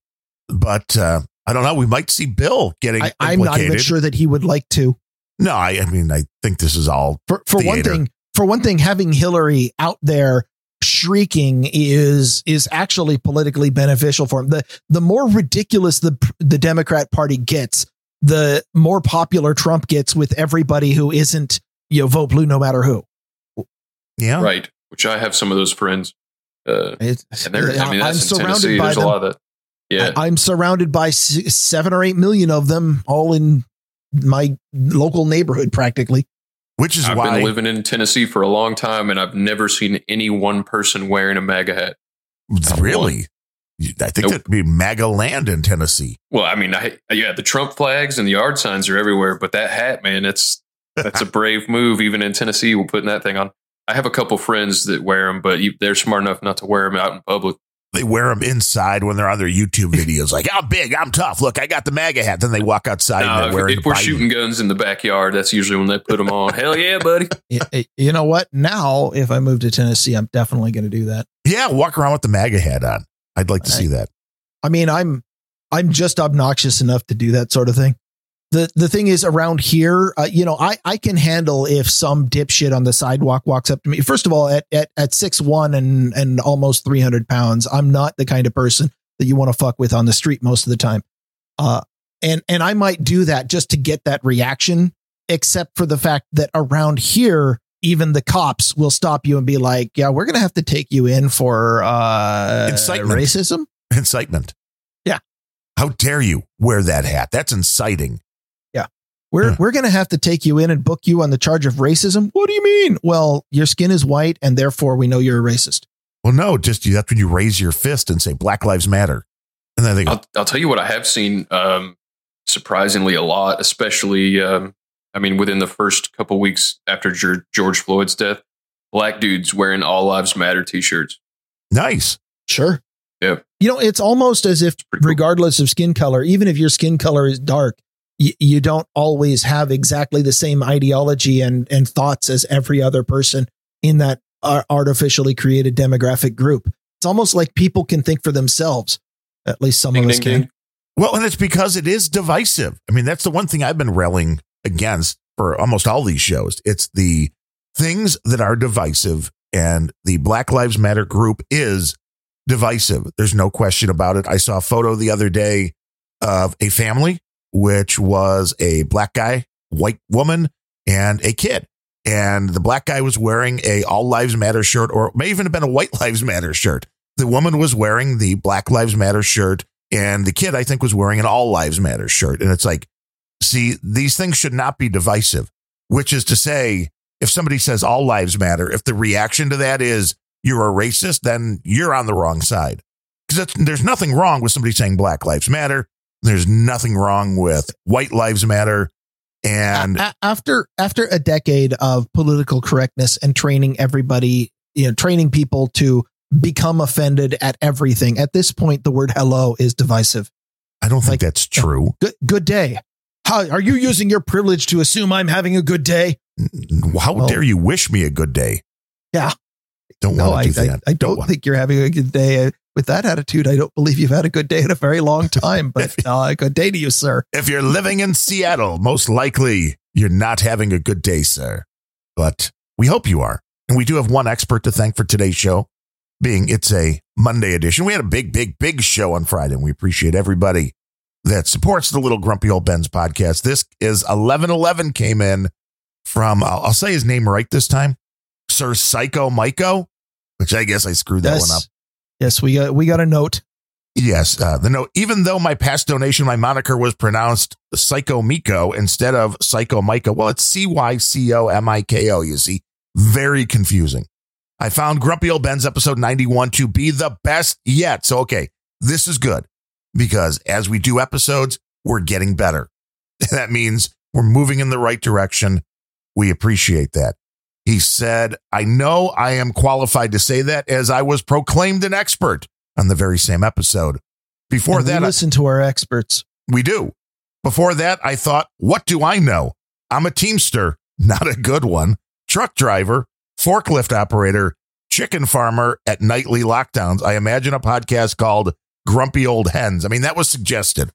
S2: but uh, I don't know. We might see Bill getting
S1: I, I'm not even sure that he would like to.
S2: No, I, I mean, I think this is all.
S1: For for one thing, for one thing, having Hillary out there shrieking is is actually politically beneficial for him. The the more ridiculous the the Democrat Party gets, the more popular Trump gets with everybody who isn't you know vote blue no matter who.
S2: Yeah,
S3: Right. Which I have some of those friends. Uh,
S1: It's,
S3: and they're, I mean,
S1: I'm
S3: in
S1: surrounded
S3: Tennessee.
S1: by
S3: There's a lot of that. Yeah.
S1: I, am surrounded by s- seven or eight million of them, all in my local neighborhood, practically.
S2: Which is why I've
S3: been living in Tennessee for a long time, and I've never seen any one person wearing a MAGA hat. Not
S2: really. I think
S3: Nope.
S2: that'd be MAGA land in Tennessee.
S3: Well, I mean, I, yeah, the Trump flags and the yard signs are everywhere, but that hat, man, it's that's a brave move. Even in Tennessee, we're putting that thing on. I have a couple friends that wear them, but you, they're smart enough not to wear them out in public.
S2: They wear them inside when they're on their YouTube videos, like I'm big, I'm tough. Look, I got the MAGA hat. Then they walk outside and
S3: Uh,
S2: they're
S3: if
S2: wearing
S3: if we're
S2: Biden.
S3: shooting guns in the backyard, that's usually when they put them on. Hell yeah, buddy!
S1: Y- y- You know what? Now, if I move to Tennessee, I'm definitely going to do that.
S2: Yeah, walk around with the MAGA hat on. I'd like to see that.
S1: I mean, I'm I'm just obnoxious enough to do that sort of thing. The the thing is around here, uh, you know, I I can handle if some dipshit on the sidewalk walks up to me. First of all, at at at six one and and almost three hundred pounds, I'm not the kind of person that you want to fuck with on the street most of the time. Uh, and and I might do that just to get that reaction. Except for the fact that around here, even the cops will stop you and be like, "Yeah, we're gonna have to take you in for uh,
S2: Incitement.
S1: racism."
S2: Incitement.
S1: Yeah.
S2: How dare you wear that hat? That's inciting.
S1: We're
S2: Yeah.
S1: we're gonna have to take you in and book you on the charge of racism. What do you mean? Well, your skin is white, and therefore we know you're a racist.
S2: Well, no, just you, that's when you raise your fist and say Black Lives Matter. And then they go,
S3: I'll, I'll tell you what I have seen um, surprisingly a lot, especially, um, I mean, within the first couple weeks after George Floyd's death, black dudes wearing All Lives Matter t shirts.
S2: nice.
S1: Sure.
S3: Yeah.
S1: You know, it's almost as if,
S3: pretty cool.
S1: regardless of skin color, even if your skin color is dark, you, you don't always have exactly the same ideology and and thoughts as every other person in that ar- artificially created demographic group. It's almost like people can think for themselves. At least some
S3: Ding,
S1: of us
S3: ding,
S1: can.
S3: ding.
S2: Well, and it's because it is divisive. I mean, that's the one thing I've been railing against for almost all these shows. It's the things that are divisive, and the Black Lives Matter group is divisive. There's no question about it. I saw a photo the other day of a family, which was a black guy, white woman, and a kid. And the black guy was wearing a All Lives Matter shirt, or may even have been a White Lives Matter shirt. The woman was wearing the Black Lives Matter shirt, and the kid, I think, was wearing an All Lives Matter shirt. And it's like, see, these things should not be divisive, which is to say, if somebody says all lives matter, if the reaction to that is you're a racist, then you're on the wrong side. Because there's nothing wrong with somebody saying Black Lives Matter. There's nothing wrong with White Lives Matter. And
S1: A- after after a decade of political correctness and training everybody, you know, training people to become offended at everything. At this point, the word "hello" is divisive.
S2: I don't think
S1: Like-
S2: that's uh, true.
S1: Good, good day. How are you using your privilege to assume I'm having a good day?
S2: How
S1: Well-
S2: dare you wish me a good day?
S1: Yeah.
S2: Don't
S1: No,
S2: want
S1: I,
S2: to do
S1: I,
S2: that.
S1: I don't
S2: want-
S1: think you're having a good day. With that attitude, I don't believe you've had a good day in a very long time. But uh, good day to you, sir.
S2: If you're living in Seattle, most likely you're not having a good day, sir. But we hope you are. And we do have one expert to thank for today's show, being it's a Monday edition. We had a big, big, big show on Friday, and we appreciate everybody that supports the Little Grumpy Old Bens podcast. This is 1111 came in from, I'll, I'll say his name right this time, Sir Cycomiko, which I guess I screwed that
S1: yes,
S2: one up.
S1: Yes, we got we got a note.
S2: Yes, uh, the note. Even though my past donation, my moniker was pronounced Psycho Miko instead of Psycho Miko. Well, it's C Y C O M I K O. You see, very confusing. I found Grumpy Old Bens episode ninety one to be the best yet. So okay, this is good because as we do episodes, we're getting better. that means we're moving in the right direction. We appreciate that. He said, I know I am qualified to say that as I was proclaimed an expert on the very same episode. Before
S1: And we
S2: that, I-
S1: listen to our experts.
S2: we do. Before that, I thought, what do I know? I'm a Teamster, not a good one, truck driver, forklift operator, chicken farmer at nightly lockdowns. I imagine a podcast called Grumpy Old Hens. I mean, that was suggested,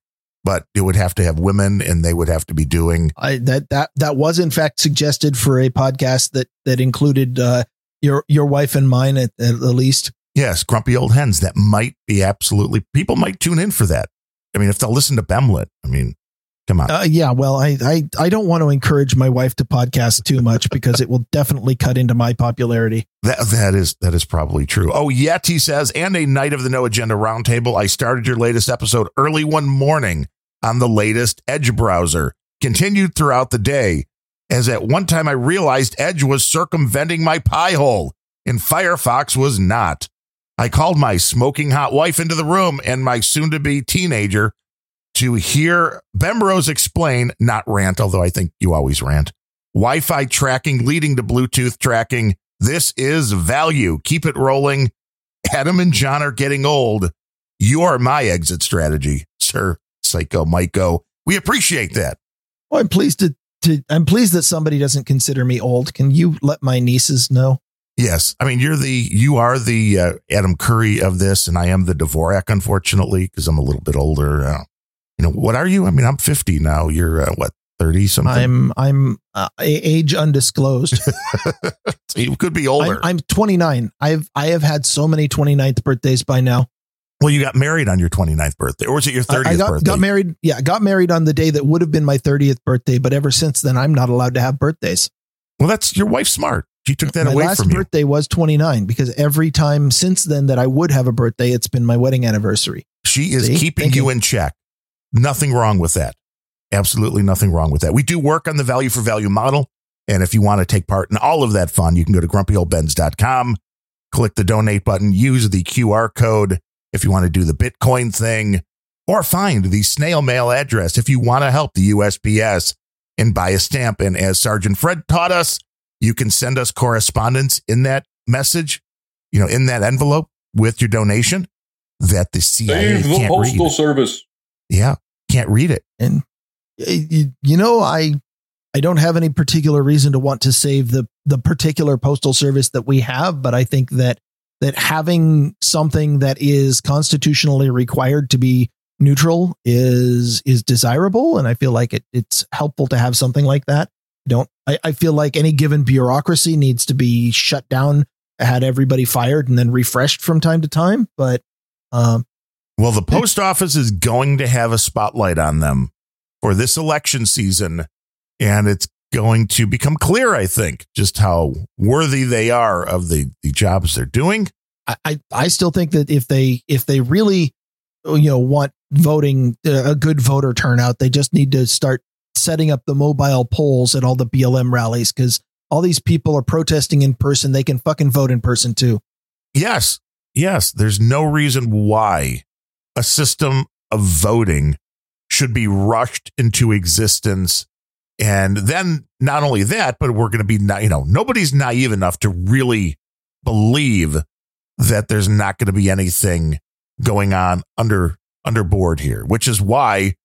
S2: but it would have to have women and they would have to be doing.
S1: I that that that was in fact suggested for a podcast that that included uh, your your wife and mine at, at the least.
S2: Yes, grumpy old hens. That might be absolutely, people might tune in for that. I mean, if they'll listen to Bemlet, I mean, come on.
S1: Uh, yeah, well, I, I I don't want to encourage my wife to podcast too much because it will definitely cut into my popularity.
S2: That that is that is probably true. Oh, yet he says, and a knight of the no agenda roundtable. I started your latest episode early one morning on the latest Edge browser. Continued throughout the day, as at one time I realized Edge was circumventing my Pi-hole, and Firefox was not. I called my smoking hot wife into the room and my soon to be teenager to hear Bemrose explain, not rant, although I think you always rant, Wi Fi tracking leading to Bluetooth tracking. This is value. Keep it rolling. Adam and John are getting old. You are my exit strategy, sir. Cycomiko. We appreciate that.
S1: Well, I'm pleased to, to I'm pleased that somebody doesn't consider me old. Can you let my nieces know?
S2: Yes, I mean you're the you are the uh, Adam Curry of this, and I am the Dvorak, unfortunately, because I'm a little bit older. You know what are you? I mean I'm 50 now. You're uh, what 30 something.
S1: I'm I'm uh, age undisclosed.
S2: so you could be older.
S1: I'm, I'm 29. I've I have had so many 29th birthdays by now.
S2: Well, you got married on your 29th birthday, or was it your 30th
S1: I got,
S2: birthday?
S1: got married. Yeah, got married on the day that would have been my 30th birthday, but ever since then, I'm not allowed to have birthdays.
S2: Well, that's your wife's smart. She took that
S1: my
S2: away
S1: last
S2: from you.
S1: birthday was 29 because every time since then that I would have a birthday, it's been my wedding anniversary.
S2: She is
S1: See?
S2: keeping
S1: Thank
S2: you. in check. Nothing wrong with that. Absolutely nothing wrong with that. We do work on the value for value model. And if you want to take part in all of that fun, you can go to grumpyoldbens.com, click the donate button, use the QR code if you want to do the Bitcoin thing, or find the snail mail address if you want to help the USPS and buy a stamp. And as Sergeant Fred taught us, you can send us correspondence in that message, you know, in that envelope with your donation that the CIA can't read.
S3: Service.
S2: Yeah, can't read it.
S1: And you know, I I don't have any particular reason to want to save the the particular postal service that we have, but I think that that having something that is constitutionally required to be neutral is is desirable, and I feel like it, it's helpful to have something like that. Don't I, I feel like any given bureaucracy needs to be shut down, had everybody fired, and then refreshed from time to time. But um,
S2: Well, the post office is going to have a spotlight on them for this election season, and it's going to become clear, I think, just how worthy they are of the, the jobs they're doing.
S1: I, I I still think that if they if they really you know want voting uh, a good voter turnout, they just need to start setting up the mobile polls at all the BLM rallies because all these people are protesting in person. They can fucking vote in person too.
S2: Yes, yes, there's no reason why a system of voting should be rushed into existence. And then not only that, but we're going to be, na- you know, nobody's naive enough to really believe that there's not going to be anything going on under under board here, which is why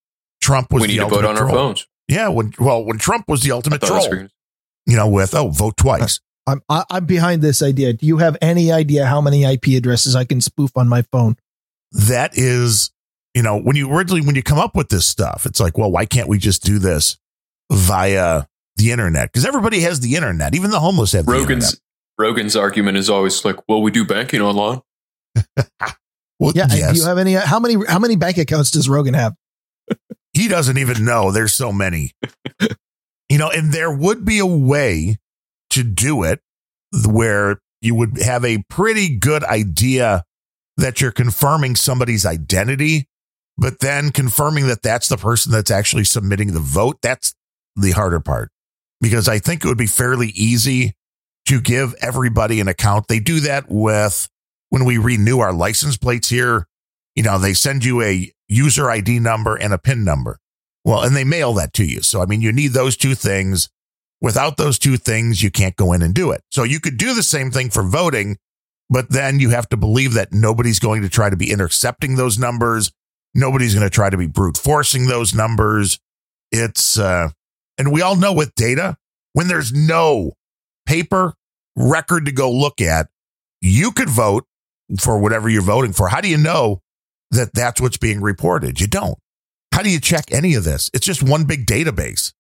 S2: Trump was
S3: We
S2: the
S3: to
S2: ultimate
S3: vote on our
S2: troll.
S3: phones.
S2: Yeah, when well, when Trump was the ultimate
S3: thought it was
S2: troll, you know, with oh, vote twice.
S1: I'm I'm behind this idea. Do you have any idea how many IP addresses I can spoof on my phone?
S2: That is, you know, when you originally when you come up with this stuff, it's like, well, why can't we just do this via the internet? Because everybody has the internet, even the homeless have the internet.
S3: Rogan's Rogan's argument is always like, "Well, we do banking online."
S2: Well,
S1: Yeah.
S2: yes,
S1: Do you have any? Uh, how many? How many bank accounts does Rogan have?
S2: he doesn't even know. There's so many, you know, and there would be a way to do it where you would have a pretty good idea that you're confirming somebody's identity, but then confirming that that's the person that's actually submitting the vote. That's the harder part because I think it would be fairly easy to give everybody an account. They do that with when we renew our license plates here. You know, they send you a user ID number and a PIN number. Well, and they mail that to you. So, I mean, you need those two things. Without those two things, you can't go in and do it. So you could do the same thing for voting, but then you have to believe that nobody's going to try to be intercepting those numbers. Nobody's going to try to be brute forcing those numbers. It's, uh, and we all know with data, when there's no paper record to go look at, you could vote for whatever you're voting for. How do you know that that's what's being reported? You don't. How do you check any of this? It's just one big database.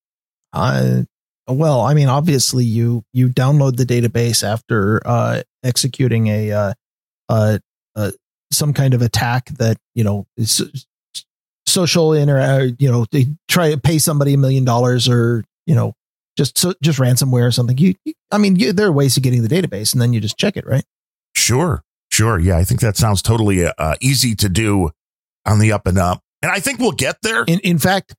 S1: Uh, well, I mean, obviously you you download the database after uh, executing a uh, uh, uh, some kind of attack that you know is social inter uh, you know they try to pay somebody a million dollars or you know just so, just ransomware or something. You, you I mean, you, there are ways of getting the database, and then you just check it, right?
S2: Sure, sure. Yeah, I think that sounds totally uh, easy to do on the up and up. And I think we'll get there.
S1: In in fact,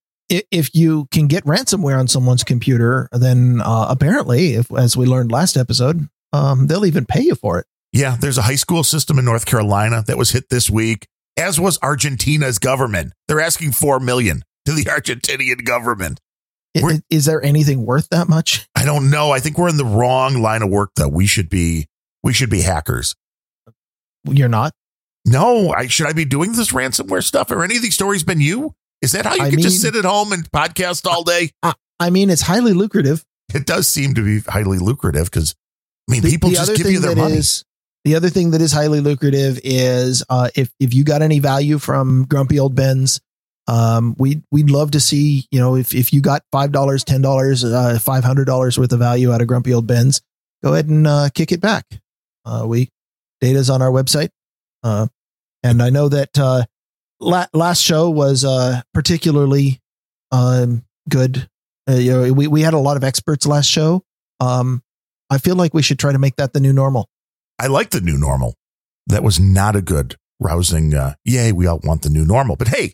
S1: if you can get ransomware on someone's computer, then uh, apparently, if as we learned last episode, um, they'll even pay you for it.
S2: Yeah, there's a high school system in North Carolina that was hit this week, as was Argentina's government. They're asking four million to the Argentinian government.
S1: I-
S2: We're-
S1: Is there anything worth that much?
S2: I don't know. I think we're in the wrong line of work though. We should be we should be hackers.
S1: You're not.
S2: No, I should I be doing this ransomware stuff? Are any of these stories been you? Is that how you
S1: I
S2: can just sit at home and podcast all day?
S1: I mean, it's highly lucrative.
S2: It does seem to be highly lucrative because I mean
S1: The-
S2: people
S1: the
S2: just give you their money.
S1: is- the other thing that is highly lucrative is uh, if if you got any value from Grumpy Old Bens, um, we we'd love to see you know if if you got five dollars, ten dollars, uh, five hundred dollars worth of value out of Grumpy Old Bens, go ahead and uh, kick it back. Uh, we data's on our website, uh, and I know that uh, la- last show was uh, particularly um, good. Uh, you know, we we had a lot of experts last show. Um, I feel like we should try to make that the new normal.
S2: I like the new normal. That was not a good rousing uh yay, we all want the new normal. But hey,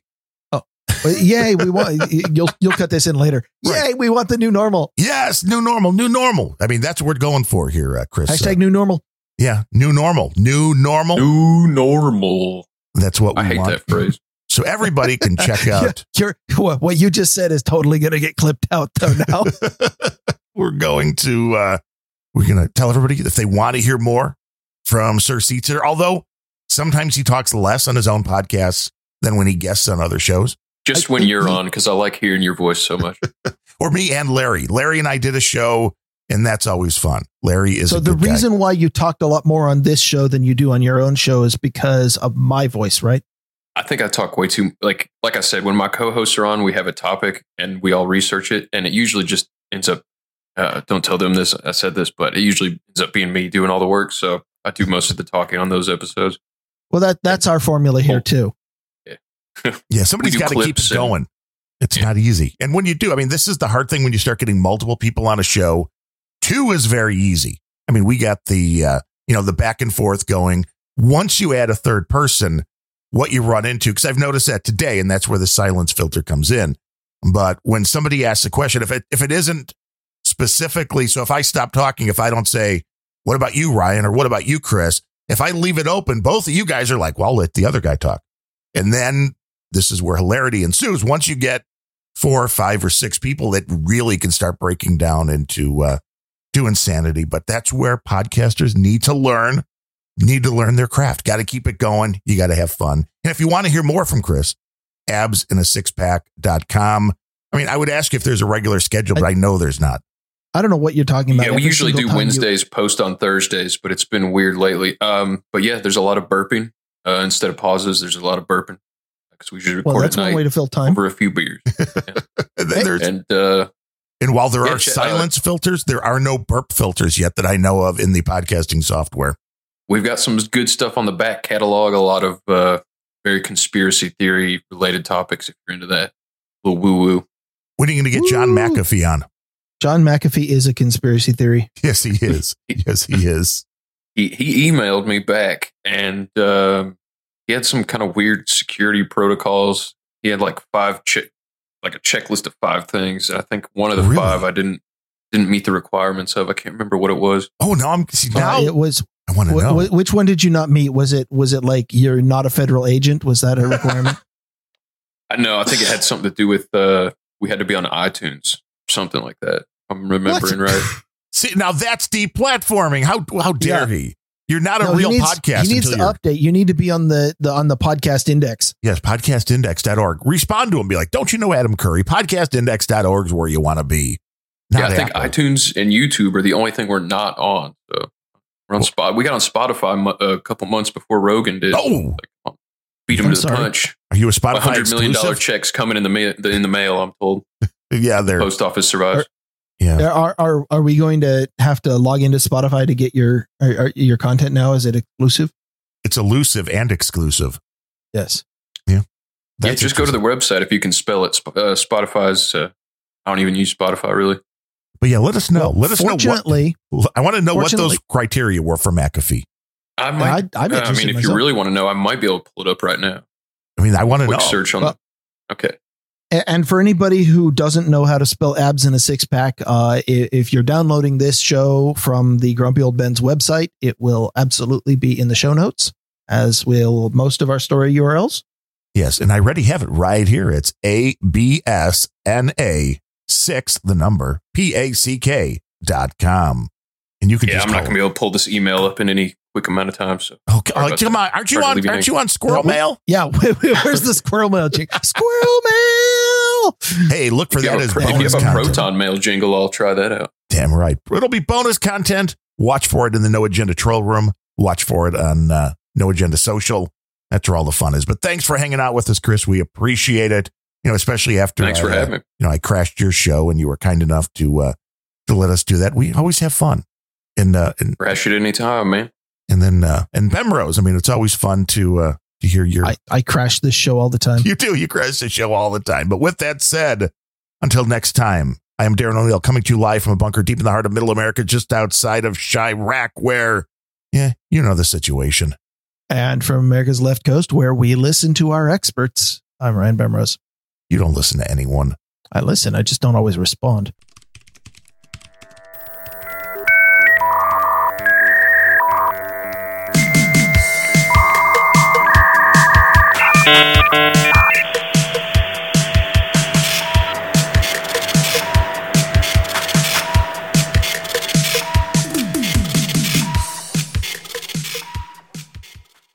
S1: But yay, we want you'll you'll cut this in later.
S2: Right.
S1: Yay, we want the new normal.
S2: yes, new normal, new normal. I mean, that's what we're going for here, uh, Chris.
S1: Hashtag
S2: Uh,
S1: new normal.
S2: yeah, new normal. New normal.
S3: New normal.
S2: That's what we
S3: I hate
S2: want.
S3: that phrase.
S2: So everybody can check out
S1: You're, what, what you just said is totally going to get clipped out though now.
S2: we're going to uh we're gonna tell everybody if they want to hear more from Sir Seater, although sometimes he talks less on his own podcasts than when he guests on other shows.
S3: Just
S1: I
S3: when you're on, because I like hearing your voice so much.
S2: Or me and Larry. Larry and I did a show, and that's always fun. Larry is
S1: so
S2: a
S1: the
S2: good guy.
S1: reason why you talked a lot more on this show than you do on your own show is because of my voice, right?
S3: I think I talk way too like like I said when my co-hosts are on, we have a topic and we all research it, and it usually just ends up. Uh, don't tell them this. I said this, but it usually ends up being me doing all the work. So I do most of the talking on those episodes.
S1: Well, that that's our formula here
S3: Well,
S1: too.
S2: Yeah, somebody's
S3: We do
S2: got to keep
S3: clips
S2: it
S3: and-
S2: going. It's
S3: Yeah.
S2: not easy. And when you do, I mean, this is the hard thing when you start getting multiple people on a show. Two is very easy. I mean, we got the, uh, you know, the back and forth going. Once you add a third person, what you run into, because I've noticed that today, and that's where the silence filter comes in. But when somebody asks a question, if it, if it isn't specifically, so if I stop talking, if I don't say, what about you, Ryan? Or what about you, Chris? If I leave it open, both of you guys are like, well, I'll let the other guy talk. And then this is where hilarity ensues. Once you get four or five or six people that really can start breaking down into uh, to insanity. But that's where podcasters need to learn, need to learn their craft. Got to keep it going. You got to have fun. And if you want to hear more from Chris, abs in a six pack.com. I mean, I would ask if there's a regular schedule, but I know there's not.
S1: I don't know what you're talking about.
S3: Yeah, we
S1: Every
S3: usually do
S1: time you-
S3: Wednesdays, post on Thursdays, but it's been weird lately. Um, but yeah, there's a lot of burping uh, instead of pauses. There's a lot of burping because we usually
S1: well, that's
S3: at
S1: one way to fill time.
S3: over a few beers.
S2: And, then there's,
S3: and uh,
S2: and while there are
S3: ch- uh,
S2: silence filters, there are no burp filters yet that I know of in the podcasting software.
S3: we've got some good stuff on the back catalog. A lot of uh, very conspiracy theory related topics. If you're into that, a little woo woo.
S2: When are you going to get John McAfee on?
S1: John McAfee is a conspiracy theory.
S2: Yes, he is. yes, he is.
S3: He he emailed me back, and um, he had some kind of weird security protocols. He had like five check, like a checklist of five things. I think one of the
S2: Really?
S3: five I didn't didn't meet the requirements of. I can't remember what it was.
S2: Oh, no, I'm see,
S1: Uh,
S2: now
S1: it was
S2: I want to
S1: wh-
S2: know.
S1: wh- which one did you not meet? Was it was it like you're not a federal agent? Was that a requirement?
S3: I know. I think it had something to do with uh, we had to be on iTunes, something like that. I'm remembering right.
S2: See, now that's deplatforming. How how dare he? You're not a
S1: No, he
S2: real
S1: needs-
S2: podcast
S1: He needs to update. You need to be on the, the on the podcast index.
S2: yes, podcastindex.org. Respond to him. Be like, don't you know Adam Curry? Podcastindex.org is where you want to be. Not
S3: yeah, I think
S2: Apple.
S3: iTunes and YouTube are the only thing we're not on. So we're on spot. We got on Spotify a couple months before Rogan did.
S2: Oh, um,
S3: beat him
S1: I'm
S3: to the punch.
S2: are you a
S3: A
S2: Spotify
S3: hundred million dollar checks coming in the mail. In the mail, I'm told.
S2: Yeah, there.
S3: Post office survives.
S2: Yeah.
S1: Are are are we going to have to log into Spotify to get your are, are your content now? Is it exclusive?
S2: It's elusive and exclusive.
S1: Yes.
S3: yeah,
S2: That's
S3: just go to the website if you can spell it. Uh, Spotify's. Uh, I don't even use Spotify really.
S2: But yeah, let us know.
S1: Well,
S2: let us know what. I want to know what those criteria were for McAfee.
S3: I might.
S1: I, I'm
S3: uh, I
S1: interested
S3: mean, if
S1: myself.
S3: you really want to know, I might be able to pull it up right now.
S2: I mean, I want to
S3: Quick
S2: know.
S3: search on.
S1: Well-
S3: the, okay.
S1: A- And for anybody who doesn't know how to spell abs in a six pack, uh, if you're downloading this show from the Grumpy Old Bens website, it will absolutely be in the show notes, as will most of our story URLs.
S2: Yes, and I already have it right here. It's A B S N A six, the number P A C K dot com, and you can
S3: Yeah,
S2: just
S3: I'm not going to be able to pull this email up in any quick amount of time. So
S2: Oh, c- oh, come on! Aren't you on? Aren't you on Squirrel
S1: Yeah,
S2: Mail?
S1: Yeah, where's the squirrel mail? jingle? Squirrel mail.
S2: Hey, look for
S3: if
S2: that
S3: have
S2: as
S3: a, if you have a
S2: content.
S3: proton mail jingle, I'll try that out.
S2: Damn right. It'll be bonus content. Watch for it in the No Agenda Troll Room. Watch for it on uh, No Agenda Social. That's where all the fun is. But thanks for hanging out with us, Chris. We appreciate it. You know, especially after
S3: Thanks for
S2: I, uh,
S3: having me.
S2: you know I crashed your show and you were kind enough to uh, to let us do that. We always have fun. And uh, and
S3: Crash it anytime, man.
S2: And then uh, and Bemrose. I mean, it's always fun to uh, to hear your
S1: I, I crash this show all the time.
S2: You do. You crash the show all the time. But with that said, until next time, I am Darren O'Neill coming to you live from a bunker deep in the heart of middle America, just outside of Chiraq, where, yeah, you know the situation.
S1: And from America's left coast, where we listen to our experts, I'm Ryan Bemrose.
S2: You don't listen to anyone.
S1: I listen, I just don't always respond.
S6: Thank